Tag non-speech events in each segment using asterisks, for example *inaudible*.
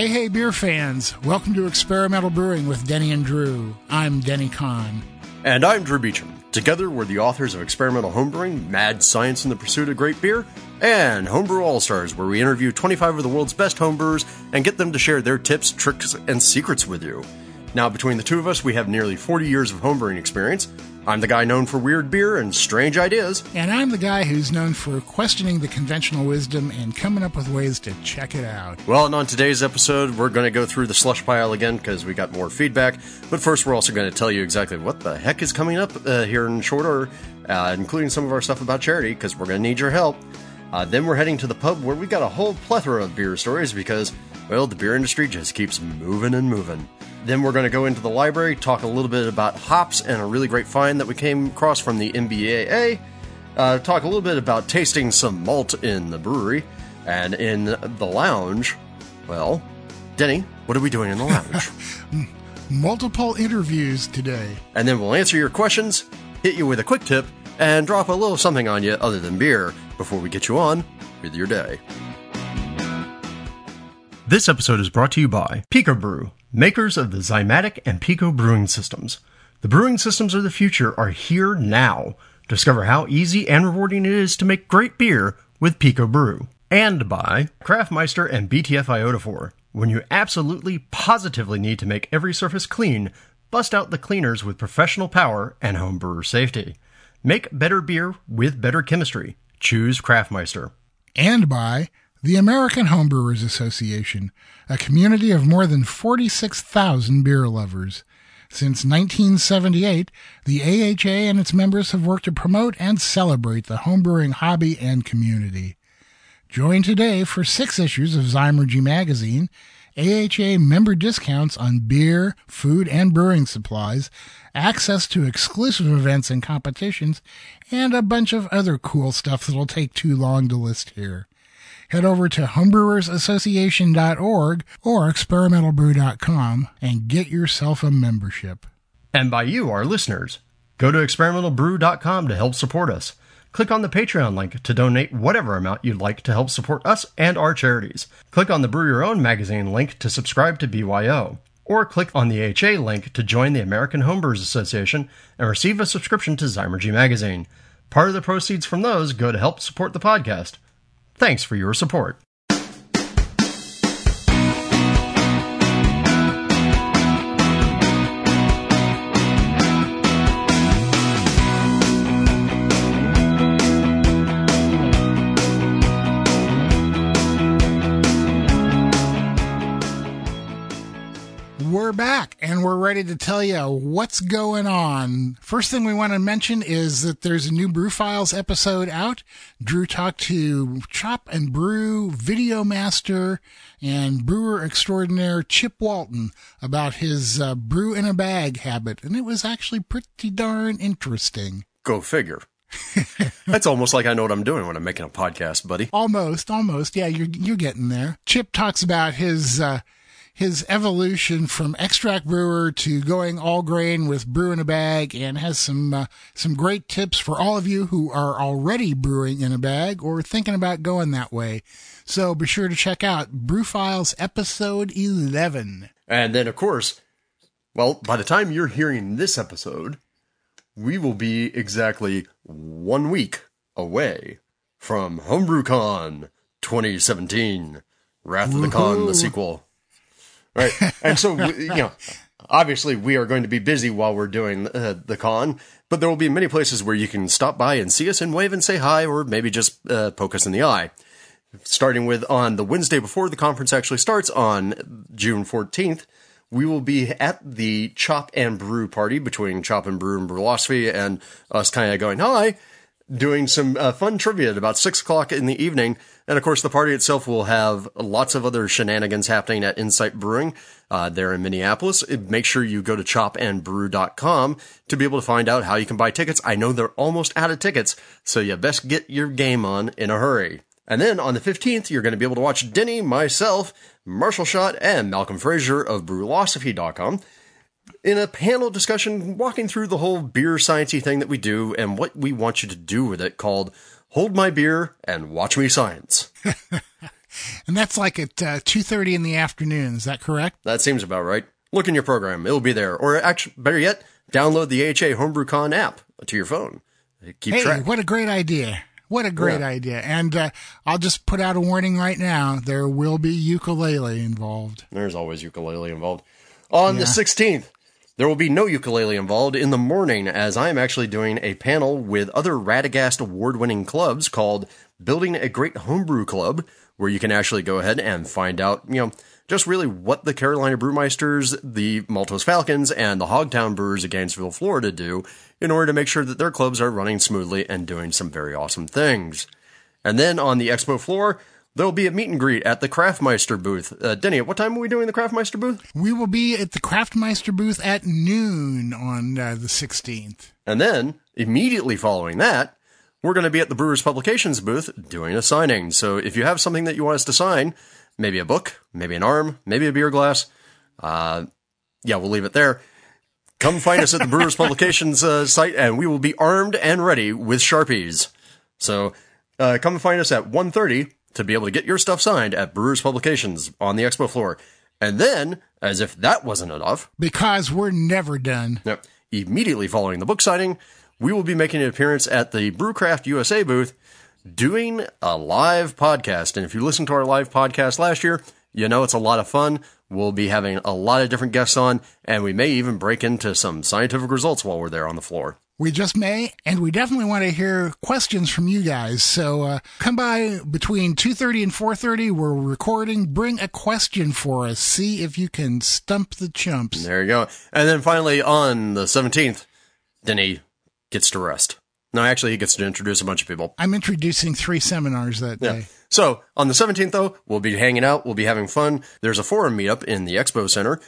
Hey, hey, beer fans. Welcome to Experimental Brewing with Denny and Drew. I'm Denny Conn. And I'm Drew Beecham. Together, we're the authors of Experimental Homebrewing, Mad Science in the Pursuit of Great Beer, and Homebrew All Stars, where we interview 25 of the world's best homebrewers and get them to share their tips, tricks, and secrets with you. Now, between the two of us, we have nearly 40 years of homebrewing experience. I'm the guy known for weird beer and strange ideas. And I'm the guy who's known for questioning the conventional wisdom and coming up with ways to check it out. Well, and on today's episode, we're going to go through the slush pile again because we got more feedback. But first, we're also going to tell you exactly what the heck is coming up uh, here in short order, uh, including some of our stuff about charity because we're going to need your help. Uh, then we're heading to the pub where we got a whole plethora of beer stories because, well, the beer industry just keeps moving and moving. Then we're going to go into the library, talk a little bit about hops and a really great find that we came across from the MBAA. Uh, talk a little bit about tasting some malt in the brewery. And in the lounge, well, Denny, what are we doing in the lounge? *laughs* Multiple interviews today. And then we'll answer your questions, hit you with a quick tip, and drop a little something on you other than beer before we get you on with your day. This episode is brought to you by Pico Brew makers of the Zymatic and Pico brewing systems. The brewing systems of the future are here now. Discover how easy and rewarding it is to make great beer with Pico Brew. And by Craftmeister and BTF Iodophor. When you absolutely positively need to make every surface clean, bust out the cleaners with professional power and home brewer safety. Make better beer with better chemistry. Choose Craftmeister. And by the American Homebrewers Association, a community of more than 46,000 beer lovers. Since 1978, the AHA and its members have worked to promote and celebrate the homebrewing hobby and community. Join today for six issues of Zymurgy magazine, AHA member discounts on beer, food, and brewing supplies, access to exclusive events and competitions, and a bunch of other cool stuff that'll take too long to list here head over to homebrewersassociation.org or experimentalbrew.com and get yourself a membership. And by you, our listeners, go to experimentalbrew.com to help support us. Click on the Patreon link to donate whatever amount you'd like to help support us and our charities. Click on the Brew Your Own magazine link to subscribe to BYO. Or click on the HA link to join the American Homebrewers Association and receive a subscription to Zymurgy magazine. Part of the proceeds from those go to help support the podcast. Thanks for your support. We're back and we're ready to tell you what's going on. First thing we want to mention is that there's a new Brew Files episode out. Drew talked to Chop and Brew video master and brewer extraordinaire Chip Walton about his uh, brew in a bag habit, and it was actually pretty darn interesting. Go figure. *laughs* That's almost like I know what I'm doing when I'm making a podcast, buddy. Almost, almost. Yeah, you're you're getting there. Chip talks about his uh, his evolution from extract brewer to going all grain with brew in a bag and has some uh, some great tips for all of you who are already brewing in a bag or thinking about going that way. So be sure to check out Brew Files episode 11. And then of course, well, by the time you're hearing this episode, we will be exactly 1 week away from HomebrewCon 2017. Wrath of the Con, the sequel right? *laughs* And so, you know, obviously we are going to be busy while we're doing uh, the con, but there will be many places where you can stop by and see us and wave and say hi, or maybe just uh, poke us in the eye. Starting with on the Wednesday before the conference actually starts on June 14th, we will be at the Chop and Brew party between Chop and Brew and Brulosophy and us kind of going, hi, doing some uh, fun trivia at about six o'clock in the evening. And of course, the party itself will have lots of other shenanigans happening at Insight Brewing uh, there in Minneapolis. Make sure you go to chopandbrew.com to be able to find out how you can buy tickets. I know they're almost out of tickets, so you best get your game on in a hurry. And then on the 15th, you're going to be able to watch Denny, myself, Marshall Schott, and Malcolm Fraser of Brulosophy.com in a panel discussion walking through the whole beer sciencey thing that we do and what we want you to do with it called Hold My Beer and Watch Me Science. *laughs* and that's like at uh, 2.30 in the afternoon. Is that correct? That seems about right. Look in your program. It'll be there. Or actually, better yet, download the AHA HomebrewCon app to your phone. Keep hey, track. what a great idea. What a great Yeah. idea. And uh, I'll just put out a warning right now. There will be ukulele involved. There's always ukulele involved. On the 16th, there will be no ukulele involved in the morning as I am actually doing a panel with other Radegast award winning clubs called Building a Great Homebrew Club, where you can actually go ahead and find out, you know, just really what the Carolina Brewmeisters, the Maltose Falcons, and the Hogtown Brewers of Gainesville, Florida do in order to make sure that their clubs are running smoothly and doing some very awesome things. And then on the expo floor, there'll be a meet and greet at the Craftmeister booth. Uh, Denny, at what time are we doing the Craftmeister booth? We will be at the Craftmeister booth at noon on uh, the 16th. And then, immediately following that, we're going to be at the Brewers Publications booth doing a signing. So if you have something that you want us to sign, maybe a book, maybe an arm, maybe a beer glass, uh, yeah, we'll leave it there. Come find us at the Brewers Publications uh, site, and we will be armed and ready with Sharpies. So uh, come find us at 1.30 to be able to get your stuff signed at Brewers Publications on the expo floor. And then, as if that wasn't enough, Because we're never done. now, immediately following the book signing, we will be making an appearance at the Brewcraft USA booth doing a live podcast. And if you listened to our live podcast last year, you know it's a lot of fun. We'll be having a lot of different guests on, and we may even break into some scientific results while we're there on the floor. We just may, and we definitely want to hear questions from you guys. So uh, come by between 2.30 and 4.30. We're recording. Bring a question for us. See if you can stump the chumps. There you go. And then finally, on the 17th, Denny gets to rest. No, actually, he gets to introduce a bunch of people. I'm introducing three seminars that Yeah. day. So on the 17th, though, we'll be hanging out. We'll be having fun. There's a forum meetup in the Expo Center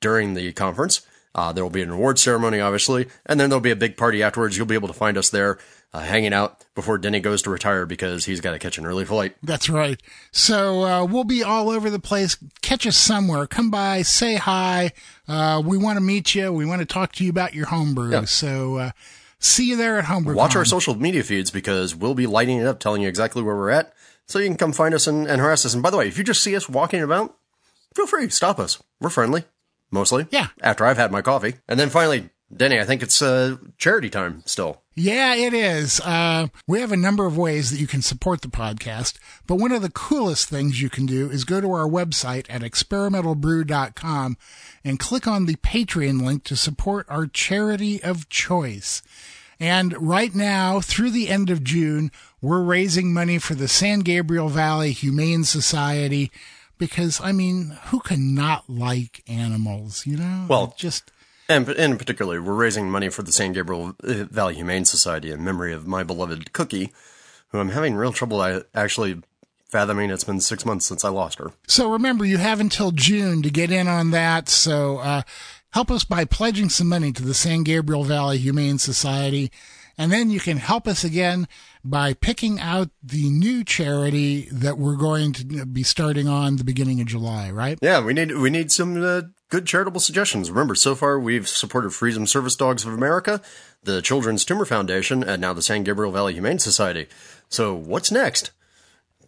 during the conference. Uh, there will be an award ceremony, obviously, and then there'll be a big party afterwards. You'll be able to find us there, uh, hanging out before Denny goes to retire because he's got to catch an early flight. That's right. So uh, we'll be all over the place. Catch us somewhere. Come by, say hi. Uh, we want to meet you. We want to talk to you about your homebrew. Yeah. So uh, see you there at Homebrew. Watch our social media feeds because we'll be lighting it up, telling you exactly where we're at, so you can come find us and, and harass us. And by the way, if you just see us walking about, feel free, stop us. We're friendly, mostly. Yeah. After I've had my coffee, and then finally, Denny, I think it's uh, charity time still. Yeah, it is. Uh, we have a number of ways that you can support the podcast, but one of the coolest things you can do is go to our website at experimentalbrew.com and click on the Patreon link to support our charity of choice. And right now, through the end of June, we're raising money for the San Gabriel Valley Humane Society because, I mean, who can not like animals, you know? Well- just. And in particularly, we're raising money for the San Gabriel uh, Valley Humane Society in memory of my beloved Cookie, who I'm having real trouble I actually fathoming. It's been six months since I lost her. So remember, you have until June to get in on that. So uh, help us by pledging some money to the San Gabriel Valley Humane Society. And then you can help us again by picking out the new charity that we're going to be starting on the beginning of July, right? Yeah, we need we need some uh, good charitable suggestions. Remember, so far we've supported Freedom Service Dogs of America, the Children's Tumor Foundation, and now the San Gabriel Valley Humane Society. So what's next?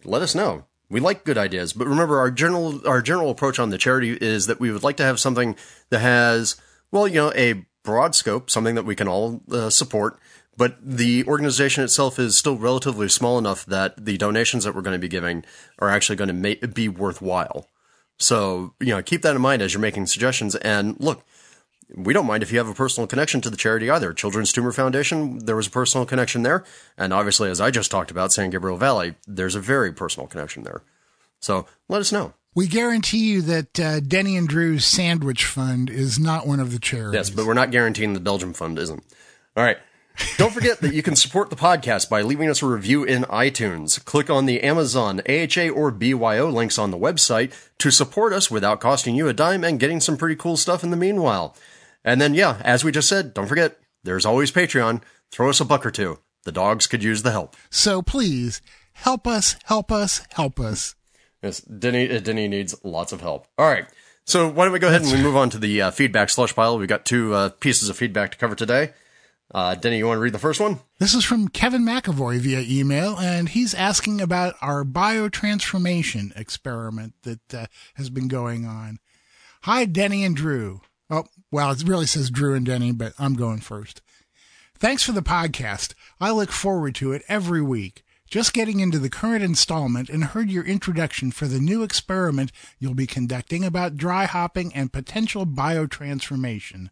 Let us know. We like good ideas, but remember our general our general approach on the charity is that we would like to have something that has well, you know, a broad scope, something that we can all uh, support. But the organization itself is still relatively small enough that the donations that we're going to be giving are actually going to ma- be worthwhile. So, you know, keep that in mind as you're making suggestions. And look, we don't mind if you have a personal connection to the charity either. Children's Tumor Foundation, there was a personal connection there. And obviously, as I just talked about, San Gabriel Valley, there's a very personal connection there. So let us know. We guarantee you that uh, Denny and Drew's Sandwich Fund is not one of the charities. Yes, but we're not guaranteeing the Belgium Fund isn't. All right. Don't forget that you can support the podcast by leaving us a review in iTunes. Click on the Amazon, AHA, or BYO links on the website to support us without costing you a dime and getting some pretty cool stuff in the meanwhile. And then, yeah, as we just said, don't forget, there's always Patreon. Throw us a buck or two. The dogs could use the help. So please help us, help us, help us. Yes, Denny, uh, Denny needs lots of help. All right. So why don't we go ahead and we move on to the uh, feedback slush pile? We've got two uh, pieces of feedback to cover today. Uh, Denny, you want to read the first one? This is from Kevin McAvoy via email, and he's asking about our biotransformation experiment that uh, has been going on. Hi, Denny and Drew. Oh, well, it really says Drew and Denny, but I'm going first. Thanks for the podcast. I look forward to it every week. Just getting into the current installment and heard your introduction for the new experiment you'll be conducting about dry hopping and potential biotransformation.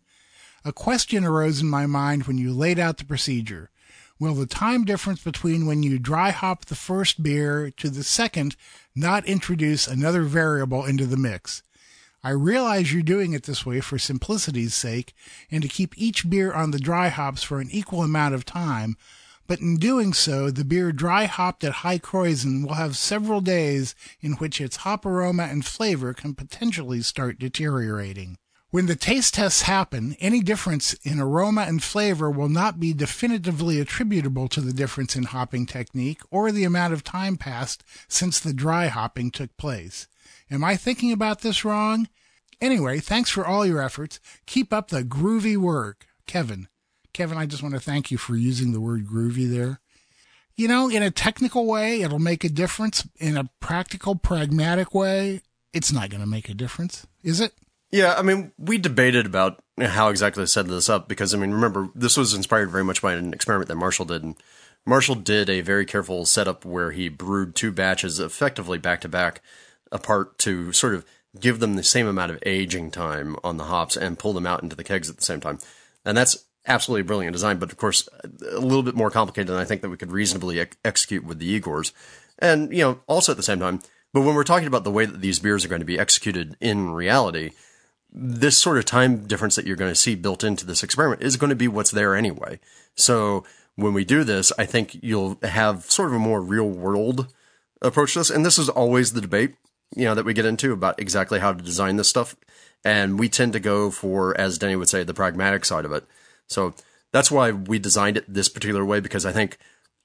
A question arose in my mind when you laid out the procedure. Will the time difference between when you dry hop the first beer to the second not introduce another variable into the mix? I realize you're doing it this way for simplicity's sake and to keep each beer on the dry hops for an equal amount of time, but in doing so, the beer dry hopped at High Krausen will have several days in which its hop aroma and flavor can potentially start deteriorating. When the taste tests happen, any difference in aroma and flavor will not be definitively attributable to the difference in hopping technique or the amount of time passed since the dry hopping took place. Am I thinking about this wrong? Anyway, thanks for all your efforts. Keep up the groovy work. Kevin. Kevin, I just want to thank you for using the word groovy there. You know, in a technical way, it'll make a difference. In a practical, pragmatic way, it's not going to make a difference, is it? Yeah, I mean, we debated about how exactly to set this up because, I mean, remember, this was inspired very much by an experiment that Marshall did. And Marshall did a very careful setup where he brewed two batches effectively back to back apart to sort of give them the same amount of aging time on the hops and pull them out into the kegs at the same time. And that's absolutely brilliant design, but of course, a little bit more complicated than I think that we could reasonably ex- execute with the Igors. And, you know, also at the same time, but when we're talking about the way that these beers are going to be executed in reality, this sort of time difference that you're going to see built into this experiment is going to be what's there anyway. So when we do this, I think you'll have sort of a more real world approach to this. And this is always the debate, you know, that we get into about exactly how to design this stuff. And we tend to go for, as Denny would say, the pragmatic side of it. So that's why we designed it this particular way because I think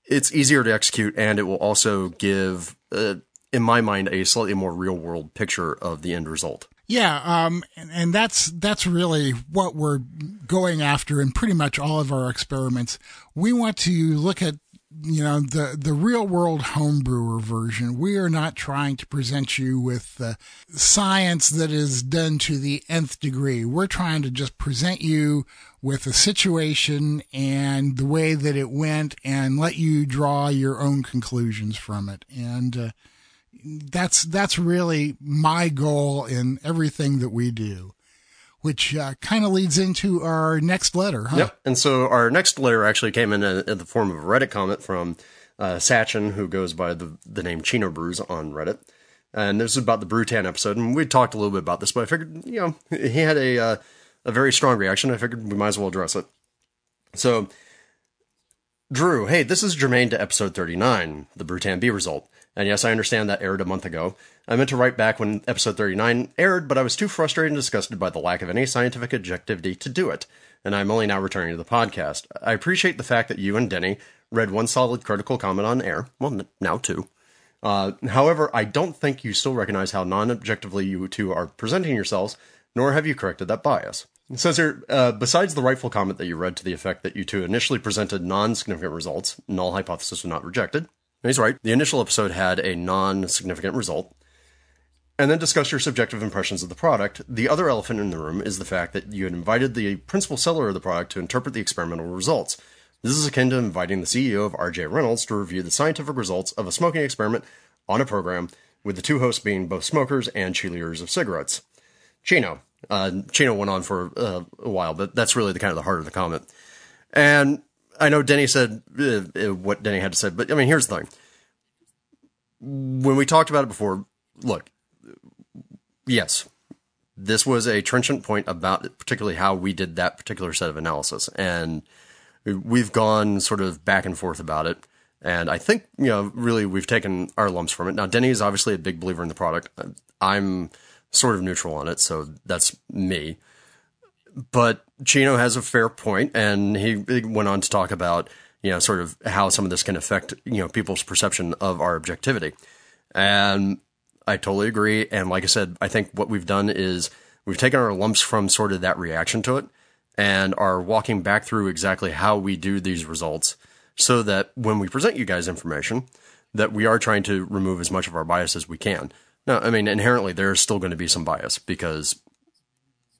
it's easier to execute and it will also give, uh, in my mind, a slightly more real world picture of the end result. Yeah, um, and, and that's that's really what we're going after in pretty much all of our experiments. We want to look at you know the the real world homebrewer version. We are not trying to present you with the science that is done to the nth degree. We're trying to just present you with a situation and the way that it went, and let you draw your own conclusions from it. And uh, that's that's really my goal in everything that we do which uh, kind of leads into our next letter huh? yep. And so our next letter actually came in, a, in the form of a reddit comment from uh, Sachin, who goes by the, the name chino brews on reddit. And this is about the Brewtan episode and we talked a little bit about this but i figured you know he had a uh, a very strong reaction. I figured we might as well address it. So drew hey this is germane to episode 39 the Brewtan b result and yes, I understand that aired a month ago. I meant to write back when episode 39 aired, but I was too frustrated and disgusted by the lack of any scientific objectivity to do it, and I'm only now returning to the podcast. I appreciate the fact that you and Denny read one solid critical comment on air. Well, now two. Uh, however, I don't think you still recognize how non objectively you two are presenting yourselves, nor have you corrected that bias. Says here, uh, besides the rightful comment that you read to the effect that you two initially presented non significant results, null hypothesis was not rejected, He's right. The initial episode had a non significant result. And then discuss your subjective impressions of the product. The other elephant in the room is the fact that you had invited the principal seller of the product to interpret the experimental results. This is akin to inviting the CEO of RJ Reynolds to review the scientific results of a smoking experiment on a program, with the two hosts being both smokers and cheerleaders of cigarettes. Chino. Uh, Chino went on for uh, a while, but that's really the kind of the heart of the comment. And I know Denny said uh, what Denny had to say, but I mean, here's the thing. When we talked about it before, look, yes, this was a trenchant point about particularly how we did that particular set of analysis. And we've gone sort of back and forth about it. And I think, you know, really we've taken our lumps from it. Now, Denny is obviously a big believer in the product. I'm sort of neutral on it. So that's me. But Chino has a fair point, and he, went on to talk about you know sort of how some of this can affect you know people's perception of our objectivity, and I totally agree. And like I said, I think what we've done is we've taken our lumps from sort of that reaction to it, and are walking back through exactly how we do these results so that when we present you guys information, that we are trying to remove as much of our bias as we can. Now, I mean, inherently there's still going to be some bias because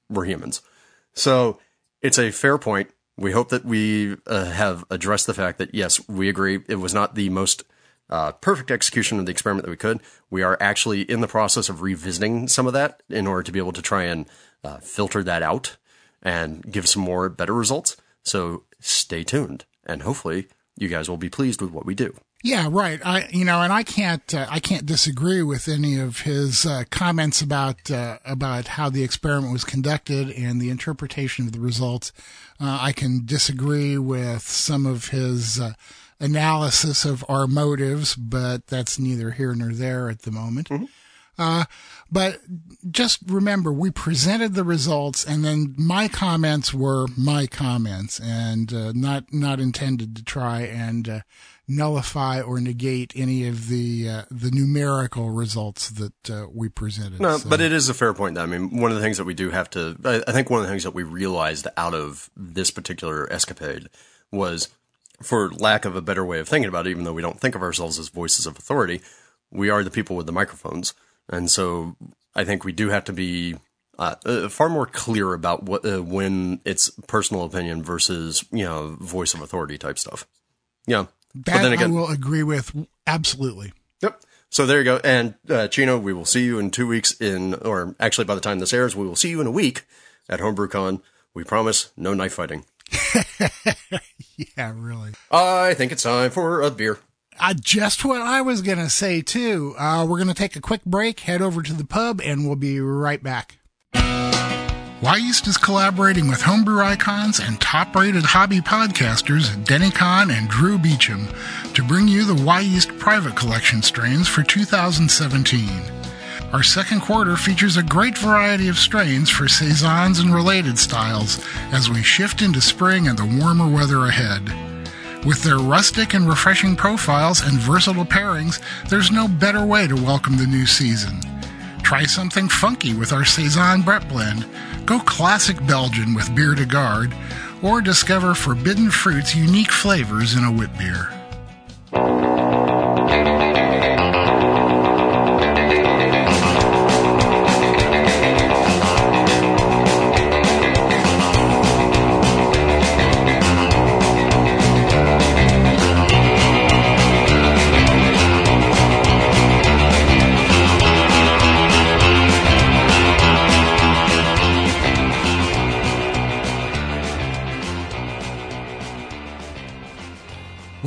we're humans. So it's a fair point. We hope that we uh, have addressed the fact that yes, we agree it was not the most uh, perfect execution of the experiment that we could. We are actually in the process of revisiting some of that in order to be able to try and uh, filter that out and give some more better results. So stay tuned, and hopefully you guys will be pleased with what we do. Yeah, right. I, you know, and I can't, uh, I can't disagree with any of his uh, comments about uh, about how the experiment was conducted and the interpretation of the results. Uh, I can disagree with some of his uh, analysis of our motives, but that's neither here nor there at the moment. Mm-hmm. Uh, but just remember, we presented the results, and then my comments were my comments, and uh, not not intended to try and uh, nullify or negate any of the uh, the numerical results that uh, we presented. No, so. but it is a fair point. I mean, one of the things that we do have to, I, I think, one of the things that we realized out of this particular escapade was, for lack of a better way of thinking about it, even though we don't think of ourselves as voices of authority, we are the people with the microphones and so I think we do have to be uh, uh, far more clear about what uh, when it's personal opinion versus you know voice of authority type stuff. Yeah, that then again, I will agree with absolutely. Yep. So there you go. And uh, Chino, we will see you in two weeks. In or actually, by the time this airs, we will see you in a week at HomebrewCon. We promise no knife fighting. *laughs* yeah, really. I think it's time for a beer. Uh, just what I was going to say, too. Uh, we're going to take a quick break, head over to the pub, and we'll be right back. Wyeast is collaborating with homebrew icons and top rated hobby podcasters Denny Conn and Drew Beecham to bring you the Wyeast Private Collection strains for 2017. Our second quarter features a great variety of strains for Saisons and related styles as we shift into spring and the warmer weather ahead. With their rustic and refreshing profiles and versatile pairings, there's no better way to welcome the new season. Try something funky with our Saison Brett blend, go classic Belgian with Bière de Garde, or discover Forbidden Fruit's unique flavors in a wit beer.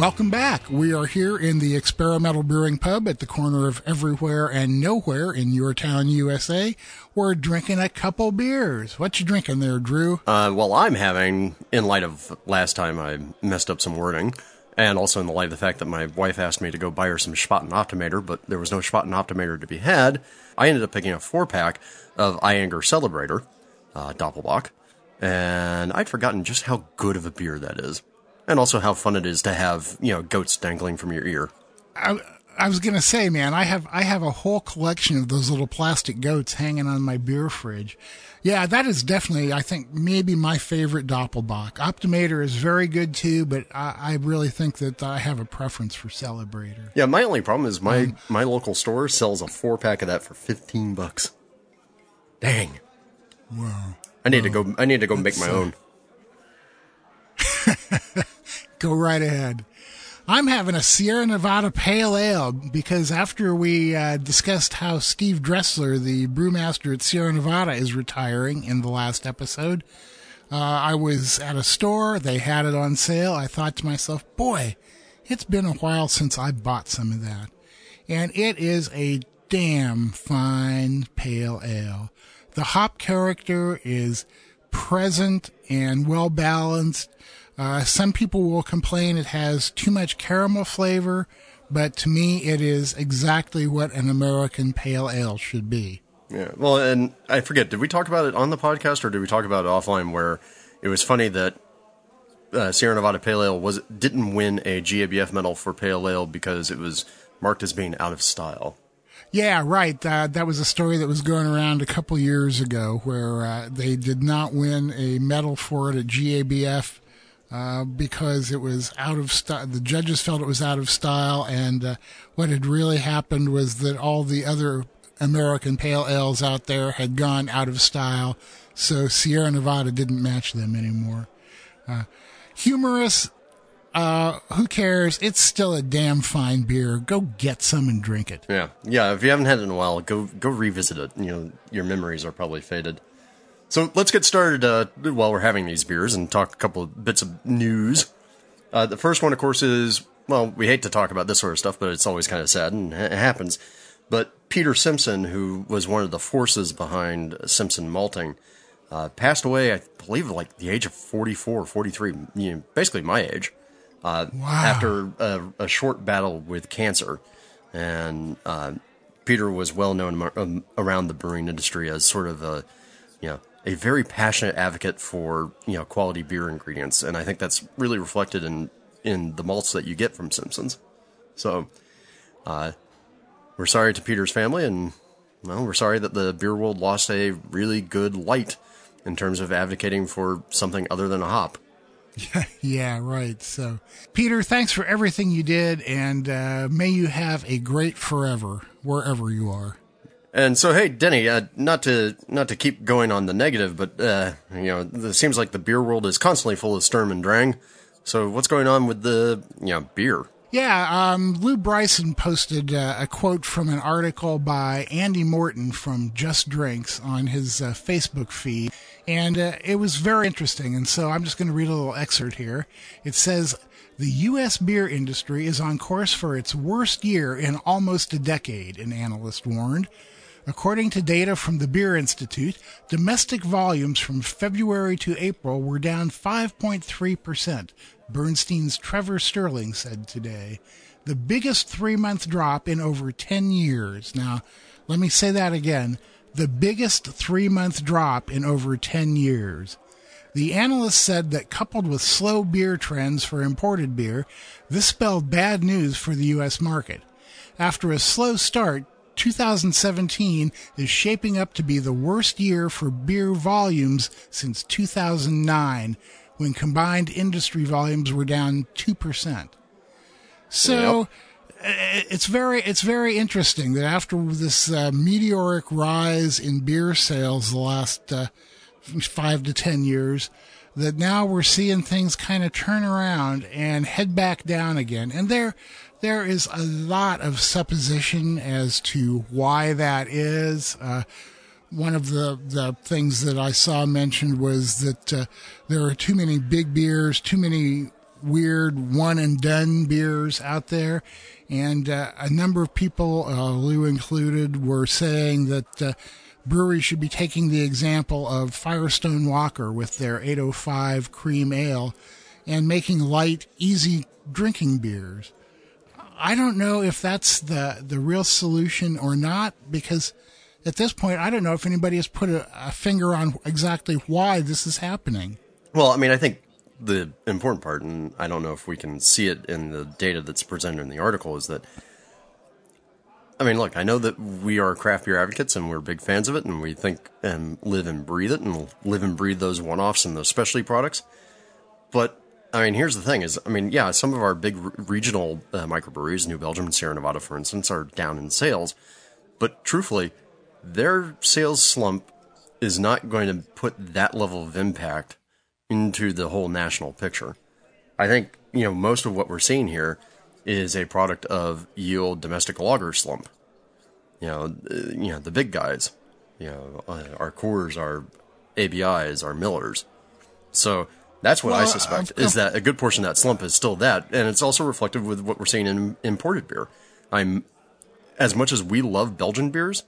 Welcome back. We are here in the Experimental Brewing Pub at the corner of Everywhere and Nowhere in your town, USA. We're drinking a couple beers. What you drinking there, Drew? Uh, well, I'm having, in light of last time I messed up some wording, and also in the light of the fact that my wife asked me to go buy her some Spaten Optimator, but there was no Spaten Optimator to be had, I ended up picking a four pack of Ayinger Celebrator, uh, Doppelbock, and I'd forgotten just how good of a beer that is and also how fun it is to have you know goats dangling from your ear. I, I was gonna say, man, I have I have a whole collection of those little plastic goats hanging on my beer fridge. Yeah, that is definitely, I think, maybe my favorite Doppelbock. Optimator is very good too, but I, I really think that I have a preference for Celebrator. Yeah, my only problem is my um, my local store sells a four pack of that for fifteen bucks. Dang. Wow. I need to go. I need to go make my own. *laughs* Go right ahead. I'm having a Sierra Nevada Pale Ale because after we uh, discussed how Steve Dresler, the brewmaster at Sierra Nevada, is retiring in the last episode, uh, I was at a store. They had it on sale. I thought to myself, boy, it's been a while since I bought some of that. And it is a damn fine pale ale. The hop character is present and well balanced. Uh, some people will complain it has too much caramel flavor, but to me, it is exactly what an American pale ale should be. Yeah. Well, and I forget, did we talk about it on the podcast or did we talk about it offline where it was funny that uh, Sierra Nevada Pale Ale was didn't win a GABF medal for Pale Ale because it was marked as being out of style? Yeah, right. Uh, that was a story that was going around a couple years ago where uh, they did not win a medal for it at GABF uh, because it was out of style. The judges felt it was out of style, and uh, what had really happened was that all the other American pale ales out there had gone out of style, so Sierra Nevada didn't match them anymore. Uh, humorous uh, who cares? It's still a damn fine beer. Go get some and drink it. Yeah, yeah. If you haven't had it in a while, go go revisit it. You know, your memories are probably faded. So let's get started uh, while we're having these beers and talk a couple of bits of news. Uh, the first one, of course, is well, we hate to talk about this sort of stuff, but it's always kind of sad and it happens. But Peter Simpson, who was one of the forces behind Simpson Malting, uh, passed away, I believe, like the age of 44, 43, you know, basically my age uh, wow. after a, a, short battle with cancer. And uh, Peter was well known um, around the brewing industry as sort of a, you know, a very passionate advocate for you know quality beer ingredients, and I think that's really reflected in in the malts that you get from Simpsons. So, uh, we're sorry to Peter's family, and well, we're sorry that the beer world lost a really good light in terms of advocating for something other than a hop. Yeah, *laughs* yeah, right. So, Peter, thanks for everything you did, and uh, may you have a great forever wherever you are. And so, hey, Denny, uh, not to not to keep going on the negative, but uh, you know, it seems like the beer world is constantly full of Sturm and Drang. So, what's going on with the you know beer? Yeah, um, Lew Bryson posted uh, a quote from an article by Andy Morton from Just Drinks on his uh, Facebook feed, and uh, it was very interesting. And so I'm just going to read a little excerpt here. It says, the U.S. beer industry is on course for its worst year in almost a decade, an analyst warned. According to data from the Beer Institute, domestic volumes from February to April were down 5.3%, Bernstein's Trevor Stirling said today. The biggest three month drop in over 10 years. Now, let me say that again the biggest three month drop in over 10 years. The analyst said that coupled with slow beer trends for imported beer, this spelled bad news for the U.S. market. After a slow start, 2017 is shaping up to be the worst year for beer volumes since 2009, when combined industry volumes were down 2%. So, yep it's very it's very interesting that after this uh, meteoric rise in beer sales the last uh, five to ten years, that now we're seeing things kind of turn around and head back down again. And there there is a lot of supposition as to why that is. Uh, one of the, the things that I saw mentioned was that uh, there are too many big beers, too many weird one and done beers out there. And uh, a number of people, uh, Lew included, were saying that uh, breweries should be taking the example of Firestone Walker with their 805 cream ale and making light, easy drinking beers. I don't know if that's the, the real solution or not because at this point, I don't know if anybody has put a, a finger on exactly why this is happening. Well, I mean, I think the important part, and I don't know if we can see it in the data that's presented in the article, is that I mean, look, I know that we are craft beer advocates and we're big fans of it, and we think and live and breathe it, and live and breathe those one-offs and those specialty products. But I mean, here's the thing: is I mean, yeah, some of our big regional uh, microbreweries, New Belgium and Sierra Nevada, for instance, are down in sales. But truthfully, their sales slump is not going to put that level of impact into the whole national picture. I think, you know, most of what we're seeing here is a product of yield domestic lager slump. You know, you know, the big guys, you know, uh, our Coors, our ABIs, our Millers. So that's what well, I suspect is that a good portion of that slump is still that, and it's also reflective with what we're seeing in imported beer. I'm as much as we love Belgian beers,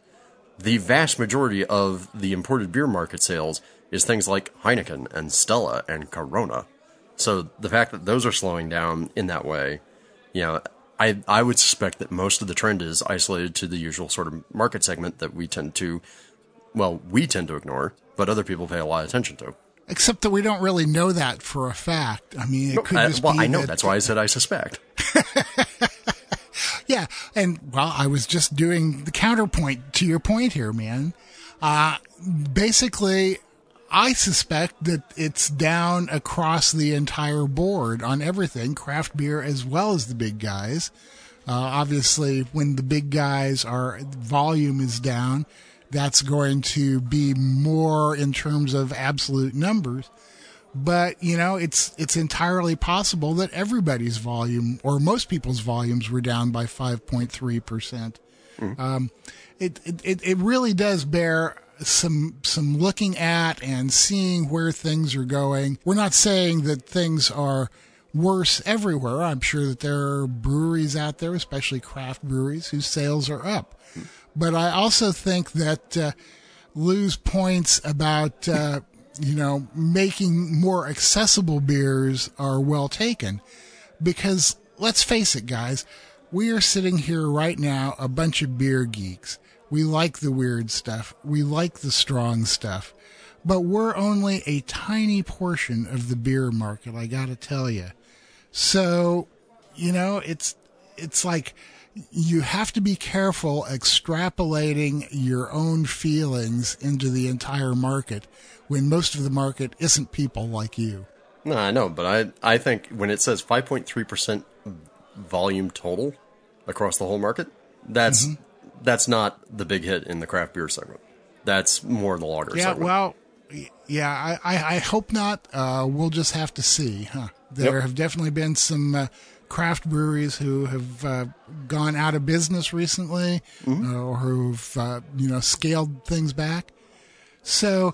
the vast majority of the imported beer market sales is things like Heineken and Stella and Corona. So the fact that those are slowing down in that way, you know, I I would suspect that most of the trend is isolated to the usual sort of market segment that we tend to, well, we tend to ignore, but other people pay a lot of attention to. Except that we don't really know that for a fact. I mean, it could I, just well, be I know that, that's why I said I suspect. *laughs* Yeah, and well, I was just doing the counterpoint to your point here, man. Uh, basically, I suspect that it's down across the entire board on everything, craft beer as well as the big guys. Uh, obviously, when the big guys are volume is down, that's going to be more in terms of absolute numbers. But you know, it's it's entirely possible that everybody's volume or most people's volumes were down by 5.3 percent. Um, it, it it really does bear some some looking at and seeing where things are going. We're not saying that things are worse everywhere. I'm sure that there are breweries out there, especially craft breweries, whose sales are up. But I also think that uh, Lew's points about uh, you know making more accessible beers are well taken, because let's face it, guys, we are sitting here right now, a bunch of beer geeks. We like the weird stuff. We like the strong stuff. But we're only a tiny portion of the beer market, I gotta tell you. So, you know, it's, it's like you have to be careful extrapolating your own feelings into the entire market when most of the market isn't people like you. No, I know, but I I think when it says 5.3% volume total across the whole market, that's mm-hmm. That's not the big hit in the craft beer segment. That's more the lager Yeah, segment. well, yeah, I, I, I hope not. Uh, we'll just have to see, huh? There Yep. have definitely been some uh, craft breweries who have uh, gone out of business recently, Mm-hmm. uh, or who've uh, you know scaled things back. So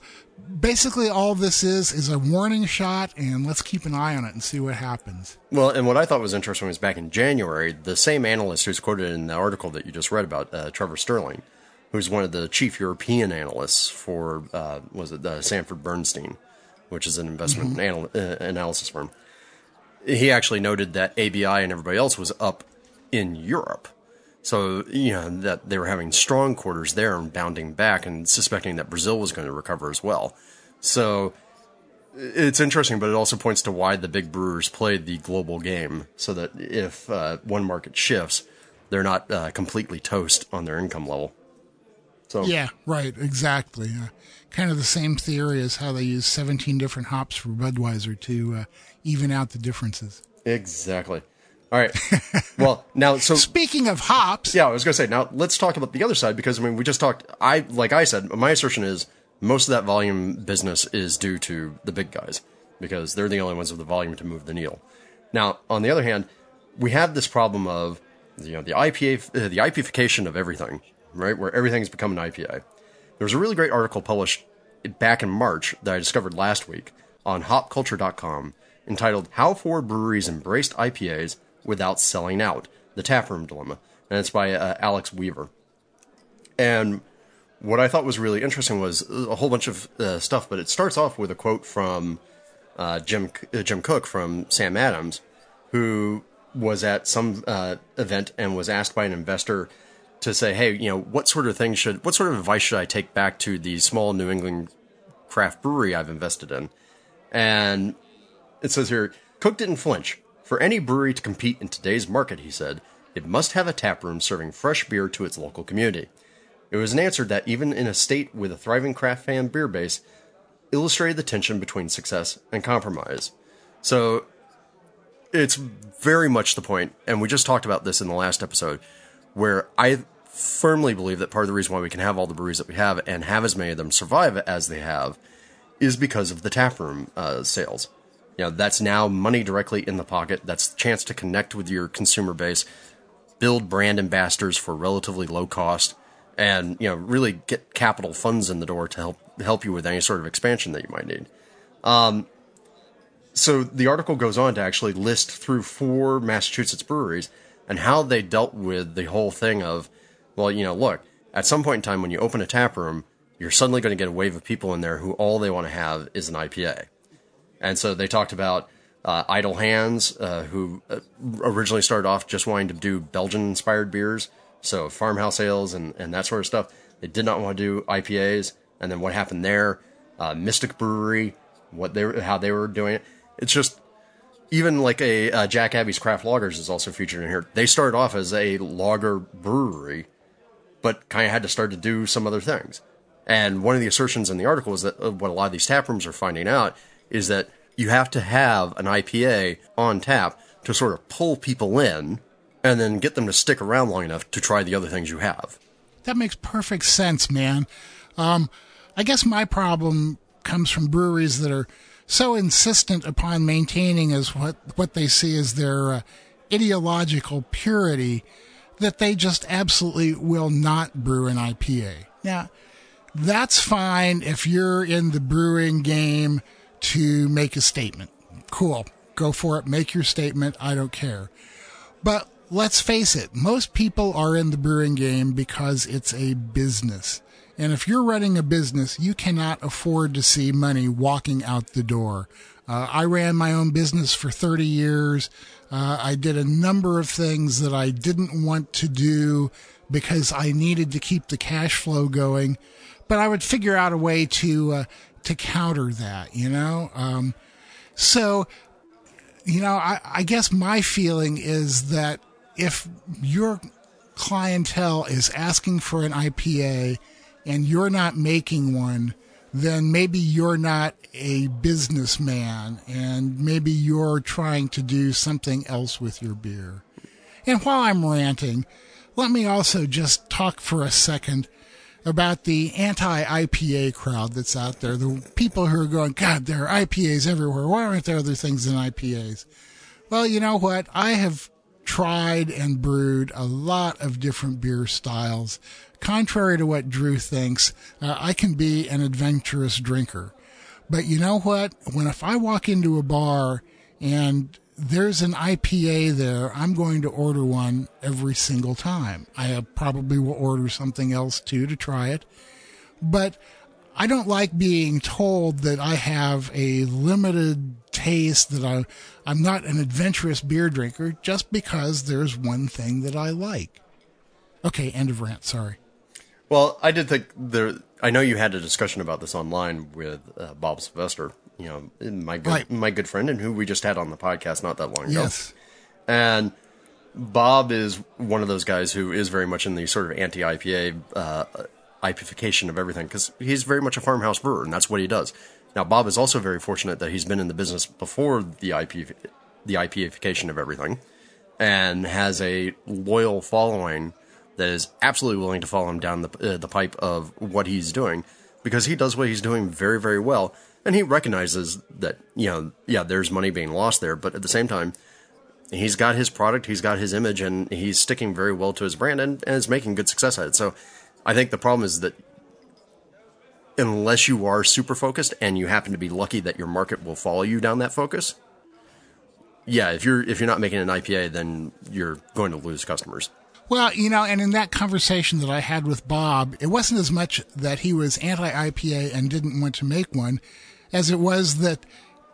basically, all this is is a warning shot, and let's keep an eye on it and see what happens. Well, and what I thought was interesting was back in January, the same analyst who's quoted in the article that you just read about, uh, Trevor Stirling, who's one of the chief European analysts for, uh, was it the Sanford Bernstein, which is an investment anal- uh, analysis firm. He actually noted that ABI and everybody else was up in Europe. So, you know, that they were having strong quarters there and bounding back and suspecting that Brazil was going to recover as well. So, it's interesting, but it also points to why the big brewers play the global game, so that if uh, one market shifts, they're not uh, completely toast on their income level. So Yeah, right, exactly. Uh, kind of the same theory as how they use 17 different hops for Budweiser to uh, even out the differences. exactly. All right. *laughs* well, now so Speaking of hops, yeah, I was going to say now let's talk about the other side because I mean we just talked. I like I said, my assertion is most of that volume business is due to the big guys because they're the only ones with the volume to move the needle. Now, on the other hand, we have this problem of you know the IPA, uh, the IPification of everything, right? Where everything's become an IPA. There was a really great article published back in March that I discovered last week on hopculture.com entitled How Four Breweries Embraced IPAs Without Selling Out The Taproom Dilemma. And it's by uh, Alex Weaver. And what I thought was really interesting was a whole bunch of uh, stuff, but it starts off with a quote from uh, Jim uh, Jim Koch from Sam Adams, who was at some uh, event and was asked by an investor to say, "Hey, you know, what sort of things should, what sort of advice should I take back to the small New England craft brewery I've invested in?" And it says here, Koch didn't flinch. For any brewery to compete in today's market, he said, it must have a tap room serving fresh beer to its local community. It was an answer that, even in a state with a thriving craft fan beer base, illustrated the tension between success and compromise. So, it's very much the point, and we just talked about this in the last episode, where I firmly believe that part of the reason why we can have all the breweries that we have and have as many of them survive as they have is because of the taproom uh, sales. You know, that's now money directly in the pocket. That's a chance to connect with your consumer base, build brand ambassadors for relatively low cost, and you know, really get capital funds in the door to help help you with any sort of expansion that you might need. Um, so the article goes on to actually list through four Massachusetts breweries and how they dealt with the whole thing of, well, you know, look, at some point in time when you open a tap room, you're suddenly going to get a wave of people in there who all they want to have is an IPA. And so they talked about uh, Idle Hands, uh, who uh, originally started off just wanting to do Belgian inspired beers, so farmhouse ales and, and that sort of stuff. They did not want to do IPAs. And then what happened there? Uh, Mystic Brewery, what they were, how they were doing it. It's just even like a uh, Jack Abbey's Craft Lagers is also featured in here. They started off as a lager brewery, but kind of had to start to do some other things. And one of the assertions in the article is that what a lot of these tap rooms are finding out is that you have to have an IPA on tap to sort of pull people in and then get them to stick around long enough to try the other things you have. That makes perfect sense, man. Um, I guess my problem comes from breweries that are so insistent upon maintaining as what what they see as their uh, ideological purity that they just absolutely will not brew an IPA. Now, that's fine if you're in the brewing game to make a statement. Cool. Go for it. Make your statement. I don't care. But let's face it, most people are in the brewing game because it's a business. And if you're running a business, you cannot afford to see money walking out the door. Uh, I ran my own business for 30 years. Uh, I did a number of things that I didn't want to do because I needed to keep the cash flow going. But I would figure out a way to uh, to counter that, you know. Um, so, you know, I, I guess my feeling is that if your clientele is asking for an IPA and you're not making one, then maybe you're not a businessman and maybe you're trying to do something else with your beer. And while I'm ranting, let me also just talk for a second about the anti IPA crowd that's out there. The people who are going, God, there are IPAs everywhere. Why aren't there other things than IPAs? Well, you know what? I have tried and brewed a lot of different beer styles contrary to what Drew thinks, uh, I can be an adventurous drinker. But you know what? When if I walk into a bar and there's an IPA there, I'm going to order one every single time. I probably will order something else too to try it. But I don't like being told that I have a limited taste, that I, I'm not an adventurous beer drinker just because there's one thing that I like. Okay, end of rant. Sorry. Well, I did think there. I know you had a discussion about this online with uh, Bob Sylvester, you know, my good Right. my good friend, and who we just had on the podcast not that long ago. Yes. And Bob is one of those guys who is very much in the sort of anti IPA uh, IPification of everything because he's very much a farmhouse brewer, and that's what he does. Now, Bob is also very fortunate that he's been in the business before the IP the IPification of everything, and has a loyal following that is absolutely willing to follow him down the uh, the pipe of what he's doing because he does what he's doing very very well, and he recognizes that you know yeah there's money being lost there, but at the same time he's got his product, he's got his image, and he's sticking very well to his brand and, and is making good success at it. So I think the problem is that unless you are super focused and you happen to be lucky that your market will follow you down that focus, yeah, if you're if you're not making an IPA, then you're going to lose customers. Well, you know, and in that conversation that I had with Bob, it wasn't as much that he was anti IPA and didn't want to make one as it was that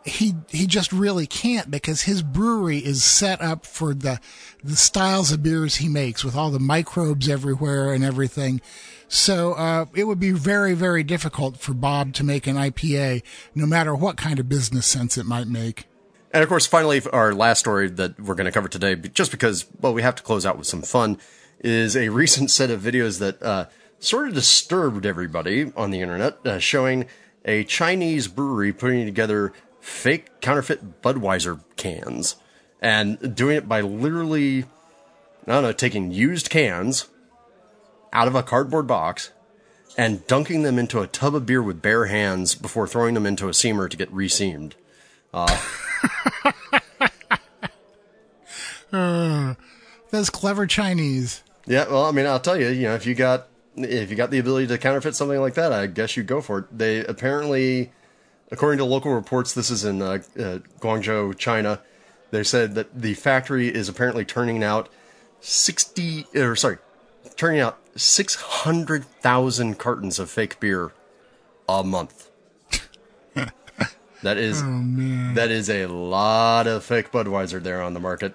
he he just really can't because his brewery is set up for the the styles of beers he makes with all the microbes everywhere and everything. So uh, it would be very very difficult for Bob to make an IPA, no matter what kind of business sense it might make. And of course, finally, our last story that we're going to cover today, just because, well, we have to close out with some fun, is a recent set of videos that uh, sort of disturbed everybody on the internet, uh, showing a Chinese brewery putting together fake counterfeit Budweiser cans and doing it by literally, I don't know, taking used cans out of a cardboard box and dunking them into a tub of beer with bare hands before throwing them into a seamer to get reseamed. Uh, *laughs* Those clever Chinese. Yeah, well, I mean, I'll tell you, you know, if you got if you got the ability to counterfeit something like that, I guess you go for it. They apparently, according to local reports, this is in uh, uh, Guangzhou, China. They said that the factory is apparently turning out sixty, or sorry, turning out six hundred thousand cartons of fake beer a month. that is *laughs* that is a lot of fake Budweiser there on the market.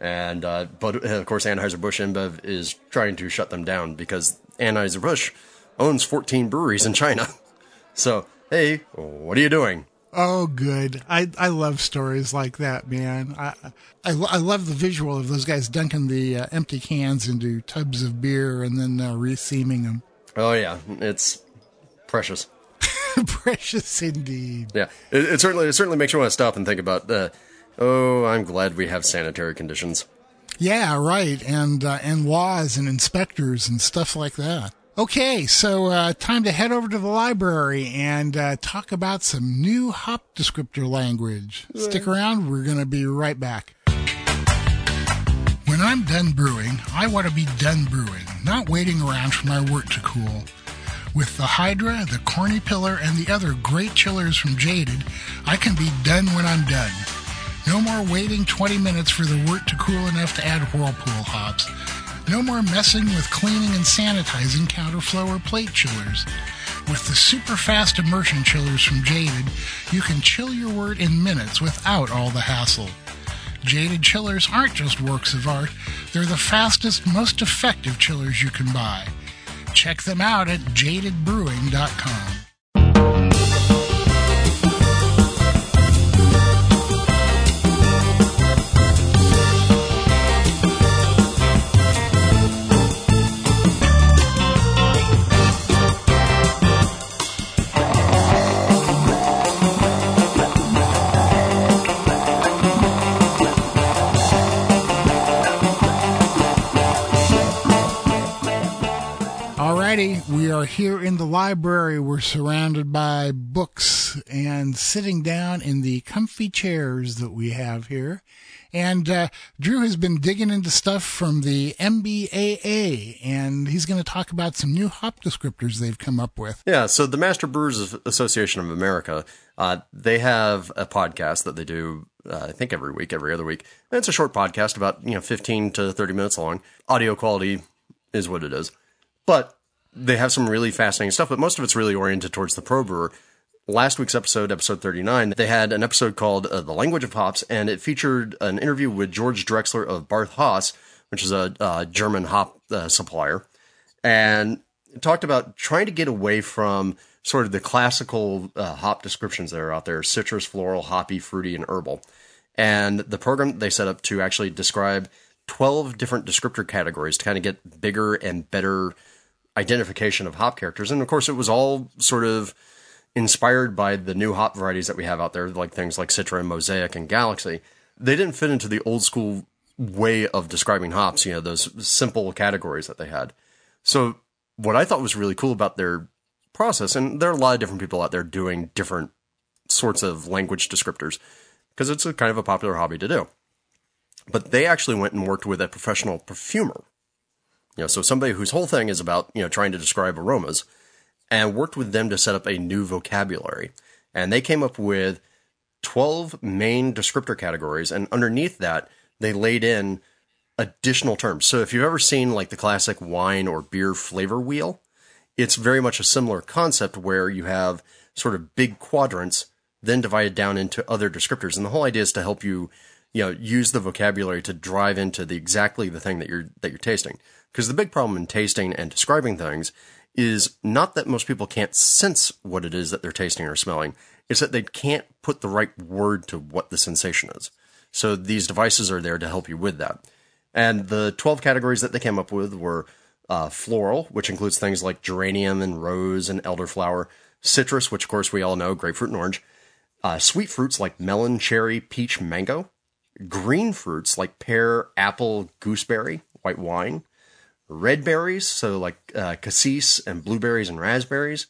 And uh, but of course, Anheuser Busch InBev is trying to shut them down because Anheuser Busch owns 14 breweries in China. *laughs* So hey, what are you doing? Oh, good. I, I love stories like that, man. I, I, I love the visual of those guys dunking the uh, empty cans into tubs of beer and then uh, reseaming them. Oh yeah, it's precious. *laughs* precious indeed. Yeah, it, it, certainly it certainly makes you want to stop and think about. Uh, oh, I'm glad we have sanitary conditions. Yeah, right, and uh, and laws and inspectors and stuff like that. Okay, so uh, time to head over to the library and uh, talk about some new hop descriptor language. Stick around, we're going to be right back. When I'm done brewing, I want to be done brewing, not waiting around for my wort to cool. With the Hydra, the Corny Pillar, and the other great chillers from Jaded, I can be done when I'm done. No more waiting 20 minutes for the wort to cool enough to add whirlpool hops. No more messing with cleaning and sanitizing counterflow or plate chillers. With the super fast immersion chillers from Jaded, you can chill your wort in minutes without all the hassle. Jaded chillers aren't just works of art, they're the fastest, most effective chillers you can buy. Check them out at jadedbrewing.com. we are here in the library. We're surrounded by books and sitting down in the comfy chairs that we have here. And uh, Drew has been digging into stuff from the MBAA, and he's going to talk about some new hop descriptors they've come up with. Yeah, so the Master Brewers Association of America, uh, they have a podcast that they do, uh, I think every week, every other week. And it's a short podcast, about you know 15 to 30 minutes long. Audio quality is what it is, but they have some really fascinating stuff, but most of it's really oriented towards the pro brewer. Last week's episode, episode 39, they had an episode called uh, The Language of Hops, and it featured an interview with George Drexler of Barth Haas, which is a uh, German hop uh, supplier, and talked about trying to get away from sort of the classical uh, hop descriptions that are out there citrus, floral, hoppy, fruity, and herbal. And the program they set up to actually describe 12 different descriptor categories to kind of get bigger and better identification of hop characters. And of course, it was all sort of inspired by the new hop varieties that we have out there, like things like Citra and Mosaic and Galaxy. They didn't fit into the old school way of describing hops, you know, those simple categories that they had. So, what I thought was really cool about their process, and there are a lot of different people out there doing different sorts of language descriptors because it's a kind of a popular hobby to do. But they actually went and worked with a professional perfumer you know, so somebody whose whole thing is about, you know, trying to describe aromas and worked with them to set up a new vocabulary. And they came up with 12 main descriptor categories. And underneath that, they laid in additional terms. So if you've ever seen like the classic wine or beer flavor wheel, it's very much a similar concept where you have sort of big quadrants then divided down into other descriptors. And the whole idea is to help you, you know, use the vocabulary to drive into the exactly the thing that you're that you're tasting. Because the big problem in tasting and describing things is not that most people can't sense what it is that they're tasting or smelling, it's that they can't put the right word to what the sensation is. So these devices are there to help you with that. And the 12 categories that they came up with were uh, floral, which includes things like geranium and rose and elderflower, citrus, which of course we all know, grapefruit and orange, uh, sweet fruits like melon, cherry, peach, mango, green fruits like pear, apple, gooseberry, white wine, red berries, so like uh, cassis and blueberries and raspberries,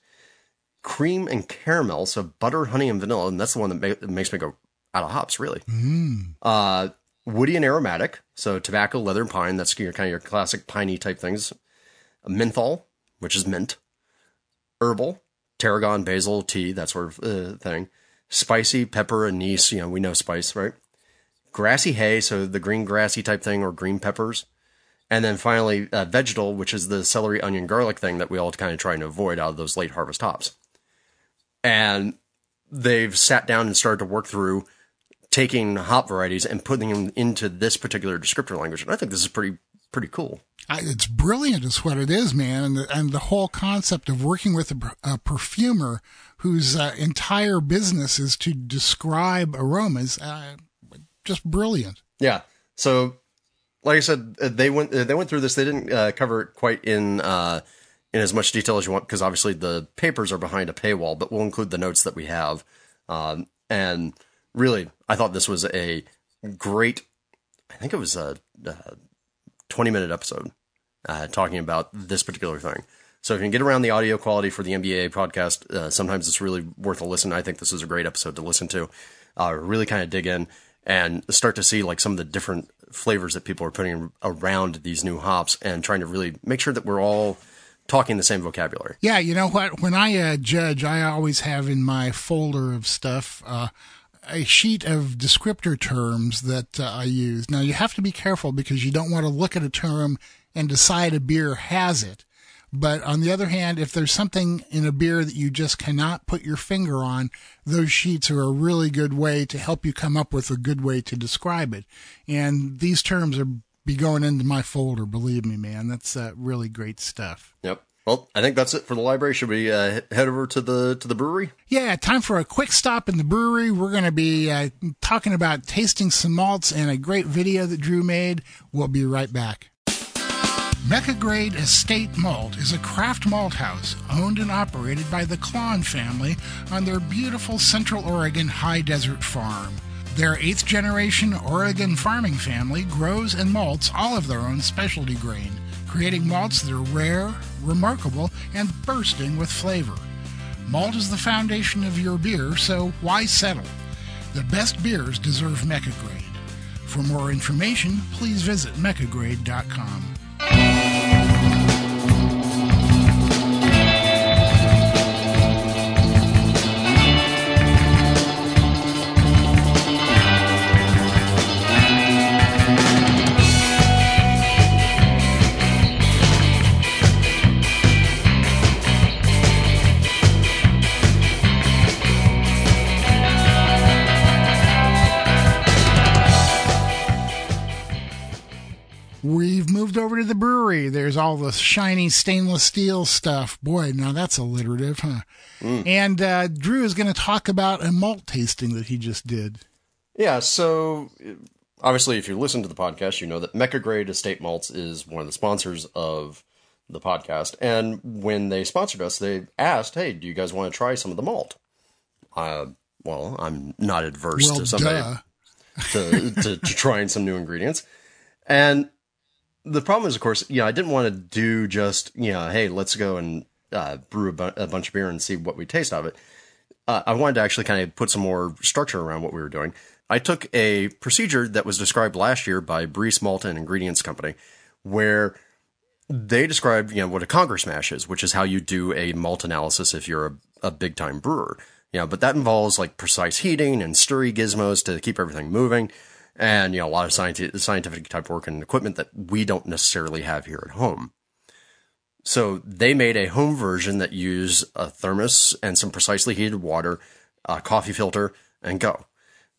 cream and caramel, so butter, honey, and vanilla, and that's the one that, ma- that makes me go out of hops, really. Mm. Uh, woody and aromatic, so tobacco, leather, and pine. That's your kind of your classic piney type things. Menthol, which is mint. Herbal, tarragon, basil, tea, that sort of uh, thing. Spicy, pepper, anise. You know, we know spice, right? Grassy hay, so the green grassy type thing, or green peppers. And then finally, uh, vegetal, which is the celery, onion, garlic thing that we all kind of trying to avoid out of those late harvest hops. And they've sat down and started to work through taking hop varieties and putting them into this particular descriptor language. And I think this is pretty pretty cool. I, it's brilliant, is what it is, man. And the, and the whole concept of working with a, a perfumer whose uh, entire business is to describe aromas, uh, just brilliant. Yeah. So, like I said, uh, they went uh, they went through this. They didn't uh, cover it quite in uh, in as much detail as you want because obviously the papers are behind a paywall. But we'll include the notes that we have. Um, and really, I thought this was a great. I think it was a, a twenty minute episode uh, talking about this particular thing. So if you can get around the audio quality for the MBA podcast, uh, sometimes it's really worth a listen. I think this is a great episode to listen to. Uh, really kind of dig in and start to see like some of the different flavors that people are putting around these new hops and trying to really make sure that we're all talking the same vocabulary. Yeah, you know what? When I uh, judge, I always have in my folder of stuff uh, a sheet of descriptor terms that uh, I use. Now, you have to be careful because you don't want to look at a term and decide a beer has it. But on the other hand, if there's something in a beer that you just cannot put your finger on, those sheets are a really good way to help you come up with a good way to describe it. And these terms are be going into my folder. Believe me, man, that's uh, really great stuff. Yep. Well, I think that's it for the library. Should we uh, head over to the to the brewery? Yeah, time for a quick stop in the brewery. We're going to be uh, talking about tasting some malts and a great video that Drew made. We'll be right back. Mecca Grade Estate Malt is a craft malt house owned and operated by the Klann family on their beautiful Central Oregon high desert farm. Their eighth generation Oregon farming family grows and malts all of their own specialty grain, creating malts that are rare, remarkable, and bursting with flavor. Malt is the foundation of your beer, so why settle? The best beers deserve Mecca Grade. For more information, please visit meccagrade.com. We've moved over to the brewery. There's all the shiny stainless steel stuff. Boy, now that's alliterative, huh? Mm. And uh, Drew is going to talk about a malt tasting that he just did. Yeah, so obviously, if you listen to the podcast, you know that Mecca Grade Estate Malts is one of the sponsors of the podcast. And when they sponsored us, they asked, "Hey, do you guys want to try some of the malt?" Uh, well, I'm not adverse well, to somebody to, to, to trying some new ingredients. And the problem is, of course, you know, I didn't want to do just, you know, hey, let's go and uh, brew a, bu- a, bunch of beer and see what we taste of it. Uh, I wanted to actually kind of put some more structure around what we were doing. I took a procedure that was described last year by Briess Malt and Ingredients Company, where they described, you know, what a congress mash is, which is how you do a malt analysis if you're a, a big time brewer. You know, but that involves like precise heating and stirry gizmos to keep everything moving and you know a lot of scientific, scientific type work and equipment that we don't necessarily have here at home. So they made a home version that used a thermos and some precisely heated water, a coffee filter, and go.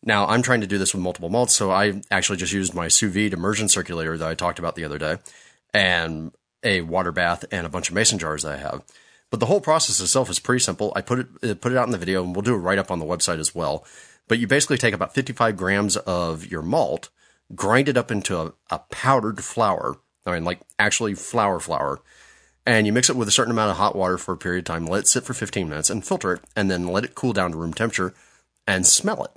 Now I'm trying to do this with multiple malts, so I actually just used my sous vide immersion circulator that I talked about the other day, and a water bath and a bunch of mason jars that I have. But the whole process itself is pretty simple. I put it put it out in the video, and we'll do it right up on the website as well. But you basically take about 55 grams of your malt, grind it up into a, a powdered flour. I mean, like actually flour flour. And you mix it with a certain amount of hot water for a period of time, let it sit for 15 minutes and filter it, and then let it cool down to room temperature and smell it.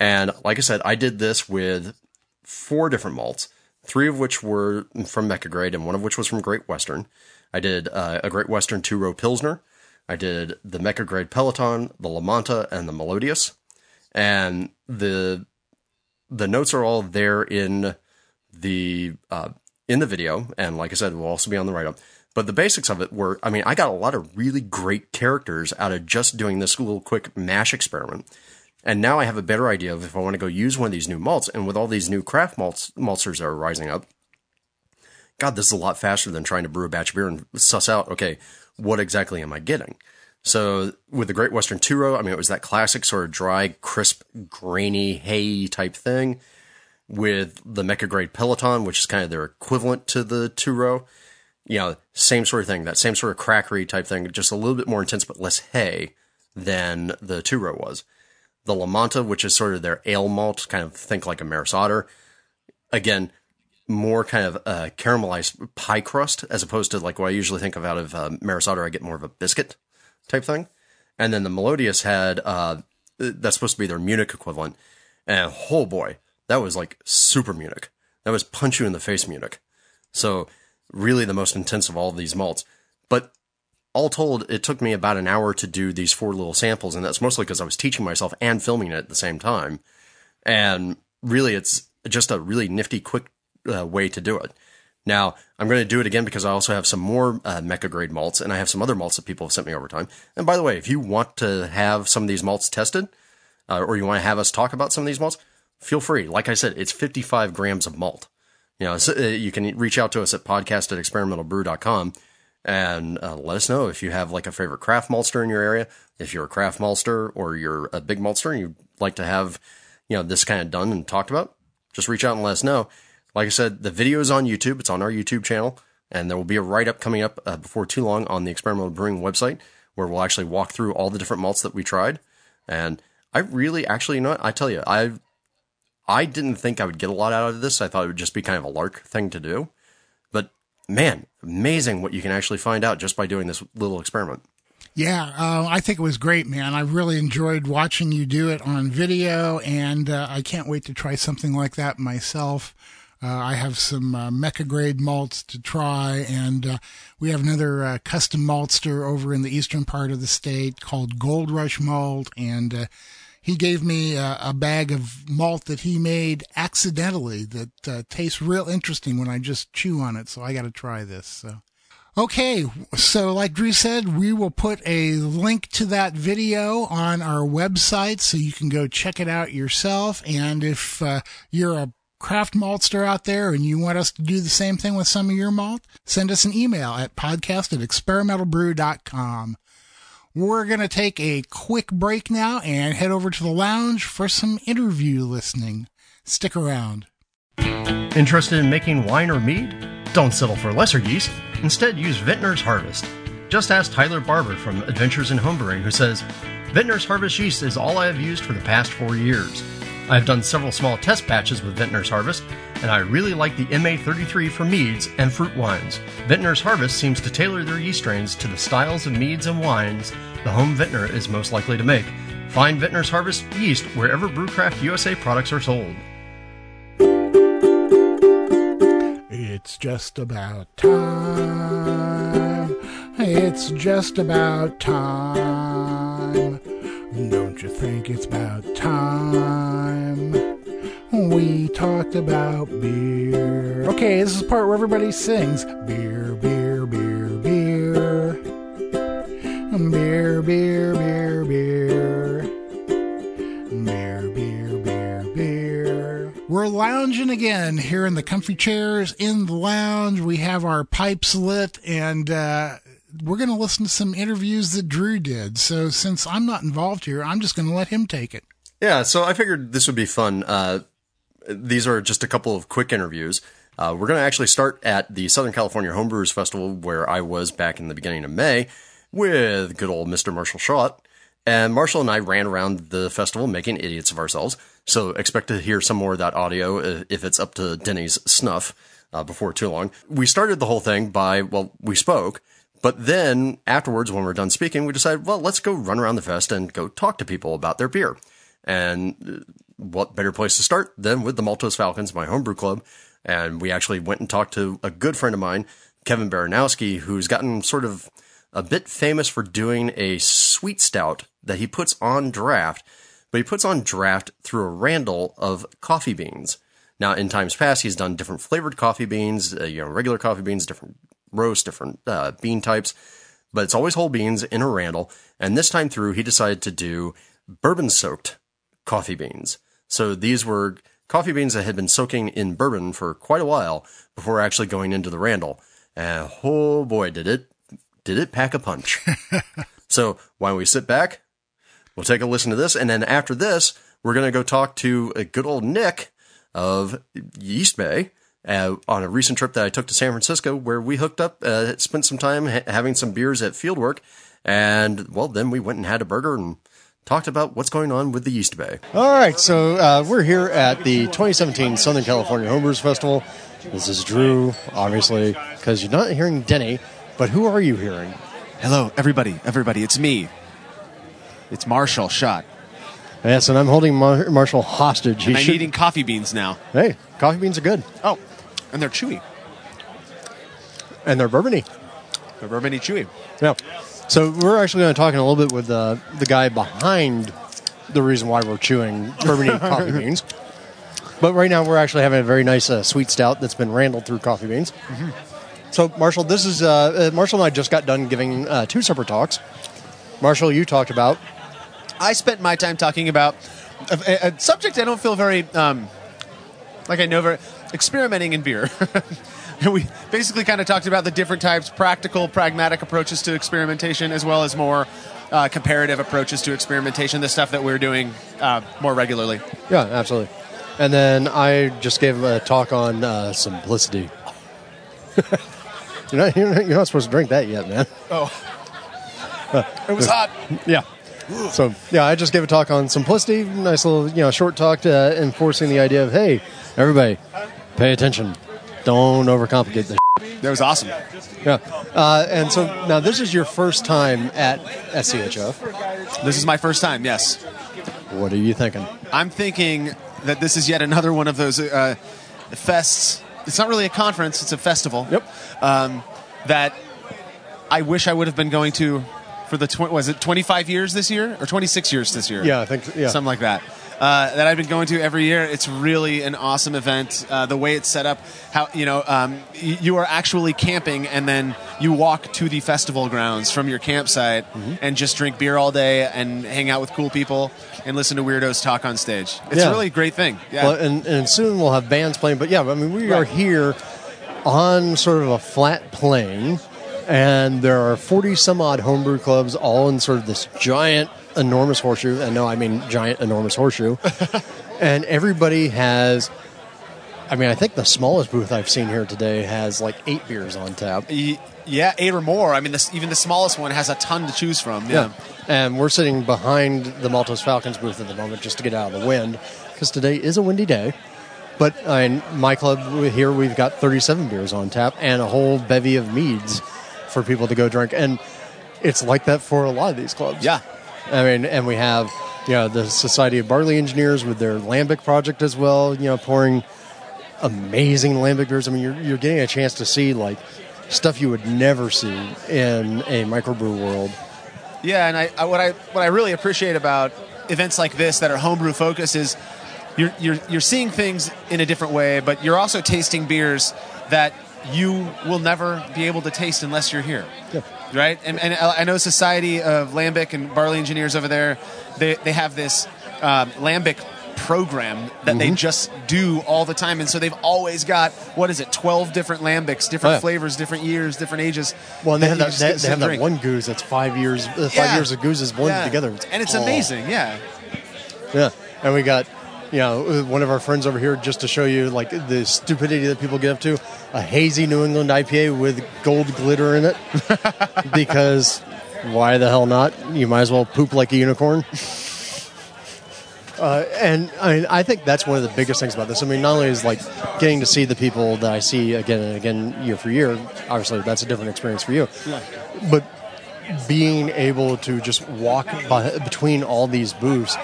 And like I said, I did this with four different malts, three of which were from Mecca Grade and one of which was from Great Western. I did uh, a Great Western two row Pilsner. I did the Mecca Grade Pelton, the Lamonta, and the Metolius and the the notes are all there in the uh, in the video, and like I said, will also be on the write up. But the basics of it were, I mean, I got a lot of really great characters out of just doing this little quick mash experiment. And now I have a better idea of if I want to go use one of these new malts. And with all these new craft malts, maltsters that are rising up, God, this is a lot faster than trying to brew a batch of beer and suss out, okay, what exactly am I getting? So with the Great Western Two Row, I mean, it was that classic sort of dry, crisp, grainy, hay type thing. with the Mecca Grade Pelton, which is kind of their equivalent to the two row. You know, same sort of thing, that same sort of crackery type thing, just a little bit more intense, but less hay than the two row was. The Lamonta, which is sort of their ale malt, kind of think like a Maris Otter. Again, more kind of uh, caramelized pie crust as opposed to like what I usually think of out of uh, Maris Otter. I get more of a biscuit type thing. And then the Metolius had, uh, that's supposed to be their Munich equivalent. And oh boy, that was like super Munich. That was punch you in the face Munich. So really the most intense of all of these malts. But all told, it took me about an hour to do these four little samples, and that's mostly because I was teaching myself and filming it at the same time. And really, it's just a really nifty, quick uh, way to do it. Now, I'm going to do it again because I also have some more uh, Mecca Grade malts, and I have some other malts that people have sent me over time. And by the way, if you want to have some of these malts tested, uh, or you want to have us talk about some of these malts, feel free. Like I said, it's 55 grams of malt. You know, so, uh, you can reach out to us at podcast at experimentalbrew.com and uh, let us know if you have like a favorite craft maltster in your area. If you're a craft maltster or you're a big maltster and you'd like to have, you know, this kind of done and talked about, just reach out and let us know. Like I said, the video is on YouTube. It's on our YouTube channel, and there will be a write up coming up uh, before too long on the Experimental Brewing website where we'll actually walk through all the different malts that we tried. And I really, actually, you know what? I tell you, I I didn't think I would get a lot out of this. I thought it would just be kind of a lark thing to do. But man, amazing what you can actually find out just by doing this little experiment. Yeah, uh, I think it was great, man. I really enjoyed watching you do it on video, and uh, I can't wait to try something like that myself. Uh, I have some uh, Mecca Grade malts to try, and uh, we have another uh, custom maltster over in the eastern part of the state called Gold Rush Malt, and uh, he gave me uh, a bag of malt that he made accidentally that tastes real interesting when I just chew on it. So I got to try this. So. Okay, so like Drew said, we will put a link to that video on our website so you can go check it out yourself. And if uh, you're a craft maltster out there and you want us to do the same thing with some of your malt, send us an email at podcast at experimentalbrew.com. We're going to take a quick break now and head over to the lounge for some interview listening. Stick around. Interested in making wine or mead? Don't settle for lesser yeast. Instead, use Vintner's Harvest. Just ask Tyler Barber from Adventures in Homebrewing, who says, Vintner's Harvest yeast is all I have used for the past four years. I've done several small test batches with Vintner's Harvest, and I really like the MA33 for meads and fruit wines. Vintner's Harvest seems to tailor their yeast strains to the styles of meads and wines the home vintner is most likely to make. Find Vintner's Harvest yeast wherever Brewcraft USA products are sold. It's just about time. It's just about time. Don't you think it's about time? We talked about beer. Okay, this is part where everybody sings beer, beer, beer, beer. Beer, beer, beer, beer. Beer, beer, beer, beer. We're lounging again here in the comfy chairs in the lounge. We have our pipes lit and, uh, we're going to listen to some interviews that Drew did. So since I'm not involved here, I'm just going to let him take it. Yeah, so I figured this would be fun. Uh, these are just a couple of quick interviews. Uh, we're going to actually start at the Southern California Homebrewers Festival, where I was back in the beginning of May with good old Mr. Marshall Schott. And Marshall and I ran around the festival making idiots of ourselves. So expect to hear some more of that audio if it's up to Denny's snuff uh, before too long. We started the whole thing by, well, we spoke but then afterwards, when we're done speaking, we decide, well, let's go run around the fest and go talk to people about their beer. And uh, what better place to start than with the Maltose Falcons, my homebrew club. And we actually went and talked to a good friend of mine, Kevin Baranowski, who's gotten sort of a bit famous for doing a sweet stout that he puts on draft, but he puts on draft through a Randall of coffee beans. Now, in times past, he's done different flavored coffee beans, uh, you know, regular coffee beans, different roast, different uh, bean types, but it's always whole beans in a Randall. And this time through, he decided to do bourbon soaked coffee beans. So these were coffee beans that had been soaking in bourbon for quite a while before actually going into the Randall. And oh boy, did it did it pack a punch. *laughs* so why don't we sit back? We'll take a listen to this, and then after this, we're gonna go talk to a good old Nick of East Bay uh, on a recent trip that I took to San Francisco, where we hooked up, uh, spent some time ha- having some beers at Fieldwork, and well, then we went and had a burger and talked about what's going on with the East Bay. All right, so uh, we're here at the 2017 Southern California Homebrewers Festival. This is Drew, obviously, because you're not hearing Denny, but who are you hearing? Hello, everybody, everybody. It's me. It's Marshall Schott. Yes, and I'm holding Mar- Marshall hostage. He And I'm should- eating coffee beans now. Hey, coffee beans are good, Oh, and they're chewy. and they're bourbony. They're bourbony chewy. Yeah. So we're actually going to talk in a little bit with uh, the guy behind the reason why we're chewing bourbony *laughs* coffee beans. But right now we're actually having a very nice uh, sweet stout that's been randled through coffee beans. So Marshall, this is uh, uh, Marshall and I just got done giving uh, two separate talks. Marshall, you talked about I spent my time talking about a, a- a subject I don't feel very um, like I know very experimenting in beer. *laughs* We basically kind of talked about the different types, practical, pragmatic approaches to experimentation, as well as more uh, comparative approaches to experimentation. The stuff that we're doing uh, more regularly. yeah, absolutely. And then I just gave a talk on uh, simplicity. *laughs* you're, not, you're not you're not supposed to drink that yet, man. Oh. *laughs* it was hot. Yeah. So yeah, I just gave a talk on simplicity. Nice little you know short talk to enforcing the idea of hey, everybody, pay attention, don't overcomplicate this. That was awesome. Yeah. Uh, and so now this is your first time at SCHF. This is my first time. Yes. What are you thinking? I'm thinking that this is yet another one of those uh, fests. It's not really a conference; it's a festival. Yep. Um, that I wish I would have been going to for the tw- was it 25 years this year or 26 years this year? Yeah, I think yeah. something like that. Uh, that I've been going to every year. It's really an awesome event. Uh, the way it's set up, how you know um, y- you are actually camping, and then you walk to the festival grounds from your campsite Mm-hmm. and just drink beer all day and hang out with cool people and listen to weirdos talk on stage. It's Yeah. a really great thing. Yeah. Well, and, and soon we'll have bands playing. But yeah, I mean, we are here on sort of a flat plane, and there are 40 some odd homebrew clubs all in sort of this giant, enormous horseshoe. And no, I mean giant, enormous horseshoe. *laughs* and everybody has. I mean, I think the smallest booth I've seen here today has like eight beers on tap. Yeah, eight or more. I mean, this, even the smallest one has a ton to choose from. Yeah. And we're sitting behind the Maltose Falcons booth at the moment just to get out of the wind because today is a windy day. But in my club here, we've got 37 beers on tap and a whole bevy of meads for people to go drink. And it's like that for a lot of these clubs. Yeah. I mean, and we have, you know, the Society of Barley Engineers with their Lambic project as well, you know, pouring amazing lambic beers. I mean, you're, you're getting a chance to see like stuff you would never see in a microbrew world. Yeah, and I, I what I what I really appreciate about events like this that are homebrew focused is you're you're you're seeing things in a different way, but you're also tasting beers that you will never be able to taste unless you're here. Yeah. Right? And, and I know Society of Lambic and Barley Engineers over there, they, they have this um, Lambic program that they just do all the time. And so they've always got, what is it, 12 different Lambics, different Oh, yeah. flavors, different years, different ages. Well, and they have that, they, they have that one goose that's five years, uh, five Yeah. years of gooses blended Yeah. together, and it's oh, amazing. Yeah, Yeah, and we got, you know, one of our friends over here just to show you like the stupidity that people get up to, a hazy New England IPA with gold glitter in it, *laughs* because why the hell not? You might as well poop like a unicorn. Uh, and I, mean, I think that's one of the biggest things about this. I mean, not only is like getting to see the people that I see again and again year for year. Obviously, that's a different experience for you. But being able to just walk by, between all these booths,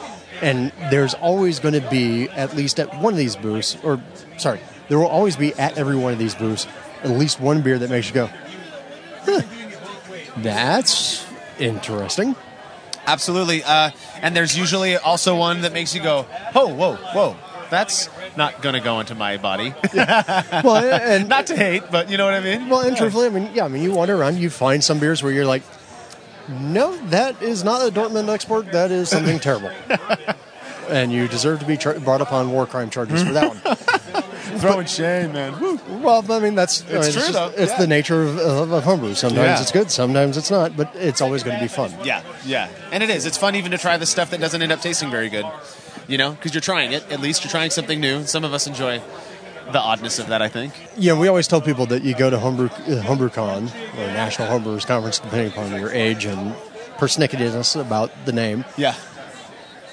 and there's always going to be at least at one of these booths, or sorry, there will always be at every one of these booths at least one beer that makes you go, huh, that's interesting. absolutely. Uh, and there's usually also one that makes you go, "Oh, whoa, whoa." That's not going to go into my body. Well, *laughs* and not to hate, but you know what I mean. Well, and truthfully, I mean, yeah, I mean, you wander around, you find some beers where you're like, no, that is not a Dortmund export. That is something terrible. *laughs* And you deserve to be char- brought up on war crime charges for that one. *laughs* throwing shame, man. Woo. Well, I mean, that's I mean, true, just- though. It's Yeah. the nature of, of, of homebrew. Sometimes Yeah. it's good, sometimes it's not, but it's always going to be fun. Yeah, yeah, and it is. It's fun even to try the stuff that doesn't end up tasting very good. You know, because you're trying it. At least you're trying something new. Some of us enjoy the oddness of that. I think. Yeah, we always tell people that you go to Homebrew, uh, HomebrewCon or National Homebrewers Conference, depending upon your age and persnicketedness about the name, Yeah.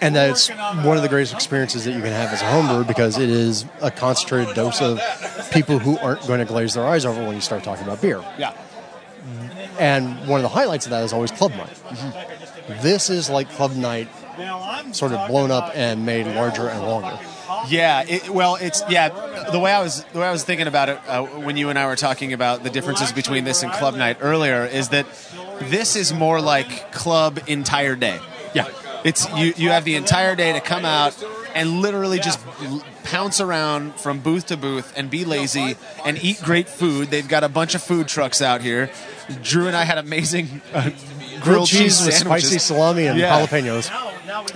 and that it's one of the greatest experiences that you can have as a homebrewer because it is a concentrated dose of people who aren't going to glaze their eyes over when you start talking about beer. Yeah. And one of the highlights of that is always club night. This is like club night, sort of blown up and made larger and longer. Yeah, it, well, it's yeah. The way I was the way I was thinking about it uh, when you and I were talking about the differences between this and club night earlier is that this is more like club entire day. Yeah. It's you. You have the entire day to come out and literally just pounce around from booth to booth and be lazy and eat great food. They've got a bunch of food trucks out here. Drew and I had amazing uh, grilled, cheese, with spicy salami and Yeah. jalapenos.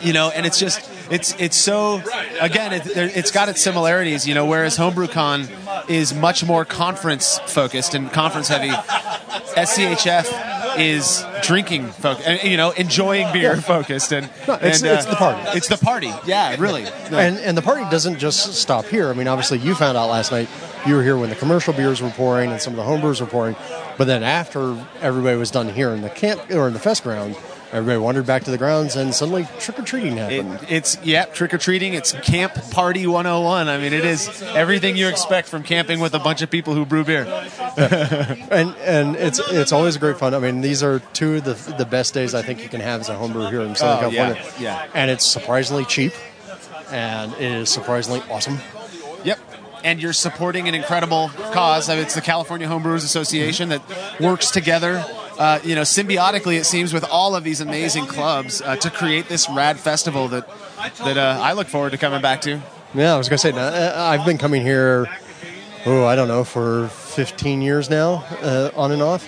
You know and it's just it's it's so again it, it's got its similarities you know whereas homebrewcon is much more conference focused and conference heavy schf is drinking focused you know enjoying beer focused and, No, it's- and, uh, it's the party. it's the party yeah really *laughs* And and the party doesn't just stop here. I mean, obviously, you found out last night. You were here when the commercial beers were pouring and some of the homebrewers were pouring. But then after everybody was done here in the camp or in the fest ground, everybody wandered back to the grounds, and suddenly trick or treating It, happened. it's yeah, trick or treating. It's camp party 101. I mean, it is everything you expect from camping with a bunch of people who brew beer. *laughs* and and it's it's always great fun. I mean, these are two of the the best days I think you can have as a homebrewer here in Southern Oh, yeah, California. yeah. and it's surprisingly cheap, and it is surprisingly awesome. Yep. And you're supporting an incredible cause. I mean, it's the California Homebrewers Association that works together, uh, you know, symbiotically it seems, with all of these amazing clubs uh, to create this rad festival that that uh, I look forward to coming back to. Yeah, I was gonna say uh, I've been coming here. Oh, I don't know for 15 years now, uh, on and off,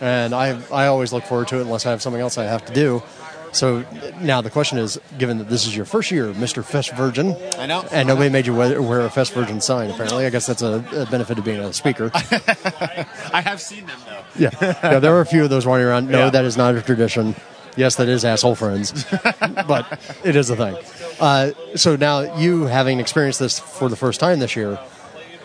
and I I always look forward to it unless I have something else I have to do. So now the question is, given that this is your first year, Mr. Fest Virgin, I know. and nobody made you wear, wear a Fest Virgin sign. Apparently, I guess that's a, a benefit of being a speaker. *laughs* I have seen them though. yeah, yeah, there were a few of those running around. No, Yeah. that is not a tradition. Yes, that is asshole friends, *laughs* but it is a thing. Uh, so now you having experienced this for the first time this year,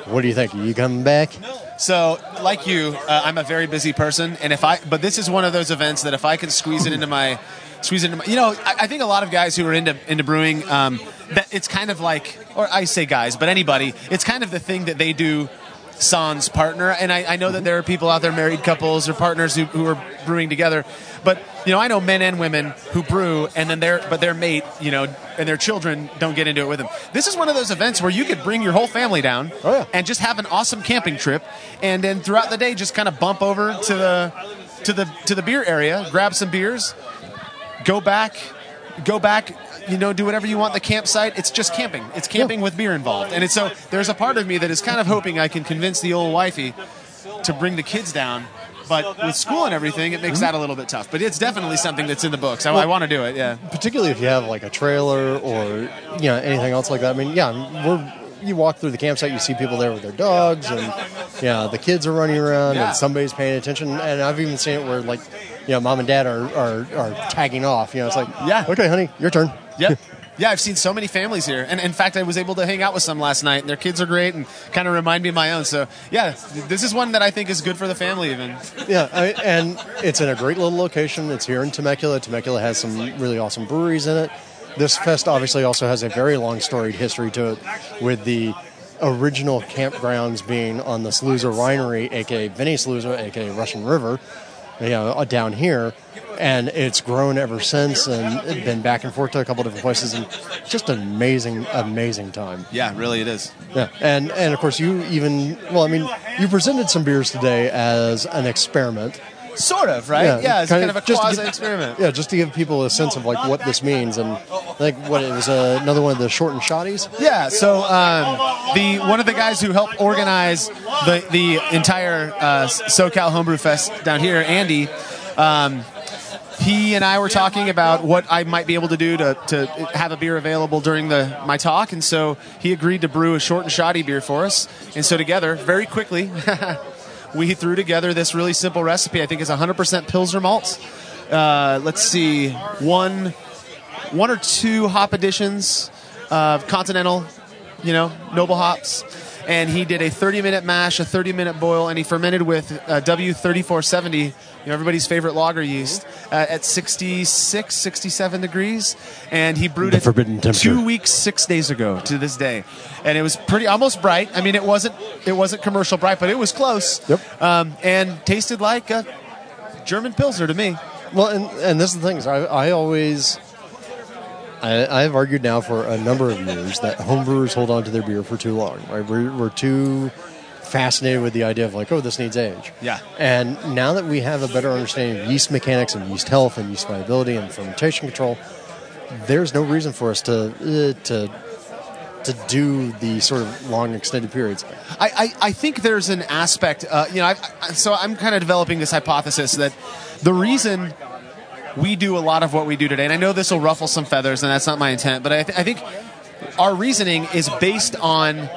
what do you think? Are you coming back? So, like you, uh, I'm a very busy person, and if I, but this is one of those events that if I can squeeze it into my, squeeze it into my, you know, I, I think a lot of guys who are into into brewing, um, that it's kind of like, or I say guys, but anybody, it's kind of the thing that they do. Sans partner, and I, I know that there are people out there, married couples or partners who, who are brewing together. But you know, I know men and women who brew, and then their but their mate, you know, and their children don't get into it with them. This is one of those events where you could bring your whole family down Oh, yeah. and just have an awesome camping trip, and then throughout the day, just kind of bump over to the to the to the beer area, grab some beers, go back, go back. You know, do whatever you want. The campsite. It's just camping. It's camping with beer involved, and it's so. There's a part of me that is kind of hoping I can convince the old wifey to bring the kids down. But with school and everything, it makes mm-hmm. that a little bit tough. But it's definitely something that's in the books. I, I want to do it. Yeah. Particularly if you have like a trailer or you know anything else like that. I mean, yeah, we're you walk through the campsite, you see people there with their dogs, and yeah, the kids are running around, Yeah. and somebody's paying attention. And I've even seen it where like, you know, mom and dad are are, are tagging off. You know, it's like, Yeah. okay, honey, your turn. Yep. *laughs* Yeah, I've seen so many families here, and in fact, I was able to hang out with some last night. and Their kids are great and kind of remind me of my own. So, yeah, this is one that I think is good for the family. Even Yeah, I, and it's in a great little location. It's here in Temecula. Temecula has some really awesome breweries in it. This fest obviously also has a very long storied history to it, with the original campgrounds being on the Cilurzo Winery, aka Vinnie Cilurzo, aka Russian River, you know, uh, down here. And it's grown ever since and been back and forth to a couple different places and just an amazing, amazing time. yeah, really, it is. Yeah, and and of course you even well, I mean, you presented some beers today as an experiment. Sort of, right? Yeah, it's kind of a just quasi experiment. Yeah, just to give people a sense of like what this means, and like what it was uh, another one of the short and shoddies. Yeah, so um, the one of the guys who helped organize the the entire uh, SoCal Homebrew Fest down here, Andy. Um, he and I were talking about what I might be able to do to, to have a beer available during the my talk, and so he agreed to brew a short and shoddy beer for us. And so together, very quickly, *laughs* we threw together this really simple recipe. I think it's 100% Pilsner malts. Uh, let's see, one one or two hop additions, of Continental, you know, noble hops. And he did a 30 minute mash, a 30 minute boil, and he fermented with uh, W3470, you know, everybody's favorite lager yeast, uh, at 66, 67 degrees. And he brewed The it forbidden temperature. two weeks, six days ago to this day. And it was pretty, almost bright. I mean, it wasn't, it wasn't commercial bright, but it was close. Yep. Um, and tasted like a German Pilsner to me. Well, and, and this is the thing is I, I always I, I've argued now for a number of years that homebrewers hold on to their beer for too long. Right? We're, we're too fascinated with the idea of like, oh, this needs age. Yeah. And now that we have a better understanding of yeast mechanics and yeast health and yeast viability and fermentation control, there's no reason for us to uh, to to do the sort of long extended periods. I, I, I think there's an aspect, uh, you know, I, I, so I'm kind of developing this hypothesis that the reason we do a lot of what we do today, and I know this will ruffle some feathers, and that's not my intent, but I, th- I think our reasoning is based on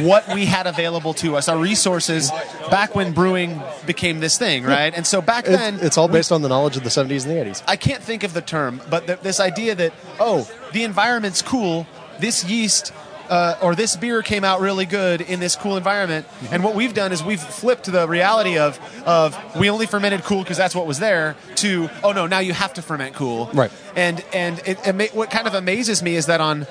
what we had available to us, our resources back when brewing became this thing, right? And so back then, it's all we- based on the knowledge of the 70s and the 80s. I can't think of the term, but th- this idea that oh, the environment's cool. This yeast uh, or this beer came out really good in this cool environment, and what we've done is we've flipped the reality of of we only fermented cool because that's what was there to oh no, now you have to ferment cool. Right. And and it, it ma- what kind of amazes me is that on.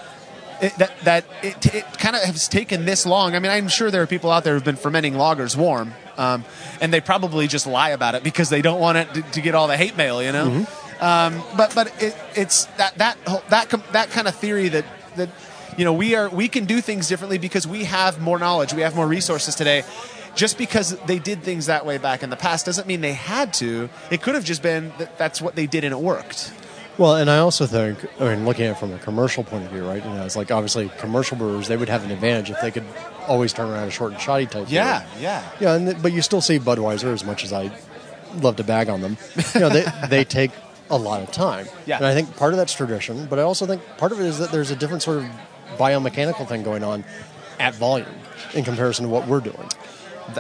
It, that that it, it kind of has taken this long. I mean, I'm sure there are people out there who've been fermenting lagers warm, um, and they probably just lie about it because they don't want it to, to get all the hate mail, you know. Um, but but it, it's that that whole- that com- that kind of theory that that you know we are we can do things differently because we have more knowledge, we have more resources today. Just because they did things that way back in the past doesn't mean they had to. It could have just been that that's what they did and it worked. Well, and I also think, I mean, looking at it from a commercial point of view, right? You know, it's like obviously commercial brewers they would have an advantage if they could always turn around a short and shoddy type. beer. yeah. yeah, and, th- but you still see Budweiser as much as I love to bag on them. You know, they *laughs* they take a lot of time. Yeah. and I think part of that's tradition, but I also think part of it is that there's a different sort of biomechanical thing going on at volume in comparison to what we're doing.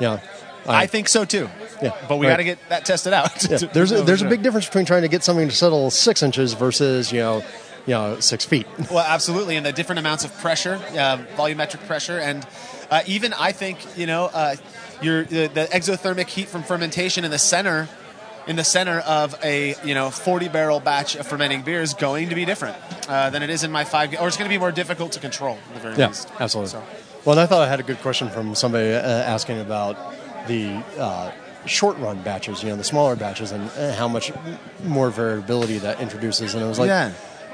Yeah, I think so too. Yeah, But we right. got to get that tested out. Yeah, *laughs* there's a, there's a big difference between trying to get something to settle six inches versus you know you know six feet. *laughs* Well, absolutely, and the different amounts of pressure, uh, volumetric pressure, and uh, even I think you know uh, your the, the exothermic heat from fermentation in the center, in the center of a you know 40 barrel batch of fermenting beer is going to be different uh, than it is in my five, or it's going to be more difficult to control. At the very Yeah, least. absolutely. So- Well, and I thought I had a good question from somebody uh, asking about the uh, short run batches, you know, the smaller batches, and uh, how much more variability that introduces. And I was like, Yeah.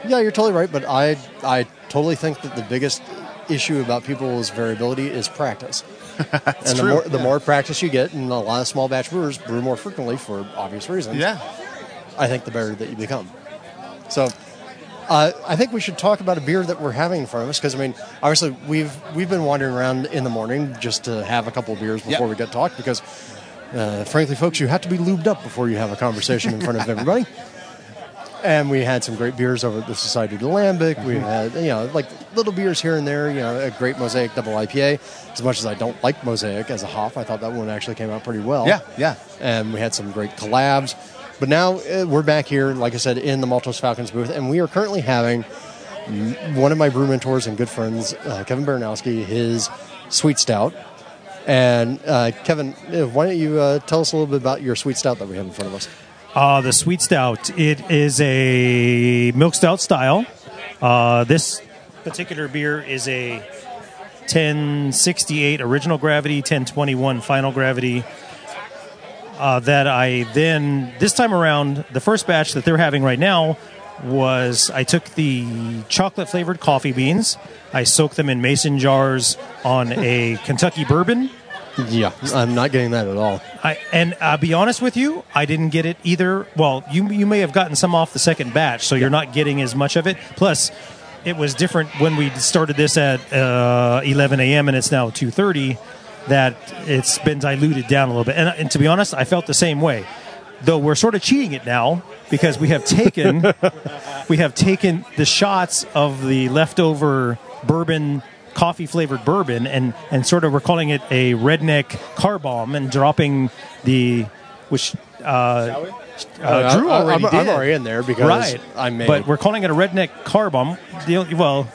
yeah, you're totally right. But I, I totally think that the biggest issue about people's variability is practice. *laughs* and the true, more the yeah. more practice you get, and a lot of small batch brewers brew more frequently for obvious reasons. Yeah. I think the better that you become. So, uh, I think we should talk about a beer that we're having in front of us because I mean, obviously we've we've been wandering around in the morning just to have a couple of beers before Yep. we get talked because, uh, frankly, folks, you have to be lubed up before you have a conversation in front of everybody. And we had some great beers over at the Society de Lambic. We had, you know, like little beers here and there. You know, a great Mosaic Double IPA. As much as I don't like Mosaic as a hop, I thought that one actually came out pretty well Yeah. Yeah. and we had some great collabs. But now uh, we're back here, like I said, in the Maltose Falcons booth, and we are currently having one of my brew mentors and good friends, uh, Kevin Baranowski, his sweet stout. And uh, Kevin, why don't you uh, tell us a little bit about your sweet stout that we have in front of us? Uh, the sweet stout. It is a milk stout style. Uh, this particular beer is a 1068 original gravity, 1021 final gravity. Uh, that I then this time around the first batch that they're having right now was I took the chocolate flavored coffee beans, I soaked them in mason jars on a *laughs* Kentucky bourbon. Yeah, I'm not getting that at all. I, and I'll be honest with you, I didn't get it either. Well, you you may have gotten some off the second batch, so you're not getting as much of it. Plus, it was different when we started this at uh, 11 a.m. and it's now 2:30. That it's been diluted down a little bit, and, and to be honest, I felt the same way. Though we're sort of cheating it now because we have taken *laughs* we have taken the shots of the leftover bourbon coffee flavored bourbon and and sort of we're calling it a redneck car bomb and dropping the which uh, uh, Drew I- I- already I'm, did. I'm already in there because right I made. but we're calling it a redneck car bomb the well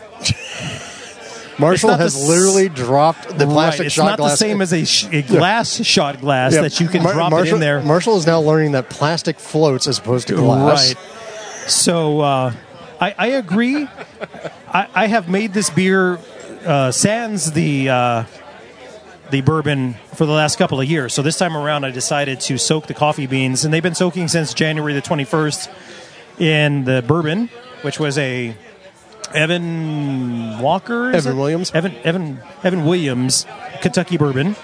Marshall has s- literally dropped the plastic right. It's shot not glass. the same as a, sh- a *laughs* glass shot glass Yeah. that you can Mar- drop Marshall, it in there. Marshall is now learning that plastic floats as opposed to glass. Right. So uh, I, I agree. I, I have made this beer uh, sans the uh, the bourbon for the last couple of years. So this time around, I decided to soak the coffee beans, and they've been soaking since January the twenty first in the bourbon, which was a Evan Walker, Evan it? Williams? Evan Evan Evan Williams, Kentucky bourbon.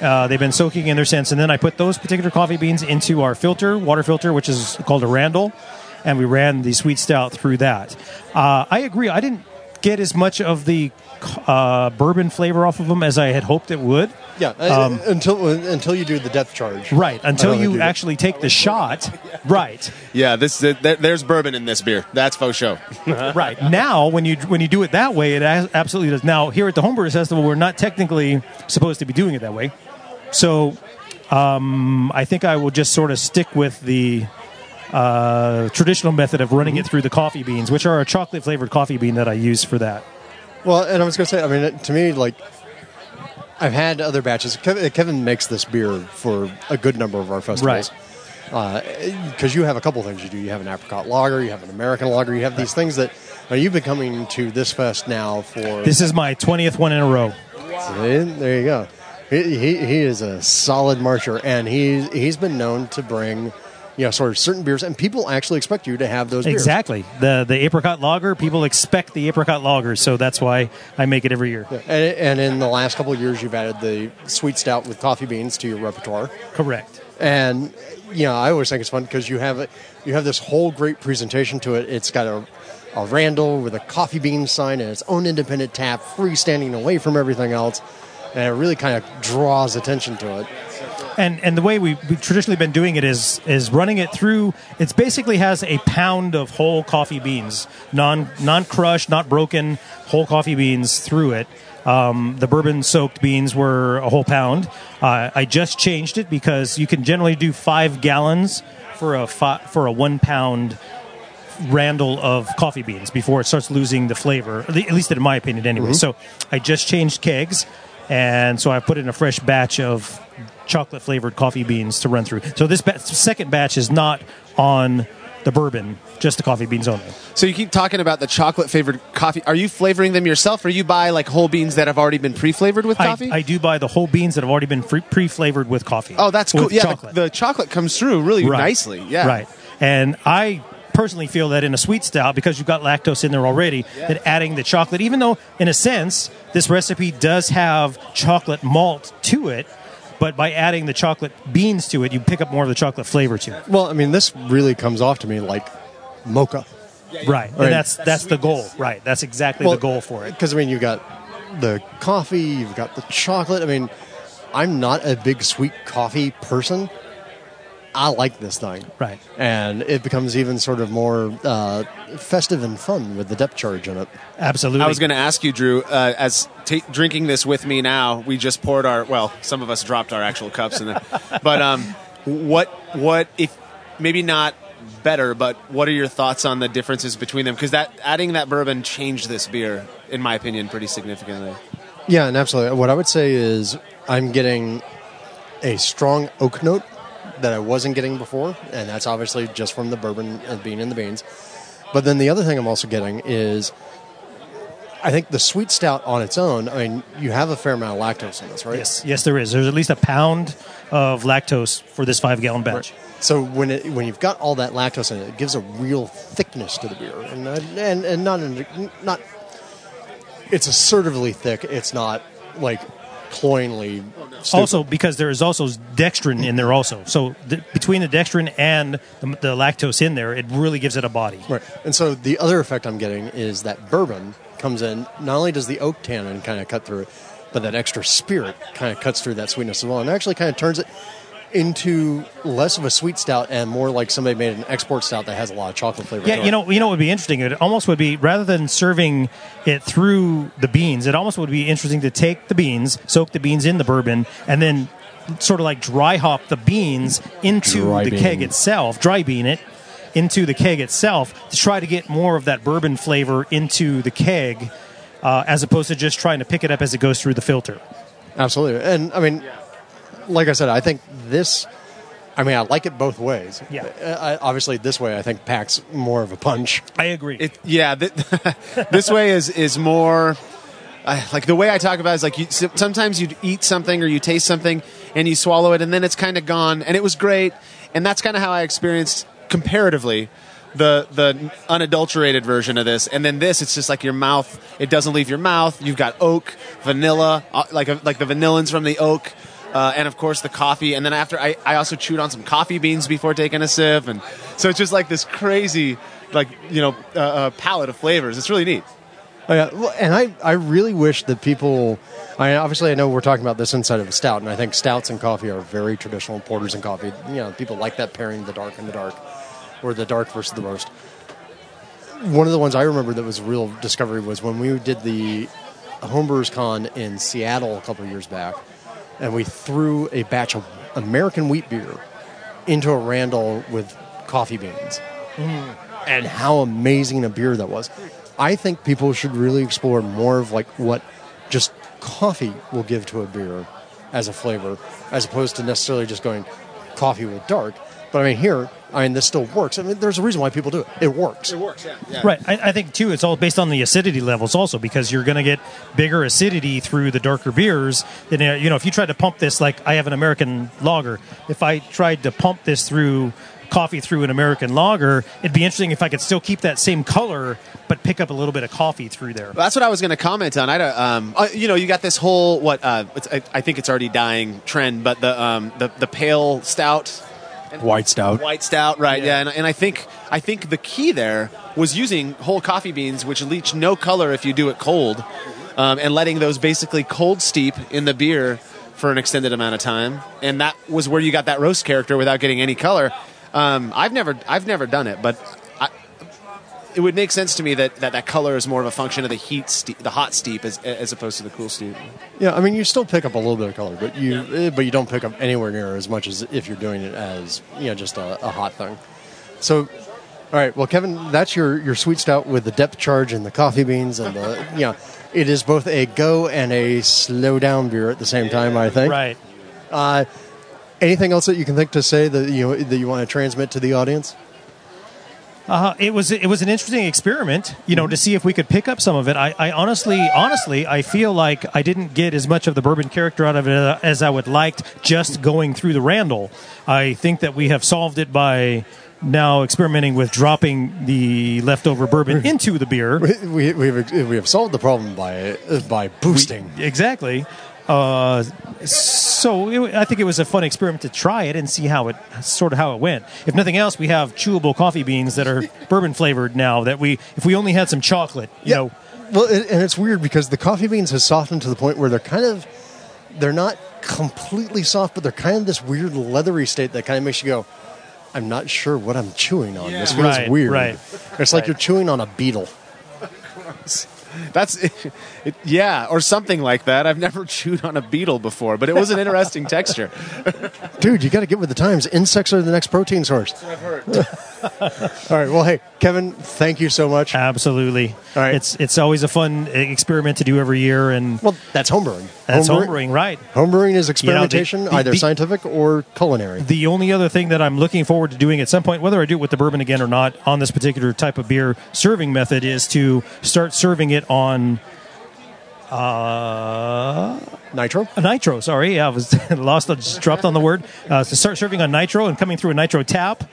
Uh, they've been soaking in there since, and then I put those particular coffee beans into our filter, water filter, which is called a Randall, and we ran the sweet stout through that. Uh, I agree. I didn't get as much of the uh, bourbon flavor off of them as I had hoped it would. Yeah, uh, until until you do the depth charge. Um, Right, until you do actually take the shot. *laughs* Right, Yeah, this there, there's bourbon in this beer. That's faux show. *laughs* right. Now, when you when you do it that way, it absolutely does. Now, here at the Homebrew Festival, we're not technically supposed to be doing it that way, so um, I think I will just sort of stick with the uh, traditional method of running it through the coffee beans, which are a chocolate flavored coffee bean that I use for that. Well, and I was going to say, I mean, to me, like, I've had other batches. Kevin, Kevin makes this beer for a good number of our festivals. Because uh, you have a couple things you do. You have an apricot lager, you have an American lager, you have these things that. Now, you've been coming to this fest now for. This is my twentieth one in a row. See, there you go. He, he, he is a solid marcher, and he's, he's been known to bring. Sort of certain beers, and people actually expect you to have those beers. Exactly. The the apricot lager, people expect the apricot lager, so that's why I make it every year. And, and in the last couple of years, you've added the sweet stout with coffee beans to your repertoire. Correct. and you know I always think it's fun because you have it, you have this whole great presentation to it. It's got a, a Randall with a coffee bean sign and its own independent tap, freestanding away from everything else, and it really kind of draws attention to it. And and the way we, we've traditionally been doing it is is running it through. It basically has a pound of whole coffee beans, non non crushed, not broken, whole coffee beans through it. Um, the bourbon soaked beans were a whole pound. Uh, I just changed it because you can generally do five gallons for a fi- for a one pound Randall of coffee beans before it starts losing the flavor. At least in my opinion, anyway. So I just changed kegs, and so I put in a fresh batch of chocolate flavored coffee beans to run through. So this ba- second batch is not on the bourbon, just the coffee beans only. So you keep talking about the chocolate flavored coffee. Are you flavoring them yourself, or you buy like whole beans that have already been pre-flavored with coffee? I do buy the whole beans that have already been pre-flavored with coffee. oh, that's cool. Yeah, the- chocolate. The, chocolate comes through really Right. nicely. Yeah, Right. And I personally feel that in a sweet stout, because you've got lactose in there already, that adding the chocolate, even though in a sense this recipe does have chocolate malt to it, but by adding the chocolate beans to it, you pick up more of the chocolate flavor to it. Well, I mean, this really comes off to me like mocha. Right. Right. And that's that's the goal. Right. That's exactly the goal for it. Because I mean, you've got the coffee, you've got the chocolate. I mean, I'm not a big sweet coffee person. I like this thing. Right. And it becomes even sort of more uh, festive and fun with the depth charge in it. Absolutely. I was going to ask you, Drew, uh, as ta drinking this with me now, we just poured our. Well, some of us dropped our actual cups, in there. *laughs* but um, what what if maybe not better, but what are your thoughts on the differences between them? Because that adding that bourbon changed this beer, in my opinion, pretty significantly. Yeah, and absolutely. What I would say is I'm getting a strong oak note that I wasn't getting before, and that's obviously just from the bourbon and being in the beans. But then the other thing I'm also getting is I think the sweet stout on its own, I mean, you have a fair amount of lactose in this, right? Yes, yes, there is. There's at least a pound of lactose for this five gallon batch. So when it, when you've got all that lactose in it, it gives a real thickness to the beer, and uh, and and not not. It's assertively thick. It's not like cloyingly. Stupid. Also, because there is also dextrin in there, also. So th- between the dextrin and the, the lactose in there, it really gives it a body. Right. And so the other effect I'm getting is that bourbon comes in. Not only does the oak tannin kind of cut through it, but that extra spirit kind of cuts through that sweetness as well, and actually kind of turns it into less of a sweet stout and more like somebody made an export stout that has a lot of chocolate flavor. Yeah, you know, you know, what would be interesting. It almost would be rather than serving it through the beans, it almost would be interesting to take the beans, soak the beans in the bourbon, and then sort of like dry hop the beans into Dry the bean. keg itself, dry bean it into the keg itself to try to get more of that bourbon flavor into the keg. uh, as opposed to just trying to pick it up as it goes through the filter. Absolutely. And I mean, like I said, I think this. I mean, I like it both ways. Yeah. Uh, I, obviously, this way I think packs more of a punch. I agree. It, yeah, th- *laughs* this way is is more uh, like the way I talk about it is like you, sometimes you eat something or you taste something and you swallow it and then it's kind of gone and it was great and that's kind of how I experienced comparatively the the unadulterated version of this and then this it's just like your mouth it doesn't leave your mouth you've got oak vanilla uh, like a, like the vanillins from the oak uh, and of course the coffee. And then after, I, I also chewed on some coffee beans before taking a sip, and so it's just like this crazy, like you know, uh, uh, palette of flavors. It's really neat. Oh, yeah. Well, and I, I really wish that people. I mean, obviously I know we're talking about this inside of a stout, and I think stouts and coffee are very traditional. Porters and coffee, you know, people like that pairing, the dark and the dark, or the dark versus the roast. One of the ones I remember that was a real discovery was when we did the Homebrewers Con in Seattle a couple years back and we threw a batch of American wheat beer into a Randall with coffee beans. Mm. And how amazing a beer that was. I think people should really explore more of like what just coffee will give to a beer as a flavor, as opposed to necessarily just going coffee with dark. But I mean, here, I mean, this still works. I mean, there's a reason why people do it. It works. It works, yeah. yeah. Right. I, I, think, too, it's all based on the acidity levels also because you're going to get bigger acidity through the darker beers. Than, uh, you know, if you tried to pump this, like I have an American lager, if I tried to pump this through coffee through an American lager, it'd be interesting if I could still keep that same color but pick up a little bit of coffee through there. Well, that's what I was going to comment on. I um, uh, you know, you got this whole what uh, I, I, think it's already dying trend, but the um, the the pale stout white stout. White stout, right? Yeah, yeah and, and, I think I think the key there was using whole coffee beans, which leach no color if you do it cold, um, and letting those basically cold steep in the beer for an extended amount of time, and that was where you got that roast character without getting any color. Um, I've never I've never done it, but it would make sense to me that, that that color is more of a function of the heat, steep, the hot steep, as, as opposed to the cool steep. Yeah, I mean, you still pick up a little bit of color, but you yeah. But you don't pick up anywhere near as much as if you're doing it as you know just a, a hot thing. So, all right, well, Kevin, that's your your sweet stout with the depth charge and the coffee beans and the you know, it is both a go and a slow down beer at the same time. I think. Right. Uh, anything else that you can think to say that you know, that you want to transmit to the audience? Uh, it was it was an interesting experiment, you know, mm-hmm. to see if we could pick up some of it. I, I, honestly, honestly, I feel like I didn't get as much of the bourbon character out of it uh, as I would liked just going through the Randall. I think that we have solved it by now experimenting with dropping the leftover bourbon into the beer. We, we, we, have, we have solved the problem by by boosting. We, exactly. Uh, so it, I think it was a fun experiment to try it and see how it sort of how it went. If nothing else, we have chewable coffee beans that are *laughs* bourbon flavored now. That we if we only had some chocolate, you yeah. know. Well, and it's weird because the coffee beans has softened to the point where they're kind of they're not completely soft, but they're kind of this weird leathery state that kind of makes you go. I'm not sure what I'm chewing on. Yeah. This feels right, weird. Right. It's like right. you're chewing on a beetle. *laughs* That's it, *laughs* it, yeah, or something like that. I've never *laughs* chewed on a beetle before, but it was an interesting texture. *laughs* Dude, you got to get with the times. Insects are the next protein source. I've heard. All right. Well, hey, Kevin, thank you so much. Absolutely. All right. It's it's always a fun experiment to do every year, and well, that's homebrewing. That's homebrewing, homebrewing right? Homebrewing is experimentation, you know, the, the, either the, scientific or culinary. The only other thing that I'm looking forward to doing at some point, whether I do it with the bourbon again or not, on this particular type of beer serving method, is to start serving it on. Uh, nitro. nitro. Sorry, yeah, I was *laughs* lost. I just dropped on the word. Uh, to start serving on nitro and coming through a nitro tap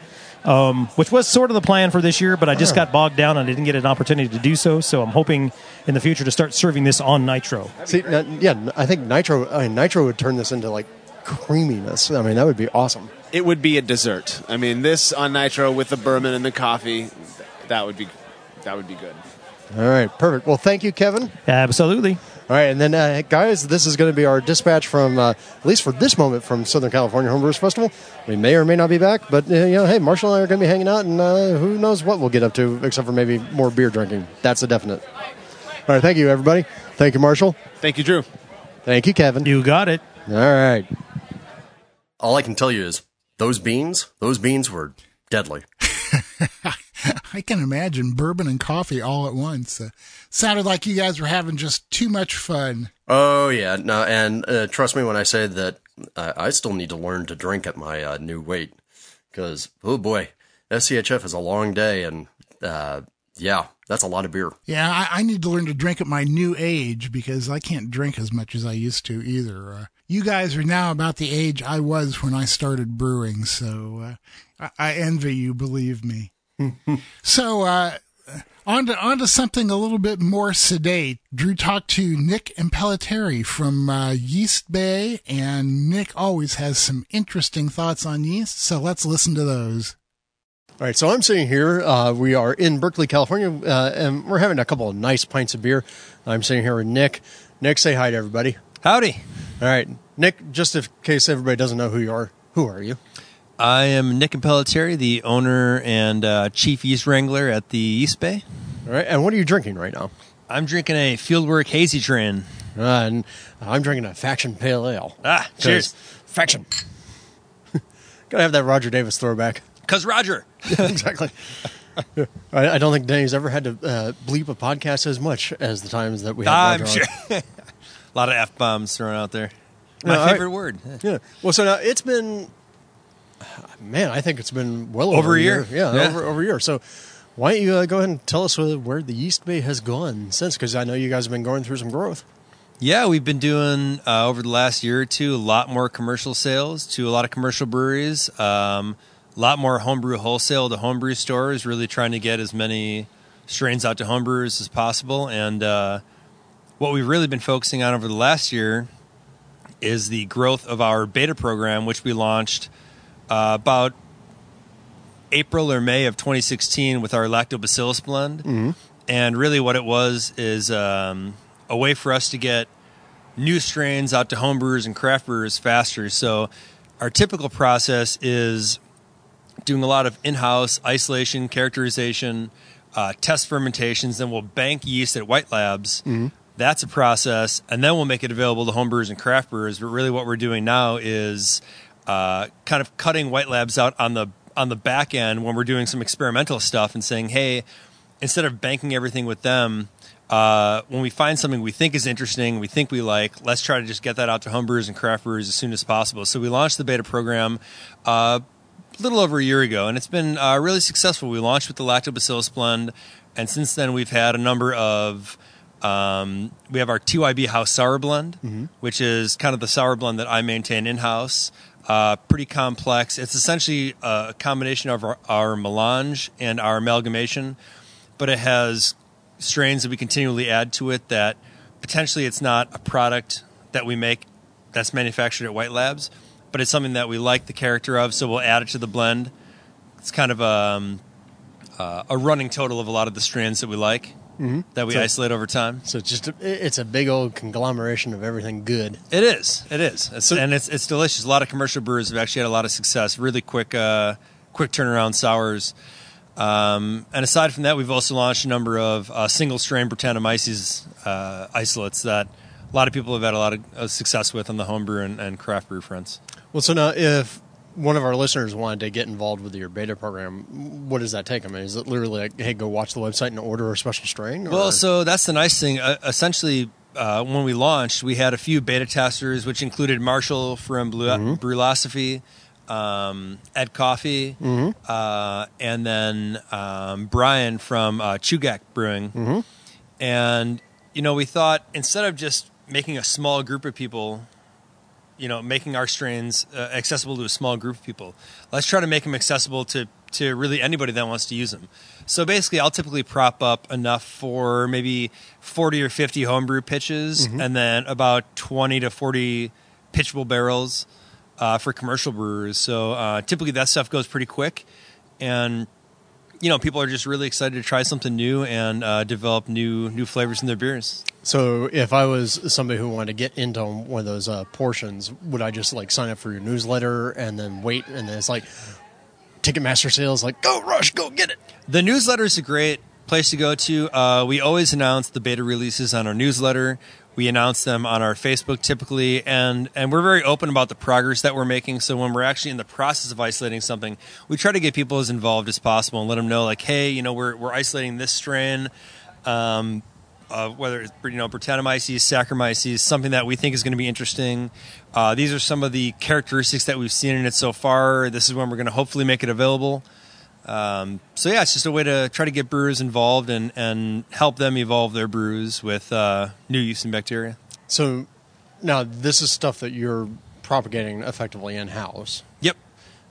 um, which was sort of the plan for this year, but I just got bogged down and I didn't get an opportunity to do so. So I'm hoping in the future to start serving this on nitro. See, yeah, I think nitro, I mean, nitro would turn this into like creaminess. I mean, that would be awesome. It would be a dessert. I mean, this on nitro with the bourbon and the coffee, that would be that would be good. All right, perfect. Well, thank you, Kevin. Absolutely. All right, and then uh, guys, this is going to be our dispatch from uh, at least for this moment from Southern California Homebrewers Festival. We may or may not be back, but uh, you know, hey, Marshall and I are going to be hanging out, and uh, who knows what we'll get up to, except for maybe more beer drinking. That's a definite. All right, thank you, everybody. Thank you, Marshall. Thank you, Drew. Thank you, Kevin. You got it. All right. All I can tell you is those beans, those beans were deadly. *laughs* *laughs* I can imagine bourbon and coffee all at once. Uh, sounded like you guys were having just too much fun. Oh yeah, no, and uh, trust me when I say that uh, I still need to learn to drink at my uh, new weight because oh boy, SCHF is a long day, and uh, yeah, that's a lot of beer. Yeah, I, I, need to learn to drink at my new age because I can't drink as much as I used to either. Uh, you guys are now about the age I was when I started brewing, so uh, I, I, envy you, believe me. So, uh, on to, on to something a little bit more sedate. Drew talked to Nick Impellitteri from uh, Yeast Bay, and Nick always has some interesting thoughts on yeast, so let's listen to those. All right, so I'm sitting here. Uh, we are in Berkeley, California, uh, and we're having a couple of nice pints of beer. I'm sitting here with Nick. Nick, say hi to everybody. Howdy. All right, Nick. Just in case everybody doesn't know who you are, who are you? I am Nick Impellitteri, the owner and uh, chief yeast wrangler at the Yeast Bay. All right, and what are you drinking right now? I'm drinking a Fieldwork Hazy Train. Uh, and I'm drinking a Faction Pale Ale. Ah, cheers. Faction. *laughs* Gotta have that Rodger Davis throwback. Cause Rodger. *laughs* exactly. *laughs* I, I, don't think Danny's ever had to uh, bleep a podcast as much as the times that we have. I'm sure. a lot of f bombs thrown out there. My favorite word. Yeah. Well, so now it's been, man, I think it's been well over, over a year. year. Yeah, yeah, over over a year. So. Why don't you uh, go ahead and tell us where the Yeast Bay has gone since? Because I know you guys have been going through some growth. Yeah, we've been doing uh, over the last year or two a lot more commercial sales to a lot of commercial breweries. Um, a lot more homebrew wholesale to homebrew stores, really trying to get as many strains out to homebrewers as possible. And uh, what we've really been focusing on over the last year is the growth of our beta program, which we launched uh, about April or May of 2016 with our lactobacillus blend. Mm-hmm. And really, what it was is um, a way for us to get new strains out to homebrewers and craft brewers faster. So, our typical process is doing a lot of in-house isolation, characterization, uh, test fermentations. Then we'll bank yeast at White Labs. Mm-hmm. That's a process, and then we'll make it available to homebrewers and craft brewers. But really, what we're doing now is uh, kind of cutting White Labs out on the on the back end when we're doing some experimental stuff and saying, hey, instead of banking everything with them, uh, when we find something we think is interesting, we think we like, let's try to just get that out to homebrewers and craft brewers as soon as possible. So we launched the beta program uh, a little over a year ago, and it's been uh, really successful. We launched with the Lactobacillus blend, and since then we've had a number of. Um, we have our TYB House Sour Blend, mm-hmm. which is kind of the sour blend that I maintain in house. Uh, pretty complex. It's essentially a combination of our, our, melange and our amalgamation, but it has strains that we continually add to it that potentially it's not a product that we make that's manufactured at White Labs, but it's something that we like the character of, so we'll add it to the blend. It's kind of a, um, uh, a running total of a lot of the strains that we like mm-hmm. that we so, isolate over time. So it's just a, it's a big old conglomeration of everything good. It is. It is. It's, so, and it's it's delicious. A lot of commercial brewers have actually had a lot of success. Really quick uh, quick turnaround sours. Um, and aside from that, we've also launched a number of uh, single strain Brettanomyces uh, isolates that a lot of people have had a lot of success with on the homebrew and, and craft brew fronts. Well, so now if one of our listeners wanted to get involved with your beta program, what does that take? I mean, is it literally like, hey, go watch the website and order a special strain? Or? Well, so that's the nice thing. Uh, essentially, uh, when we launched, we had a few beta testers, which included Marshall from Blue- mm-hmm. Brulosophy, um, Ed Coffey, mm-hmm. uh, and then um, Brian from uh, Chugach Brewing. Mm-hmm. And, you know, we thought instead of just making a small group of people you know, making our strains uh, accessible to a small group of people. Let's try to make them accessible to to really anybody that wants to use them. So basically, I'll typically prop up enough for maybe forty or fifty homebrew pitches, mm-hmm. and then about twenty to forty pitchable barrels uh, for commercial brewers. So uh, typically, that stuff goes pretty quick, and you know, people are just really excited to try something new and uh, develop new new flavors in their beers. So, if I was somebody who wanted to get into one of those uh, portions, would I just like sign up for your newsletter and then wait? And then it's like Ticketmaster sales, like go rush, go get it. The newsletter is a great place to go to. Uh, we always announce the beta releases on our newsletter. We announce them on our Facebook typically, and and we're very open about the progress that we're making. So when we're actually in the process of isolating something, we try to get people as involved as possible and let them know, like, hey, you know, we're we're isolating this strain. Um, uh, whether it's you know Brettanomyces, Saccharomyces, something that we think is going to be interesting. Uh, these are some of the characteristics that we've seen in it so far. This is when we're going to hopefully make it available. Um, so yeah, it's just a way to try to get brewers involved and, and help them evolve their brews with uh, new yeast and bacteria. So now this is stuff that you're propagating effectively in house, Yep.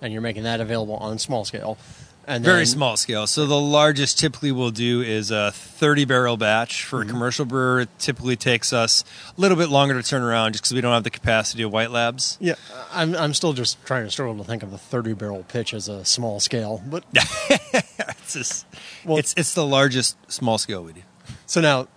and you're making that available on small scale. And Very then- small scale. So the largest typically we'll do is a 30 barrel batch for a mm-hmm. commercial brewer. It typically takes us a little bit longer to turn around just because we don't have the capacity of white labs. Yeah, I'm I'm still just trying to struggle to think of the 30 barrel pitch as a small scale, but *laughs* It's just, Well- it's it's the largest small scale we do. So now,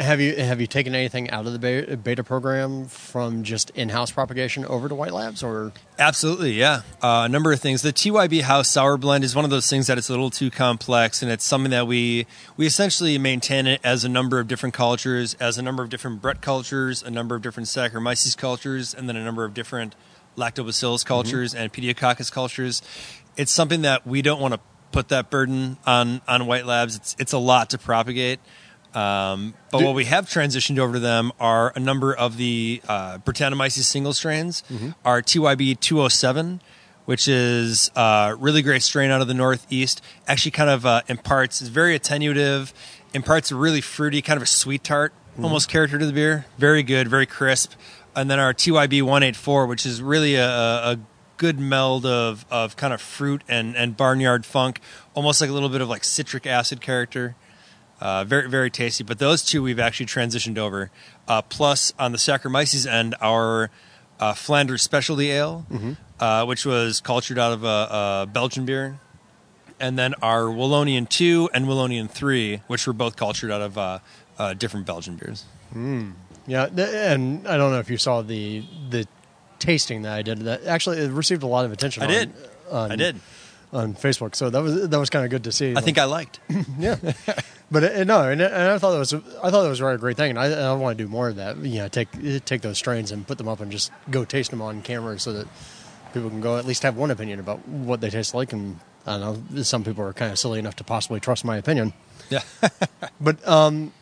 have you have you taken anything out of the beta, program from just in-house propagation over to White Labs, or Absolutely, yeah. Uh, a number of things. The TYB House Sour Blend is one of those things that it's a little too complex, and it's something that we we essentially maintain it as a number of different cultures, as a number of different Brett cultures, a number of different Saccharomyces cultures, and then a number of different Lactobacillus cultures and Pediococcus cultures. It's something that we don't want to put that burden on on White Labs. It's it's a lot to propagate. Um, but what we have transitioned over to them are a number of the uh, Brettanomyces single strains. Our TYB 207, which is a really great strain out of the Northeast, actually kind of uh, imparts, is very attenuative, imparts a really fruity, kind of a sweet tart almost character to the beer. Very good, very crisp. And then our TYB 184, which is really a, a a good meld of, of kind of fruit and, and barnyard funk, almost like a little bit of like citric acid character. Uh, very very tasty. But those two we've actually transitioned over. Uh, plus on the Saccharomyces end, our uh, Flanders Specialty Ale, uh, which was cultured out of a, a Belgian beer, and then our Wallonian Two and Wallonian Three, which were both cultured out of uh, uh, different Belgian beers. yeah? th- And I don't know if you saw the the tasting that I did. That actually it received a lot of attention. I on, did. on, I did. On Facebook, so that was that was kind of good to see. I think I liked. *laughs* yeah. But uh, no, and, and I thought that was I thought that was a great thing, and I, I want to do more of that. You know, take take those strains and put them up and just go taste them on camera, so that people can go at least have one opinion about what they taste like. And I don't know, some people are kind of silly enough to possibly trust my opinion. Yeah. *laughs* But um,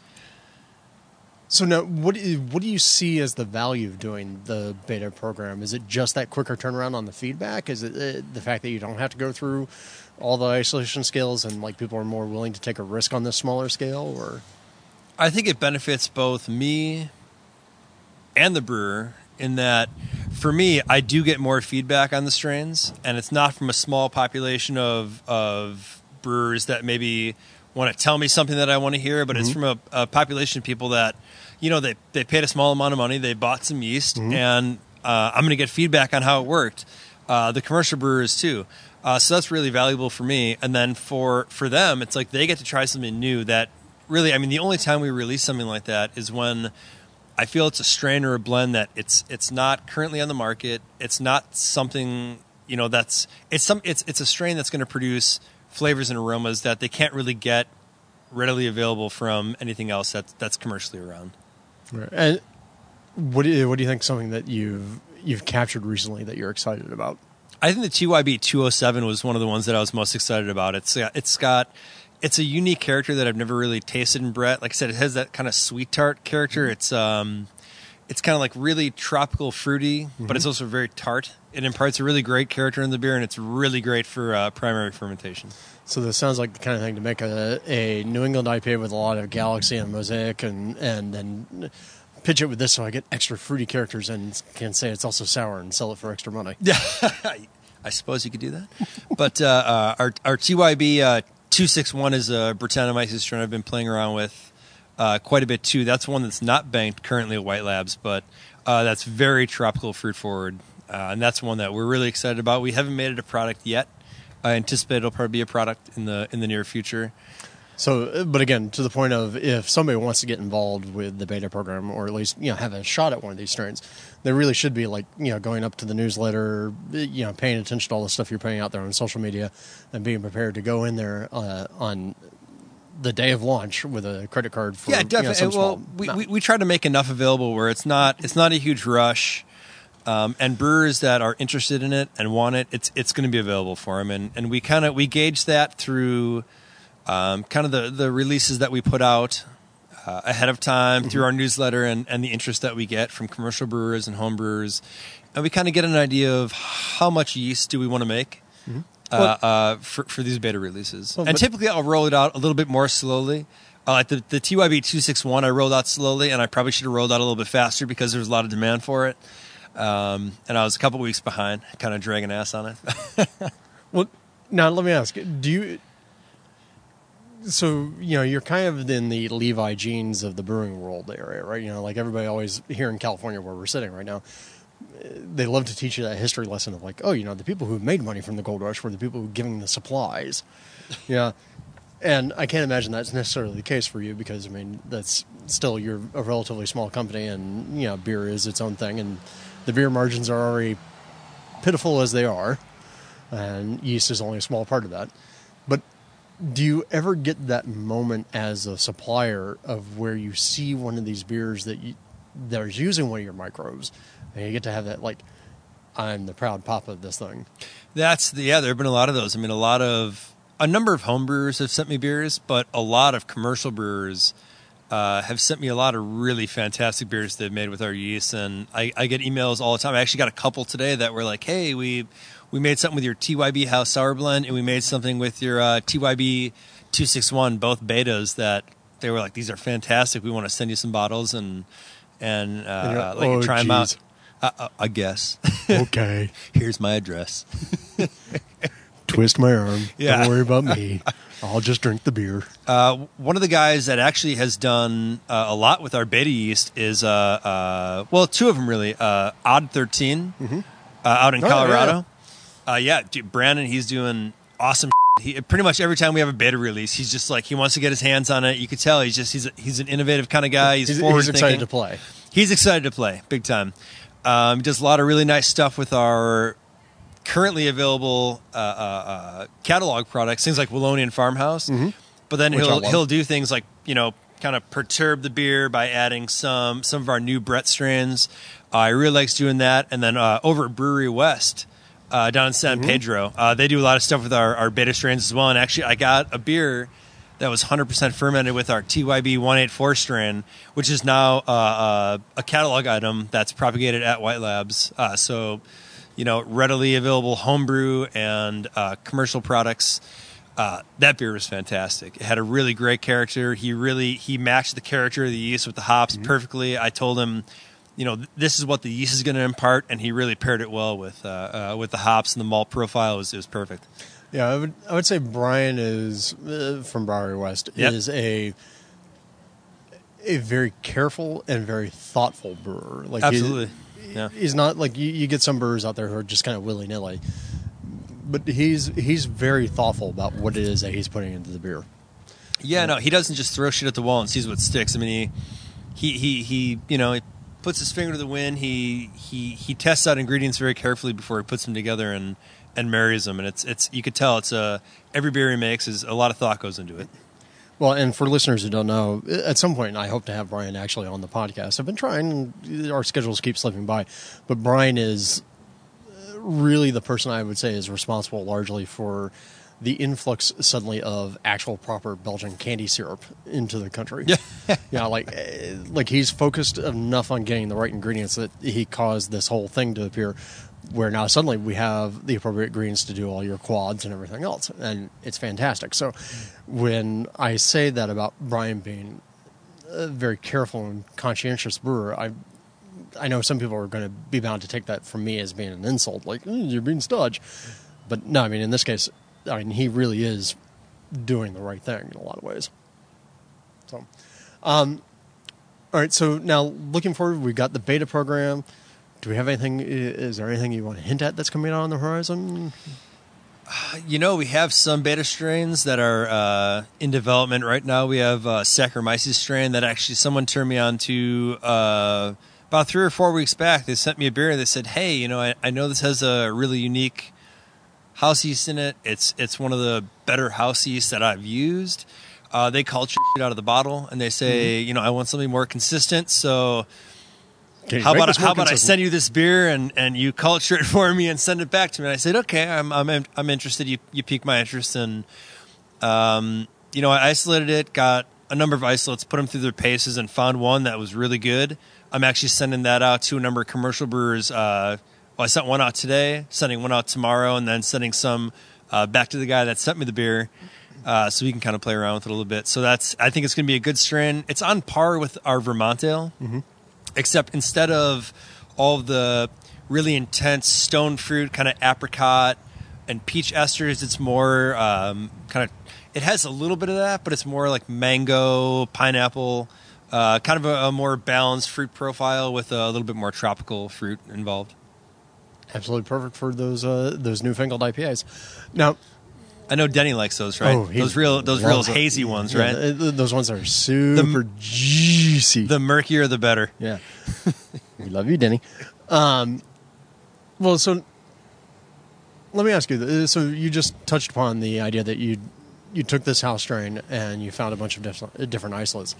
so now, what do you, what do you see as the value of doing the beta program? Is it just that quicker turnaround on the feedback? Is it uh, the fact that you don't have to go through all the isolation scales and like people are more willing to take a risk on this smaller scale? Or I think it benefits both me and the brewer in that for me, I do get more feedback on the strains, and it's not from a small population of of brewers that maybe want to tell me something that I want to hear, but it's from a, a population of people that you know they they paid a small amount of money, they bought some yeast, and uh, I'm going to get feedback on how it worked. Uh, the commercial brewers too. Uh, so that's really valuable for me. And then for for them, it's like they get to try something new. That really, I mean, the only time we release something like that is when I feel it's a strain or a blend that it's it's not currently on the market. It's not something you know that's it's some it's it's a strain that's going to produce flavors and aromas that they can't really get readily available from anything else that's that's commercially around. And what do you, what do you think something that you've you've captured recently that you're excited about? I think the TYB 207 was one of the ones that I was most excited about. It's got- it's got it's a unique character that I've never really tasted in Brett. Like I said, it has that kind of sweet tart character. It's um it's kind of like really tropical fruity, but it's also very tart. It imparts a really great character in the beer, and it's really great for uh, primary fermentation. So this sounds like the kind of thing to make a, a New England IPA with a lot of Galaxy and Mosaic, and and then pitch it with this, so I get extra fruity characters and can say it's also sour and sell it for extra money. Yeah, *laughs* I suppose you could do that. But uh, uh, our our TYB uh, two six one is a Brettanomyces strain I've been playing around with uh, quite a bit too. That's one that's not banked currently at White Labs, but uh, that's very tropical fruit forward, and that's one that we're really excited about. We haven't made it a product yet. I anticipate it'll probably be a product in the in the near future. So, uh, but again, to the point of if somebody wants to get involved with the beta program, or at least you know have a shot at one of these strains, they really should be like you know going up to the newsletter, you know, paying attention to all the stuff you're putting out there on social media, and being prepared to go in there uh, on the day of launch with a credit card for yeah, you know, definitely. well, small we, amount. we we try to make enough available where it's not it's not a huge rush, um, and brewers that are interested in it and want it, it's it's going to be available for them, and and we kind of we gauge that through um, kind of the the releases that we put out. Uh, ahead of time through our newsletter and, and the interest that we get from commercial brewers and home brewers, and we kind of get an idea of how much yeast do we want to make uh, uh, for, for these beta releases. Well, and but- typically, I'll roll it out a little bit more slowly. Uh, like the, the TYB 261, I rolled out slowly, and I probably should have rolled out a little bit faster because there was a lot of demand for it. Um, and I was a couple weeks behind, kind of dragging ass on it. *laughs* Well, now let me ask: Do you? So you know you're kind of in the Levi jeans of the brewing world area, right? You know, like everybody always here in California, where we're sitting right now, they love to teach you that history lesson of like, oh, you know, the people who made money from the gold rush were the people who were giving the supplies. *laughs* yeah, and I can't imagine that's necessarily the case for you because I mean that's still you're a relatively small company, and you know, beer is its own thing, and the beer margins are already pitiful as they are and yeast is only a small part of that. But do you ever get that moment as a supplier of where you see one of these beers that you, that is using one of your microbes, and you get to have that like, I'm the proud papa of this thing. That's the, yeah. There have been a lot of those. I mean, a lot of a number of home brewers have sent me beers, but a lot of commercial brewers uh, have sent me a lot of really fantastic beers they've made with our yeast, and I, I get emails all the time. I actually got a couple today that were like, "Hey, we we made something with your TYB House Sour Blend, and we made something with your uh, TYB 261, both betas that." They were like, "These are fantastic. We want to send you some bottles and and uh, And like, you "Oh, try them out." geez. Uh, uh, I guess. Okay, *laughs* Here's my address. *laughs* twist my arm. *laughs* Yeah. Don't worry about me. I'll just drink the beer. Uh, one of the guys that actually has done uh, a lot with our beta yeast is, uh, uh, well, two of them really. Uh, Odd 13 uh, out in Oh, Colorado. Uh, yeah, dude, Brandon, he's doing awesome. He, pretty much every time we have a beta release, he's just like he wants to get his hands on it. You could tell he's just he's a, he's an innovative kind of guy. He's, He's, forward he's excited thinking. to play. He's excited to play big time. Um, he does a lot of really nice stuff with our currently available uh, uh, uh, catalog products, things like Wallonian Farmhouse. But then Which he'll he'll do things like you know kind of perturb the beer by adding some some of our new Brett strands. Uh, I really likes doing that. And then uh, over at Brouwerij West. Uh, down in San Pedro, uh, they do a lot of stuff with our, our beta strains as well. And actually, I got a beer that was 100% fermented with our TYB 184 strain, which is now uh, uh, a catalog item that's propagated at White Labs. Uh, so, you know, readily available homebrew and uh, commercial products. Uh, that beer was fantastic. It had a really great character. He really he matched the character of the yeast with the hops perfectly. I told him, you know, th- this is what the yeast is going to impart, and he really paired it well with uh, uh, with the hops and the malt profile. It was, it was perfect. Yeah, I would I would say Brian is uh, from Brouwerij West Yep. is a a very careful and very thoughtful brewer. Like Absolutely. Yeah. he's not like you, you get some brewers out there who are just kind of willy nilly, but he's he's very thoughtful about what it is that he's putting into the beer. Yeah, no, he doesn't just throw shit at the wall and sees what sticks. I mean, he he he, he you know, he puts his finger to the wind. He he he tests out ingredients very carefully before he puts them together and and marries them. And it's it's you could tell it's a every beer he makes is a lot of thought goes into it. Well, and for listeners who don't know, at some point I hope to have Brian actually on the podcast. I've been trying; our schedules keep slipping by, but Brian is uh, really the person I would say is responsible largely for the influx suddenly of actual proper Belgian candy syrup into the country. Yeah, *laughs* yeah, like eh, like he's focused enough on getting the right ingredients that he caused this whole thing to appear. Where now suddenly we have the appropriate greens to do all your quads and everything else, and it's fantastic. So, when I say that about Brian being a very careful and conscientious brewer, I I know some people are going to be bound to take that from me as being an insult, like "Mm, you're being stodge. But no, I mean in this case, I mean he really is doing the right thing in a lot of ways. So, um, all right. So now looking forward, we've got the beta program. Do we have anything? Is there anything you want to hint at that's coming out on the horizon? You know, we have some beta strains that are uh, in development right now. We have uh, Saccharomyces strain that actually someone turned me on to uh, about three or four weeks back. They sent me a beer. and They said, "Hey, you know, I, I know this has a really unique house yeast in it. It's it's one of the better house yeast that I've used. Uh, they culture shit out of the bottle and they say, you know, I want something more consistent. So Can how about how about I send you this beer and, and you culture it *laughs* for me and send it back to me? And I said, okay, I'm I'm I'm interested. You you pique my interest and um, you know, I isolated it, got a number of isolates, put them through their paces, and found one that was really good. I'm actually sending that out to a number of commercial brewers. Uh, well, I sent one out today, sending one out tomorrow, and then sending some uh, back to the guy that sent me the beer, uh, so we can kind of play around with it a little bit. So that's I think it's going to be a good strain. It's on par with our Vermont Ale, except instead of all the really intense stone fruit, kind of apricot and peach esters, it's more um, kind of. It has a little bit of that, but it's more like mango, pineapple, uh, kind of a, a more balanced fruit profile with a little bit more tropical fruit involved. Absolutely perfect for those uh, those newfangled IPAs. Now, I know Denny likes those, right? Oh, those real, those real hazy ones, right? th- those ones are super juicy. The murkier, the better. Yeah. *laughs* we love you, Denny. Um, well, so let me ask you. So you just touched upon the idea that you you took this house strain and you found a bunch of different, different isolates.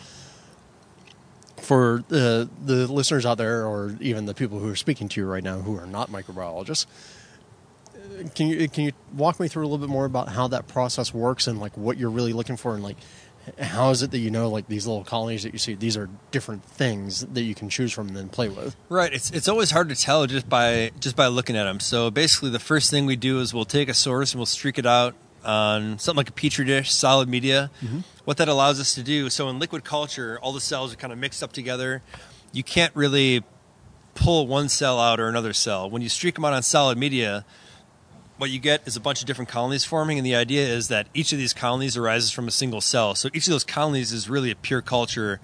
For the the listeners out there, or even the people who are speaking to you right now, who are not microbiologists, uh, can you can you walk me through a little bit more about how that process works and like what you're really looking for and like how is it that you know like these little colonies that you see these are different things that you can choose from and then play with Right. It's it's always hard to tell just by just by looking at them. So basically, the first thing we do is we'll take a source and we'll streak it out on something like a petri dish, solid media. Mm-hmm. What that allows us to do. So in liquid culture, all the cells are kind of mixed up together. You can't really pull one cell out or another cell. When you streak them out on solid media, what you get is a bunch of different colonies forming, and the idea is that each of these colonies arises from a single cell. So each of those colonies is really a pure culture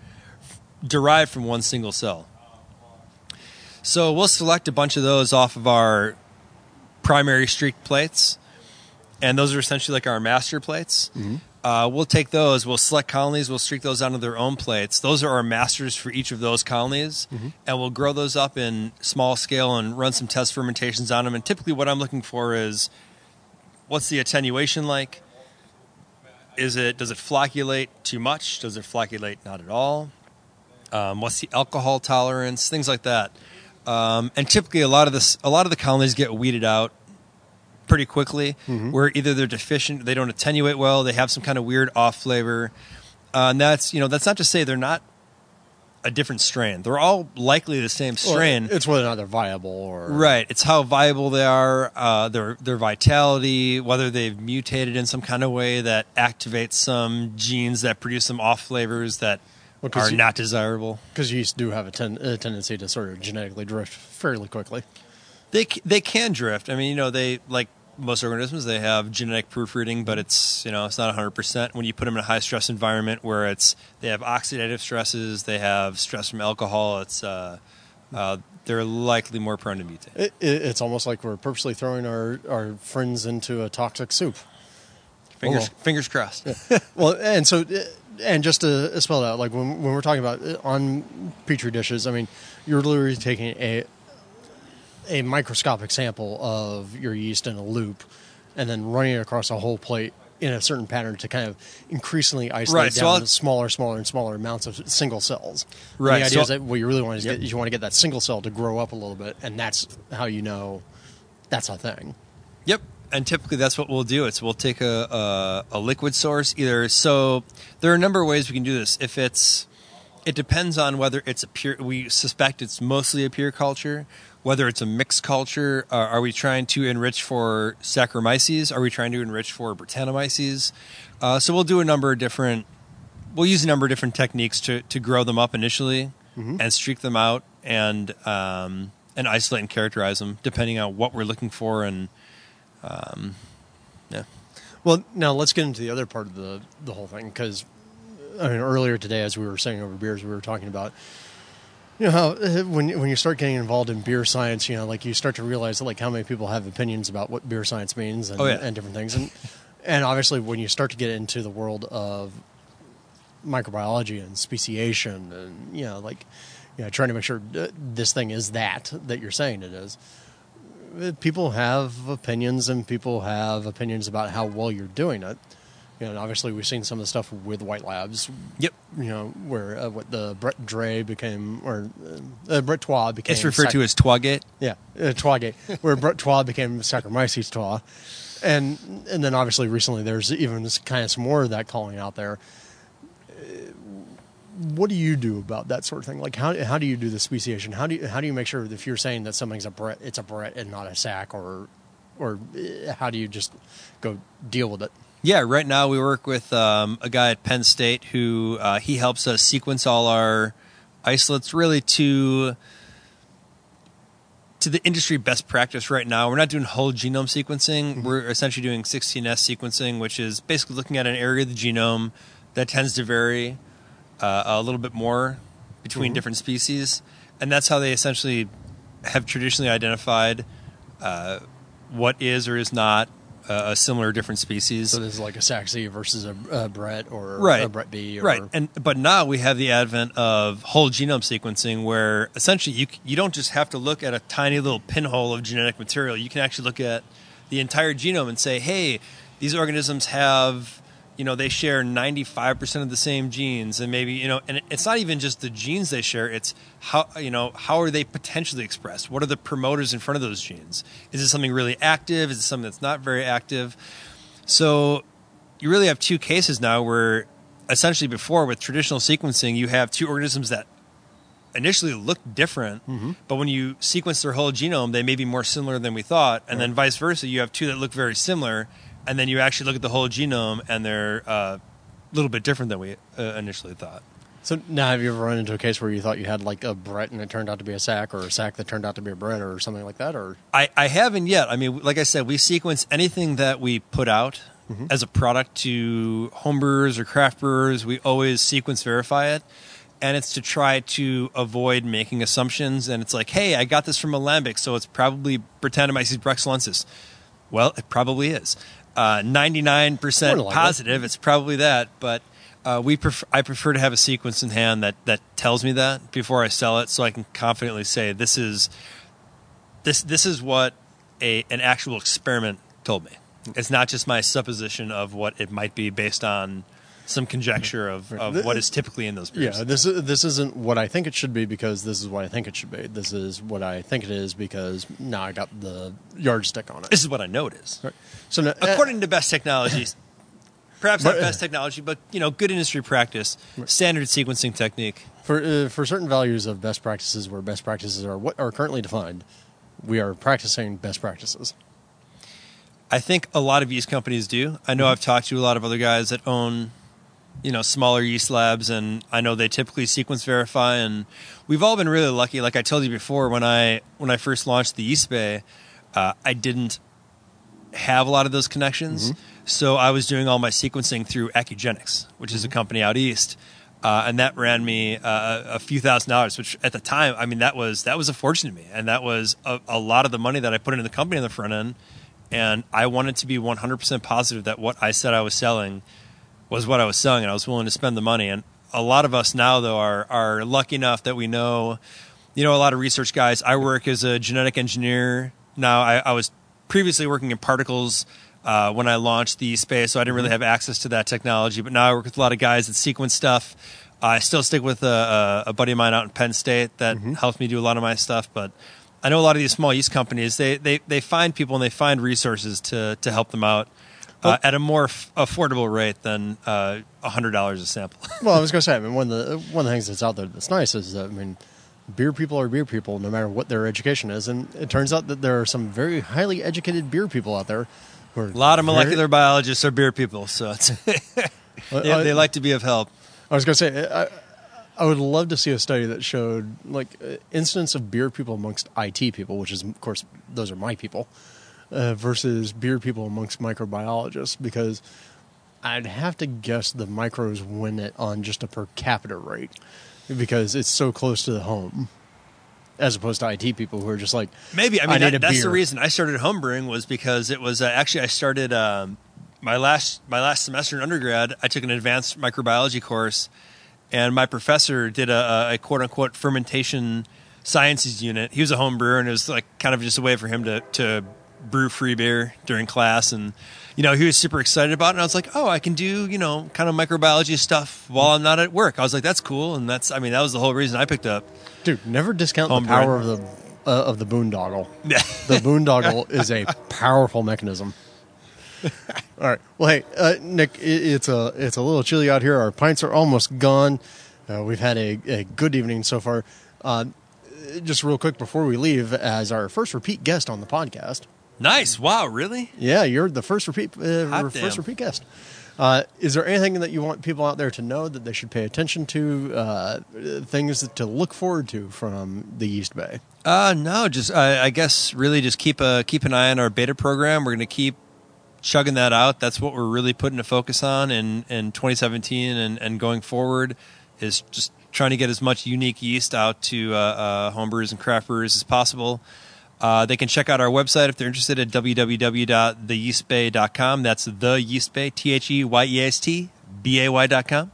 derived from one single cell. So we'll select a bunch of those off of our primary streak plates, and those are essentially like our master plates. Mm-hmm. Uh, we'll take those, we'll select colonies, we'll streak those onto their own plates. Those are our masters for each of those colonies, and we'll grow those up in small scale and run some test fermentations on them. And typically, what I'm looking for is what's the attenuation like? Is it does it flocculate too much? Does it flocculate not at all? Um, what's the alcohol tolerance? Things like that. Um, and typically, a lot of this, a lot of the colonies get weeded out pretty quickly, where either they're deficient, they don't attenuate well, they have some kind of weird off flavor. Uh, and that's you know that's not to say they're not a different strain. They're all likely the same strain. it's whether or not they're viable or Right. It's how viable they are, uh, their their vitality, whether they've mutated in some kind of way that activates some genes that produce some off flavors that Well, are you- not desirable. because yeast do have a, ten, a tendency to sort of genetically drift fairly quickly They they can drift. I mean, you know, they like most organisms, they have genetic proofreading, but it's you know it's not 100 percent. When you put them in a high stress environment where it's they have oxidative stresses, they have stress from alcohol. It's uh, uh, they're likely more prone to mutate. it, it, it's almost like we're purposely throwing our, our friends into a toxic soup Fingers Oh. fingers crossed. well and so uh, and just to spell it out like when, when we're talking about uh, on petri dishes i mean you're literally taking a a microscopic sample of your yeast in a loop and then running it across a whole plate in a certain pattern to kind of increasingly isolate Right, down to smaller, smaller, and smaller amounts of single cells. And Right, the idea so- is that what you really want is, get, you want to get that single cell to grow up a little bit, and that's how you know that's a thing. Yep. And typically that's what we'll do. It's we'll take a, a, a liquid source either. So there are a number of ways we can do this. If it's, it depends on whether it's a pure, we suspect it's mostly a pure culture, whether it's a mixed culture. Uh, are we trying to enrich for Saccharomyces? Are we trying to enrich for Brettanomyces? Uh, so we'll do a number of different, we'll use a number of different techniques to, to grow them up initially and streak them out and, um, and isolate and characterize them depending on what we're looking for and, um, yeah. Well, now let's get into the other part of the the whole thing because I mean earlier today, as we were saying over beers, we were talking about you know how uh, when when you start getting involved in beer science, you know, like you start to realize like how many people have opinions about what beer science means and, Oh, yeah. and different things, and *laughs* and obviously when you start to get into the world of microbiology and speciation and you know like you know trying to make sure this thing is that that you're saying it is uh, people have opinions and people have opinions about how well you're doing it You know, obviously, we've seen some of the stuff with White Labs. Yep. You know, where uh, what the Brett Dre became, or uh, Brett Trois became. It's referred Sac- to as Twagate. yeah, uh, Twagate, where Brett Trois became Saccharomyces Trois, and and then obviously recently there's even this kind of some more of that calling out there. Uh, What do you do about that sort of thing? Like how how do you do the speciation? How do you how do you make sure if you're saying that something's a Brett, it's a Brett and not a sac, or or uh, how do you just go deal with it? Yeah, right now we work with um, a guy at Penn State who uh, he helps us sequence all our isolates really to to the industry best practice right now. We're not doing whole genome sequencing. We're essentially doing 16S sequencing, which is basically looking at an area of the genome that tends to vary uh, a little bit more between different species, and that's how they essentially have traditionally identified uh, what is or is not uh, a similar different species. So this is like a C versus a, a Brett or right. a Brett B. Or, right. And but now we have the advent of whole genome sequencing, where essentially you you don't just have to look at a tiny little pinhole of genetic material. You can actually look at the entire genome and say, hey, these organisms have you know they share 95% of the same genes and maybe you know and it's not even just the genes they share it's how you know how are they potentially expressed? What are the promoters in front of those genes? Is it something really active? Is it something that's not very active? So you really have two cases now where essentially before with traditional sequencing you have two organisms that initially look different mm-hmm. but when you sequence their whole genome they may be more similar than we thought. And then vice versa you have two that look very similar and then you actually look at the whole genome and they're uh, a little bit different than we uh, initially thought So now, have you ever run into a case where you thought you had like a Brett and it turned out to be a sac, or a sac that turned out to be a Brett, or something like that? Or I, I haven't yet. I mean, like I said, we sequence anything that we put out as a product to homebrewers or craft brewers. We always sequence verify it. And it's to try to avoid making assumptions. And it's like, hey, I got this from Alembic, so it's probably Brettanomyces bruxellensis. Well, it probably is. Uh, 99% More than likely. positive, it's probably that. But uh, we pref- I prefer to have a sequence in hand that, that tells me that before I sell it so I can confidently say this is this this is what a an actual experiment told me. It's not just my supposition of what it might be based on some conjecture of, of what is typically in those beers. yeah, this is, this isn't what I think it should be because this is what I think it should be. This is what I think it is because now I got the yardstick on it. This is what I know it is. Right. So now, According to best technologies, perhaps not best technology, but you know, good industry practice, standard sequencing technique. for uh, for certain values of best practices, where best practices are what are currently defined, we are practicing best practices. I think a lot of yeast companies do. I know I've talked to a lot of other guys that own, you know, smaller yeast labs, and I know they typically sequence verify. And we've all been really lucky. Like I told you before, when I when I first launched the Yeast Bay, uh, I didn't have a lot of those connections, so I was doing all my sequencing through Accugenix, which is a company out east. Uh, and that ran me uh, a few thousand dollars, which at the time, I mean, that was that was a fortune to me, and that was a, a lot of the money that I put into the company on the front end. And I wanted to be 100% positive that what I said I was selling was what I was selling, and I was willing to spend the money. And a lot of us now, though, are are lucky enough that we know, you know, a lot of research guys. I work as a genetic engineer now. I, I was previously working in particles uh, when I launched the space, so I didn't really have access to that technology. But now I work with a lot of guys that sequence stuff. I still stick with a, a, a buddy of mine out in Penn State that helps me do a lot of my stuff, but. I know a lot of these small yeast companies. They, they, they find people and they find resources to, to help them out uh, at a more f- affordable rate than uh, hundred dollars a sample. *laughs* Well, I was going to say, I mean, one of the one of the things that's out there that's nice is that I mean, beer people are beer people, no matter what their education is, and it turns out that there are some very highly educated beer people out there. Who are a lot of very- molecular biologists are beer people, so it's, *laughs* they, they like to be of help. I was going to say, I, I would love to see a study that showed like uh, incidence of beer people amongst IT people, which is of course those are my people, uh, versus beer people amongst microbiologists, because I'd have to guess the micros win it on just a per capita rate, because it's so close to the home, as opposed to IT people who are just like Maybe I mean need that, that's the reason I started homebrewing was because it was uh, actually I started um, my last my last semester in undergrad. I took an advanced microbiology course, and my professor did a, a quote unquote fermentation sciences unit. He was a home brewer, and it was like kind of just a way for him to to brew free beer during class, and you know he was super excited about it. And I was like, oh, I can do you know kind of microbiology stuff while I'm not at work. I was like, that's cool, and that's I mean that was the whole reason I picked up. Dude, never discount the power of the uh, of the boondoggle. Yeah. *laughs* The boondoggle is a powerful mechanism. *laughs* All right. Well, hey, uh, Nick, it, it's a it's a little chilly out here. Our pints are almost gone. Uh, we've had a, a good evening so far. Uh, just real quick before we leave, as our first repeat guest on the podcast. Nice. Wow. Really? Yeah, you're the first repeat uh, Hot first damn. repeat guest. Uh, is there anything that you want people out there to know that they should pay attention to? Uh, things to look forward to from the Yeast Bay? Uh, no, just I, I guess really just keep a keep an eye on our beta program. We're going to keep chugging that out. That's what we're really putting a focus on in in 2017 and and going forward is just trying to get as much unique yeast out to uh, uh, homebrewers and craft brewers as possible. Uh, they can check out our website if they're interested at www.theyeastbay.com. That's the Yeast Bay, T H E Y E S T B A Y.com.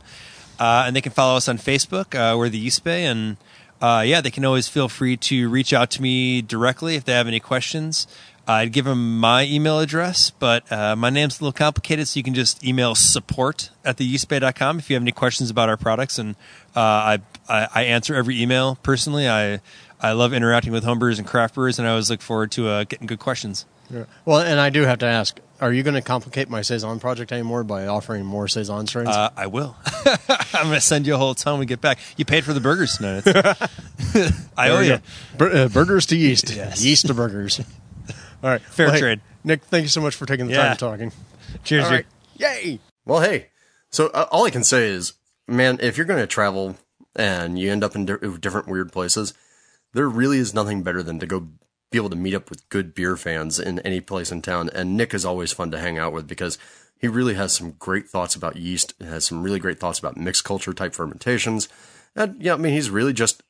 Uh, and they can follow us on Facebook. Uh, we're the Yeast Bay. And uh, yeah, they can always feel free to reach out to me directly if they have any questions. I'd give them my email address, but uh, my name's a little complicated, so you can just email support at theyeastbay.com if you have any questions about our products. And uh, I, I, I answer every email personally. I, I love interacting with homebrewers and craft brewers, and I always look forward to uh, getting good questions. Yeah. Well, and I do have to ask: Are you going to complicate my saison project anymore by offering more saison strains? Uh, I will. *laughs* I'm going to send you a whole ton when we get back. You paid for the burgers tonight. *laughs* *laughs* I owe you. Bur- uh, burgers to yeast, Yes. yeast to burgers. All right, Fair Well, hey, trade. Nick, thank you so much for taking the Yeah. time talking. Cheers, All you. right, yay! Well, hey. So uh, all I can say is, man, if you're going to travel and you end up in di- different weird places, there really is nothing better than to go be able to meet up with good beer fans in any place in town. And Nick is always fun to hang out with because he really has some great thoughts about yeast, has some really great thoughts about mixed culture type fermentations. And yeah, I mean, he's really just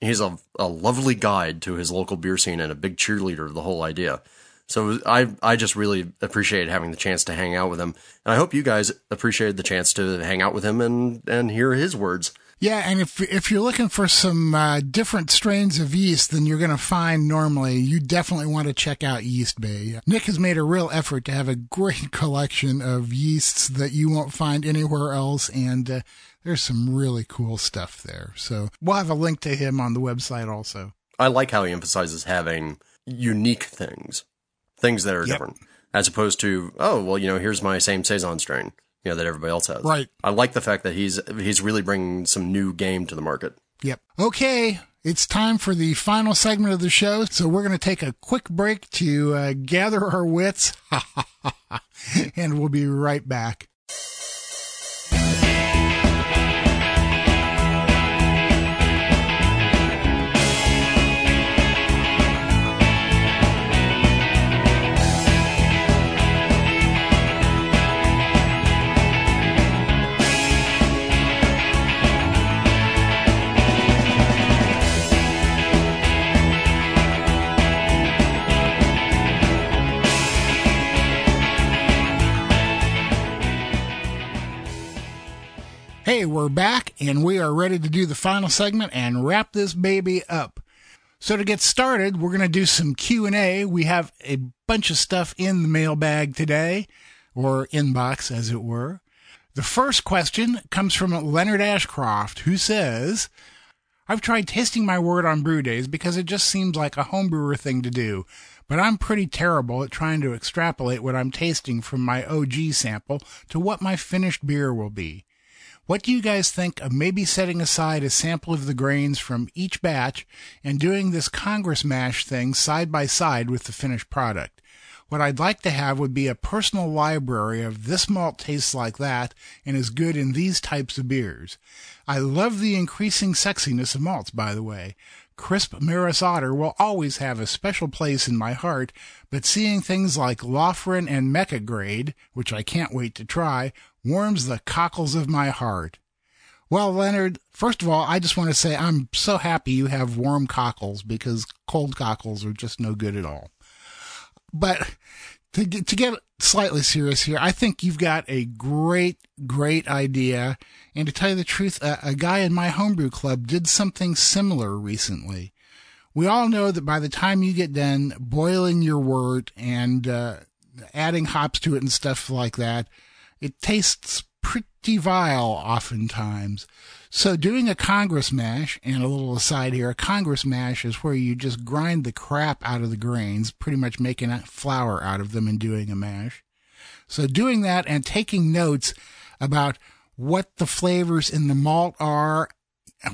he's a, a lovely guide to his local beer scene and a big cheerleader of the whole idea. So I I just really appreciate having the chance to hang out with him, and I hope you guys appreciated the chance to hang out with him and and hear his words. Yeah, and if if you're looking for some uh, different strains of yeast than you're going to find normally, you definitely want to check out Yeast Bay. Nick has made a real effort to have a great *laughs* collection of yeasts that you won't find anywhere else, and uh, there's some really cool stuff there. So we'll have a link to him on the website also. I like how he emphasizes having unique things, things that are Yep. different, as opposed to oh well, you know, here's my same saison strain, you know, that everybody else has. Right. I like the fact that he's he's really bringing some new game to the market. Yep. Okay, it's time for the final segment of the show. So we're going to take a quick break to uh, gather our wits, *laughs* and we'll be right back. We're back and we are ready to do the final segment and wrap this baby up. So to get started, we're going to do some Q&A. We have a bunch of stuff in the mailbag today or inbox as it were. The first question comes from Leonard Ashcroft who says, I've tried tasting my wort on brew days because it just seems like a homebrewer thing to do, but I'm pretty terrible at trying to extrapolate what I'm tasting from my OG sample to what my finished beer will be. What do you guys think of maybe setting aside a sample of the grains from each batch and doing this Congress mash thing side by side with the finished product? What I'd like to have would be a personal library of this malt tastes like that and is good in these types of beers. I love the increasing sexiness of malts, by the way. Crisp Maris Otter will always have a special place in my heart, but seeing things like Lofren and Mecca Grade, which I can't wait to try, warms the cockles of my heart. Well, Leonard, first of all, I just want to say I'm so happy you have warm cockles because cold cockles are just no good at all. But to get, to get slightly serious here, I think you've got a great, great idea. And to tell you the truth, a, a guy in my homebrew club did something similar recently. we all know that by the time you get done boiling your wort and uh, adding hops to it and stuff like that, it tastes pretty vile oftentimes. So doing a Congress mash, and a little aside here, a Congress mash is where you just grind the crap out of the grains, pretty much making flour out of them and doing a mash. So doing that and taking notes about what the flavors in the malt are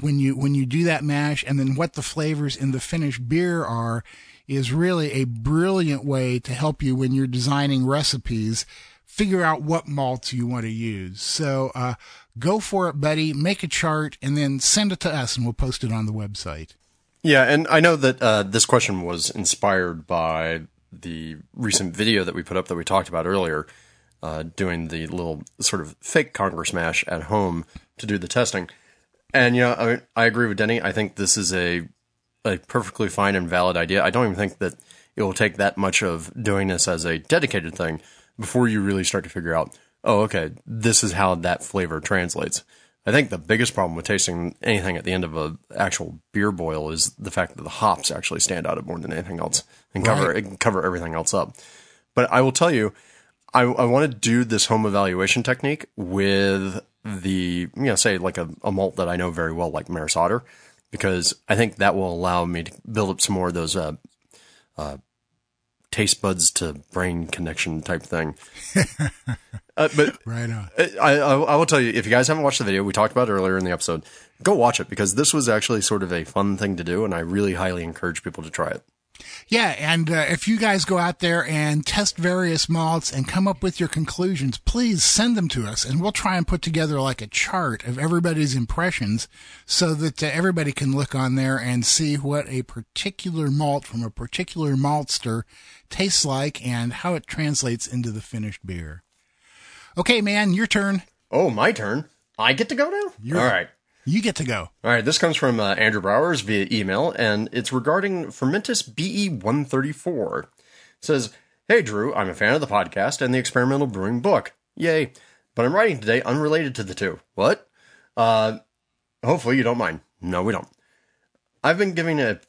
when you when you do that mash and then what the flavors in the finished beer are is really a brilliant way to help you when you're designing recipes figure out what malts you want to use so uh, go for it buddy make a chart and then send it to us and we'll post it on the website Yeah, and I know that uh, this question was inspired by the recent video that we put up that we talked about earlier, uh, doing the little sort of fake Congress mash at home to do the testing. And you know, I, I agree with Denny. I think this is a a perfectly fine and valid idea. I don't even think that it will take that much of doing this as a dedicated thing before you really start to figure out, oh, okay, this is how that flavor translates. I think the biggest problem with tasting anything at the end of a actual beer boil is the fact that the hops actually stand out more than anything else and cover Right. cover everything else up. But I will tell you, I, I want to do this home evaluation technique with the you know say like a, a malt that I know very well like Maris Otter because I think that will allow me to build up some more of those uh, uh, taste buds to brain connection type thing. *laughs* uh, but right on I, I, I will tell you, if you guys haven't watched the video we talked about earlier in the episode, go watch it because this was actually sort of a fun thing to do, and I really highly encourage people to try it. Yeah, and uh, if you guys go out there and test various malts and come up with your conclusions, please send them to us, and we'll try and put together like a chart of everybody's impressions, so that uh, everybody can look on there and see what a particular malt from a particular maltster tastes like and how it translates into the finished beer. Okay, man, your turn. Oh, my turn. I get to go now. You're, All right. You get to go. All right, this comes from uh, Andrew Browers via email, and it's regarding Fermentis BE 134. It says, Hey, Drew, I'm a fan of the podcast and the experimental brewing book. Yay. But I'm writing today unrelated to the two. What? Uh, hopefully you don't mind. No, we don't. I've been giving a,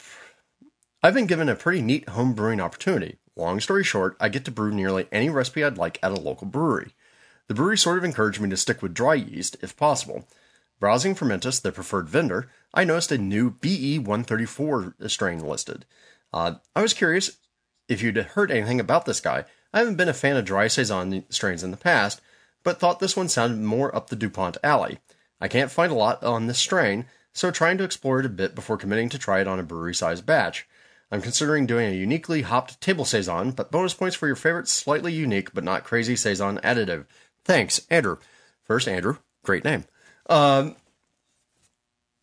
I've been given a pretty neat home brewing opportunity. Long story short, I get to brew nearly any recipe I'd like at a local brewery. The brewery sort of encouraged me to stick with dry yeast if possible. Browsing Fermentis, their preferred vendor, I noticed a new BE 134 strain listed. Uh, I was curious if you'd heard anything about this guy. I haven't been a fan of dry Saison strains in the past, but thought this one sounded more up the DuPont alley. I can't find a lot on this strain, so trying to explore it a bit before committing to try it on a brewery sized batch. I'm considering doing a uniquely hopped table Saison, but bonus points for your favorite slightly unique but not crazy Saison additive. Thanks, Andrew. First, Andrew, great name. Um,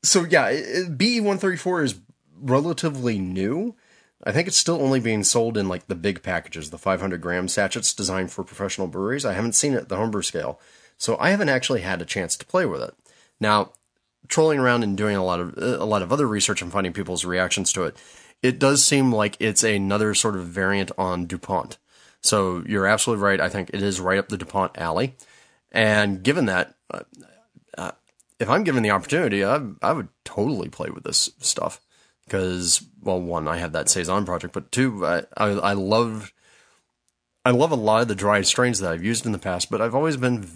so yeah, BE one thirty four is relatively new. I think it's still only being sold in like the big packages, the 500 gram sachets designed for professional breweries. I haven't seen it at the homebrew scale, so I haven't actually had a chance to play with it. Now, trolling around and doing a lot of a lot of other research and finding people's reactions to it, it does seem like it's another sort of variant on Dupont. So you're absolutely right. I think it is right up the Dupont alley. And given that, uh, if I'm given the opportunity, I, I would totally play with this stuff because, well, one, I have that saison project, but two, I, I, I love, I love a lot of the dry strains that I've used in the past, but I've always been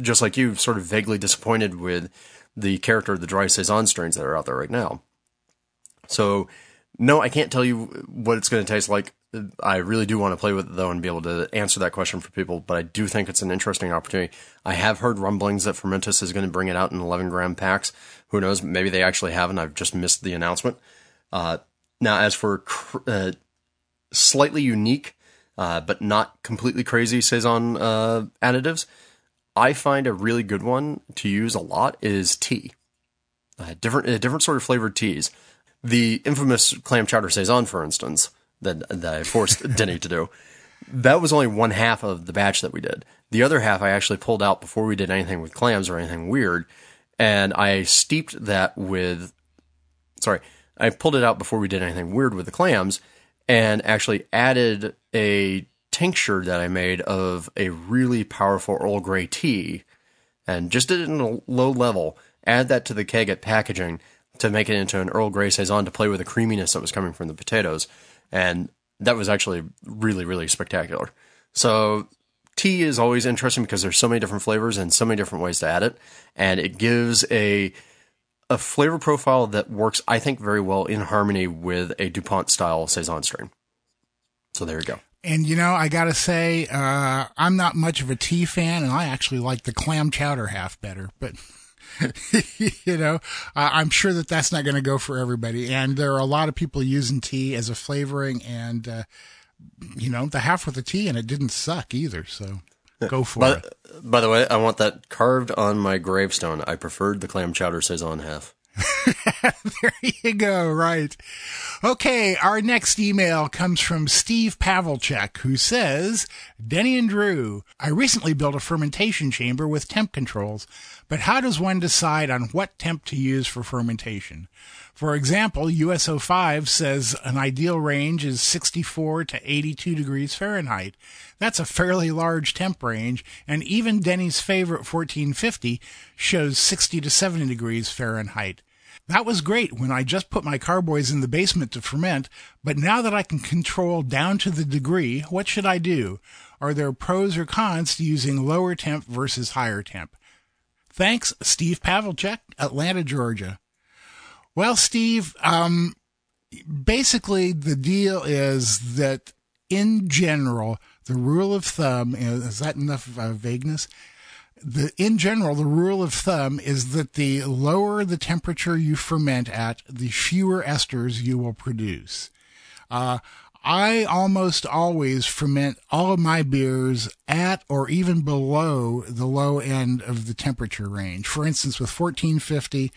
just like you, sort of vaguely disappointed with the character of the dry saison strains that are out there right now. So, no, I can't tell you what it's going to taste like. I really do want to play with it though and be able to answer that question for people, but I do think it's an interesting opportunity. I have heard rumblings that Fermentis is going to bring it out in 11 gram packs. Who knows? Maybe they actually have, and I've just missed the announcement. Uh, now, as for uh, slightly unique, uh, but not completely crazy saison uh, additives, I find a really good one to use a lot is tea. Uh, different, uh, different sort of flavored teas. The infamous clam chowder saison, for instance, that, that I forced *laughs* Denny to do, that was only one half of the batch that we did. The other half I actually pulled out before we did anything with clams or anything weird, and I steeped that with. Sorry, I pulled it out before we did anything weird with the clams, and actually added a tincture that I made of a really powerful Earl Grey tea, and just did it in a low level. Add that to the keg at packaging to make it into an Earl Grey saison to play with the creaminess that was coming from the potatoes, and that was actually really really spectacular. So tea is always interesting because there's so many different flavors and so many different ways to add it, and it gives a a flavor profile that works, I think, very well in harmony with a Dupont style saison strain. So there you go. And you know, I gotta say, uh, I'm not much of a tea fan, and I actually like the clam chowder half better. But *laughs* you know, uh, I'm sure that that's not going to go for everybody. And there are a lot of people using tea as a flavoring, and uh, you know, the half with the tea and it didn't suck either. So go for By, it. by the way, I want that carved on my gravestone. I preferred the clam chowder saison half. *laughs* there you go. Right. Okay. Our next email comes from Steve Pavelchek, who says, Denny and Drew, I recently built a fermentation chamber with temp controls, but how does one decide on what temp to use for fermentation? For example, US-05 says an ideal range is 64 to 82 degrees Fahrenheit. That's a fairly large temp range, and even Denny's favorite 1450 shows 60 to 70 degrees Fahrenheit. That was great when I just put my carboys in the basement to ferment, but now that I can control down to the degree, what should I do? Are there pros or cons to using lower temp versus higher temp? Thanks, Steve Pavelchek, Atlanta, Georgia. Well, Steve, um, basically the deal is that in general, the rule of thumb is that enough uh, vagueness? The in general, the rule of thumb is that the lower the temperature you ferment at, the fewer esters you will produce. Uh, I almost always ferment all of my beers at or even below the low end of the temperature range. For instance, with 1450,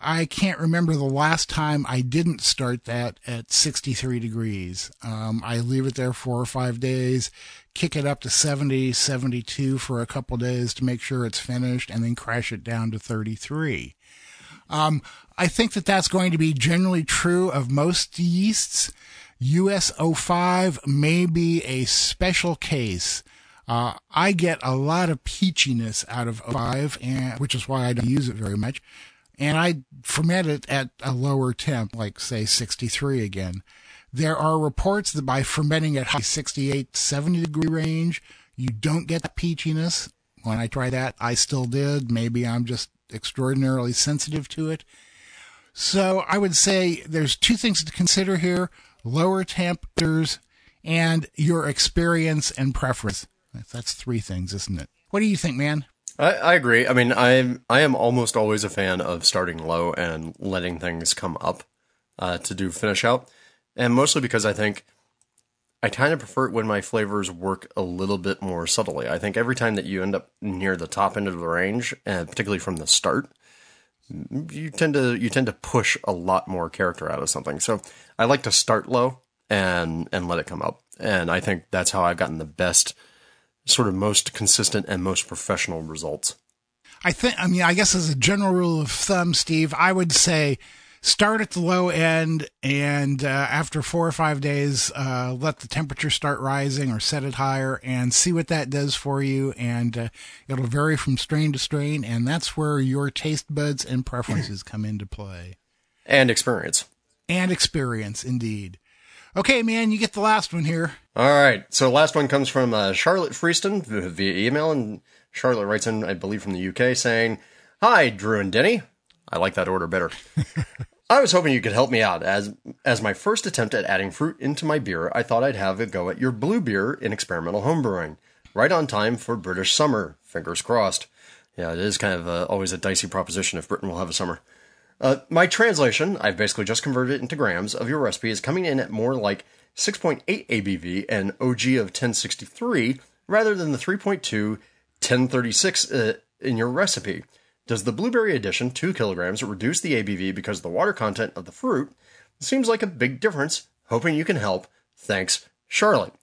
I can't remember the last time I didn't start that at 63 degrees. Um, I leave it there four or five days, kick it up to 70, 72 for a couple days to make sure it's finished, and then crash it down to 33. Um, I think that that's going to be generally true of most yeasts. US 05 may be a special case. Uh, I get a lot of peachiness out of 05, and, which is why I don't use it very much and I ferment it at a lower temp, like say 63 again. There are reports that by fermenting at high 68, 70 degree range, you don't get the peachiness. When I tried that, I still did. Maybe I'm just extraordinarily sensitive to it. So I would say there's two things to consider here lower temperatures and your experience and preference. That's three things, isn't it? What do you think, man? I, I agree. I mean, I'm I am almost always a fan of starting low and letting things come up uh, to do finish out, and mostly because I think I kind of prefer it when my flavors work a little bit more subtly. I think every time that you end up near the top end of the range, and particularly from the start, you tend to you tend to push a lot more character out of something. So I like to start low and and let it come up, and I think that's how I've gotten the best sort of most consistent and most professional results. I think, I mean, I guess as a general rule of thumb, Steve, I would say start at the low end and uh, after four or five days, uh, let the temperature start rising or set it higher and see what that does for you. And uh, it'll vary from strain to strain. And that's where your taste buds and preferences come into play. And experience. And experience, indeed. Okay, man, you get the last one here. All right. So last one comes from uh, Charlotte Freeston via email, and Charlotte writes in, I believe, from the UK, saying, "Hi, Drew and Denny. I like that order better. *laughs* I was hoping you could help me out. As as my first attempt at adding fruit into my beer, I thought I'd have a go at your blue beer in experimental homebrewing. Right on time for British summer. Fingers crossed. Yeah, it is kind of a, always a dicey proposition if Britain will have a summer." Uh, my translation, I've basically just converted it into grams of your recipe, is coming in at more like 6.8 ABV and OG of 1063 rather than the 3.2 1036 uh, in your recipe. Does the blueberry addition, 2 kilograms, reduce the ABV because of the water content of the fruit? Seems like a big difference. Hoping you can help. Thanks, Charlotte.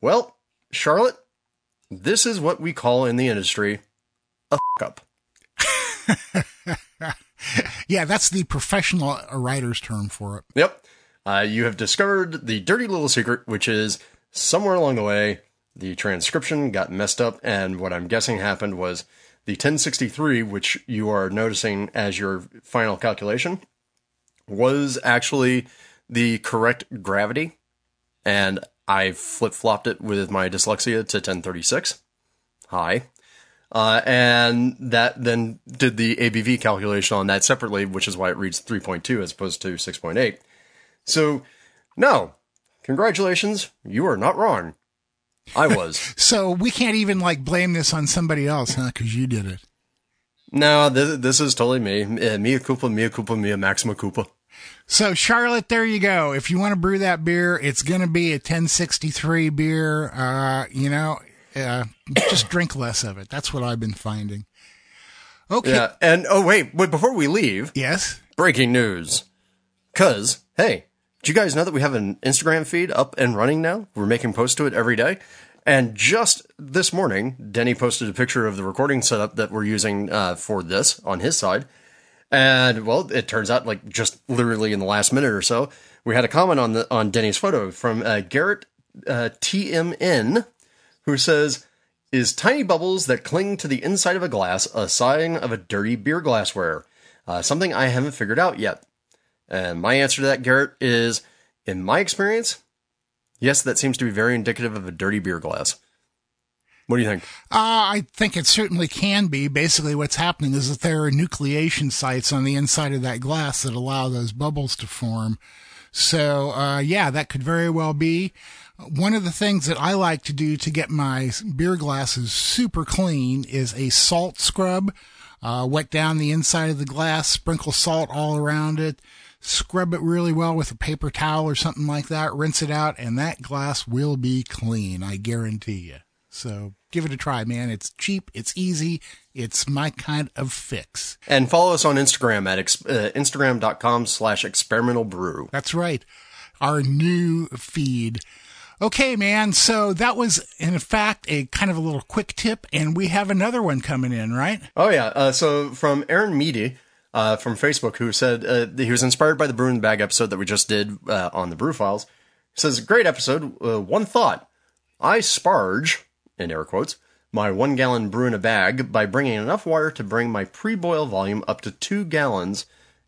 Well, Charlotte, this is what we call in the industry a up. *laughs* yeah, that's the professional writer's term for it. Yep. Uh, you have discovered the dirty little secret, which is somewhere along the way, the transcription got messed up, and what I'm guessing happened was the 1063, which you are noticing as your final calculation, was actually the correct gravity. And I flip flopped it with my dyslexia to 1036. Hi. Uh, and that then did the ABV calculation on that separately, which is why it reads 3.2 as opposed to 6.8. So, no, congratulations, you are not wrong. I was. *laughs* So we can't even like blame this on somebody else, huh? Because you did it. no, this, this is totally me. Uh, Mea culpa, Mea culpa, Mea maxima culpa. So Charlotte, there you go. If you want to brew that beer, it's going to be a 1063 beer. Uh, you know, uh, just drink less of it. That's what I've been finding. Okay. Yeah, and oh wait, wait before we leave, Yes. breaking news. Cause hey, do you guys know that we have an Instagram feed up and running now? We're making posts to it every day. And just this morning, Denny posted a picture of the recording setup that we're using uh, for this on his side. And well, it turns out like just literally in the last minute or so, we had a comment on the on Denny's photo from uh, Garrett uh, TMN, who says, "Is tiny bubbles that cling to the inside of a glass a sign of a dirty beer glassware? Uh, something I haven't figured out yet." And my answer to that, Garrett, is, in my experience, yes, that seems to be very indicative of a dirty beer glass. What do you think? Uh, I think it certainly can be. Basically, what's happening is that there are nucleation sites on the inside of that glass that allow those bubbles to form. So, uh, yeah, that could very well be. One of the things that I like to do to get my beer glasses super clean is a salt scrub. Uh, wet down the inside of the glass, sprinkle salt all around it, scrub it really well with a paper towel or something like that, rinse it out, and that glass will be clean. I guarantee you. So give it a try, man. It's cheap, it's easy, it's my kind of fix. And follow us on Instagram at ex- uh, instagram.com slash experimental brew. That's right. Our new feed. Okay, man. So that was, in fact, a kind of a little quick tip, and we have another one coming in, right? Oh yeah. Uh, so from Aaron Meady uh, from Facebook, who said uh, he was inspired by the Brew in the Bag episode that we just did uh, on the Brew Files. He says, "Great episode. Uh, one thought: I sparge in air quotes my one gallon brew in a bag by bringing enough water to bring my pre-boil volume up to two gallons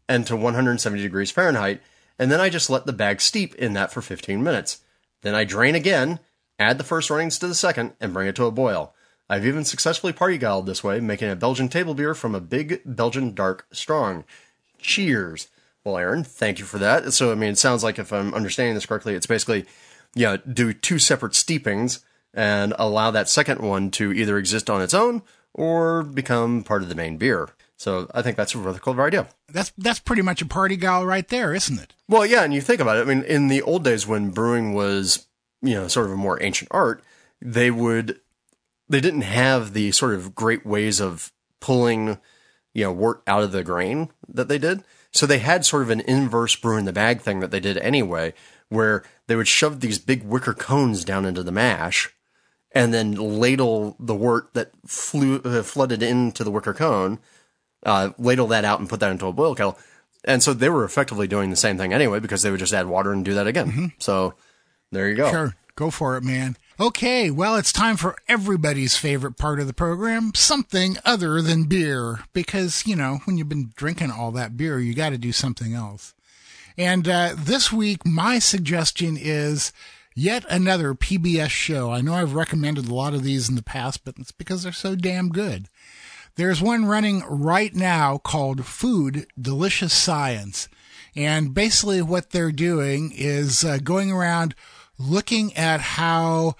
and to 170 degrees Fahrenheit, and then I just let the bag steep in that for 15 minutes. Then I drain again, add the first runnings to the second, and bring it to a boil." I've even successfully parti-gyled this way, making a Belgian table beer from a big Belgian dark strong. Cheers. Well, Aaron, thank you for that. So, I mean, it sounds like if I'm understanding this correctly, it's basically, yeah, do two separate steepings and allow that second one to either exist on its own or become part of the main beer. So, I think that's a really cool idea. That's that's pretty much a parti-gyle right there, isn't it? Well, yeah, and you think about it. I mean, in the old days when brewing was, you know, sort of a more ancient art, they would, they didn't have the sort of great ways of pulling, you know, wort out of the grain that they did. So they had sort of an inverse brew in the bag thing that they did anyway, where they would shove these big wicker cones down into the mash and then ladle the wort that flew, uh, flooded into the wicker cone, uh, ladle that out and put that into a boil kettle. And so they were effectively doing the same thing anyway because they would just add water and do that again. So there you go. Sure. Go for it, man. Okay, well, it's time for everybody's favorite part of the program, something other than beer. Because, you know, when you've been drinking all that beer, you got to do something else. And uh, this week, my suggestion is yet another PBS show. I know I've recommended a lot of these in the past, but it's because they're so damn good. There's one running right now called Food Delicious Science. And basically, what they're doing is uh, going around looking at how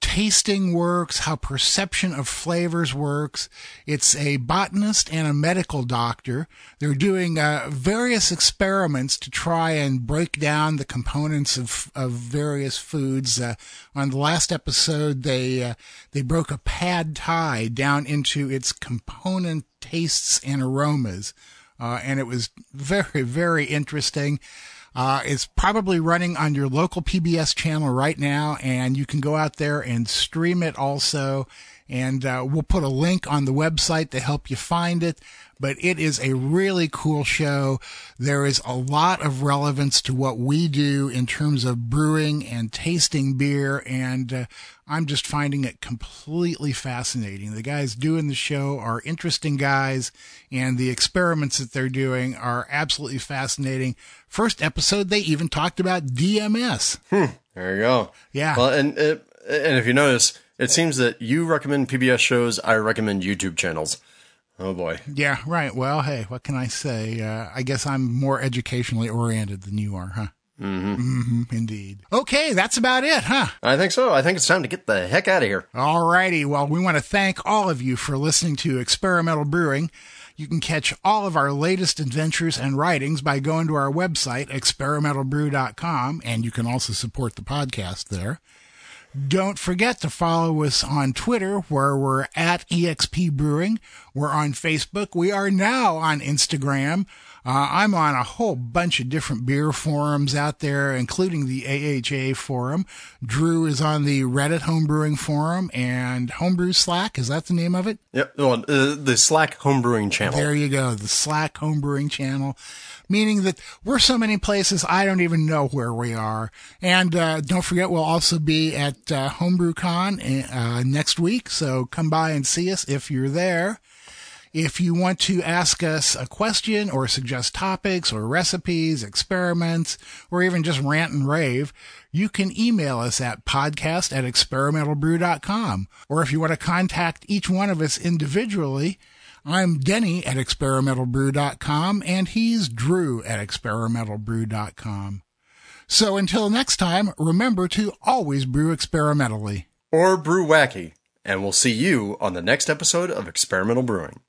tasting works, how perception of flavors works. It's a botanist and a medical doctor. They're doing uh, various experiments to try and break down the components of, of various foods. Uh, on the last episode, they uh, they broke a pad thai down into its component tastes and aromas, uh, and it was very very interesting. Uh, it's probably running on your local PBS channel right now, and you can go out there and stream it also. and uh, we'll put a link on the website to help you find it. But it is a really cool show. There is a lot of relevance to what we do in terms of brewing and tasting beer, and uh, I'm just finding it completely fascinating. The guys doing the show are interesting guys, and the experiments that they're doing are absolutely fascinating. First episode, they even talked about DMS. There you go. Yeah. Well, and it, and if you notice, it seems that you recommend PBS shows, I recommend YouTube channels. Oh boy. Yeah, right. Well, hey, what can I say? Uh, I guess I'm more educationally oriented than you are, huh? Mm-hmm. mm-hmm. Indeed. Okay, that's about it, huh? I think so. I think it's time to get the heck out of here. Alrighty. Well, we want to thank all of you for listening to Experimental Brewing. You can catch all of our latest adventures and writings by going to our website, experimentalbrew.com, and you can also support the podcast there. Don't forget to follow us on Twitter, where we're at EXP Brewing. We're on Facebook. We are now on Instagram. Uh, I'm on a whole bunch of different beer forums out there, including the AHA forum. Drew is on the Reddit Homebrewing forum and Homebrew Slack. Is that the name of it? Yep. Well, uh, the Slack homebrewing channel. There you go. The Slack Homebrewing channel. Meaning that we're so many places, I don't even know where we are. And uh, don't forget, we'll also be at uh, HomebrewCon uh, next week. So come by and see us if you're there. If you want to ask us a question or suggest topics or recipes, experiments, or even just rant and rave, you can email us at podcast at experimentalbrew.com. Or if you want to contact each one of us individually, I'm Denny at experimentalbrew.com and he's Drew at experimentalbrew.com. So until next time, remember to always brew experimentally. Or brew wacky. And we'll see you on the next episode of Experimental Brewing.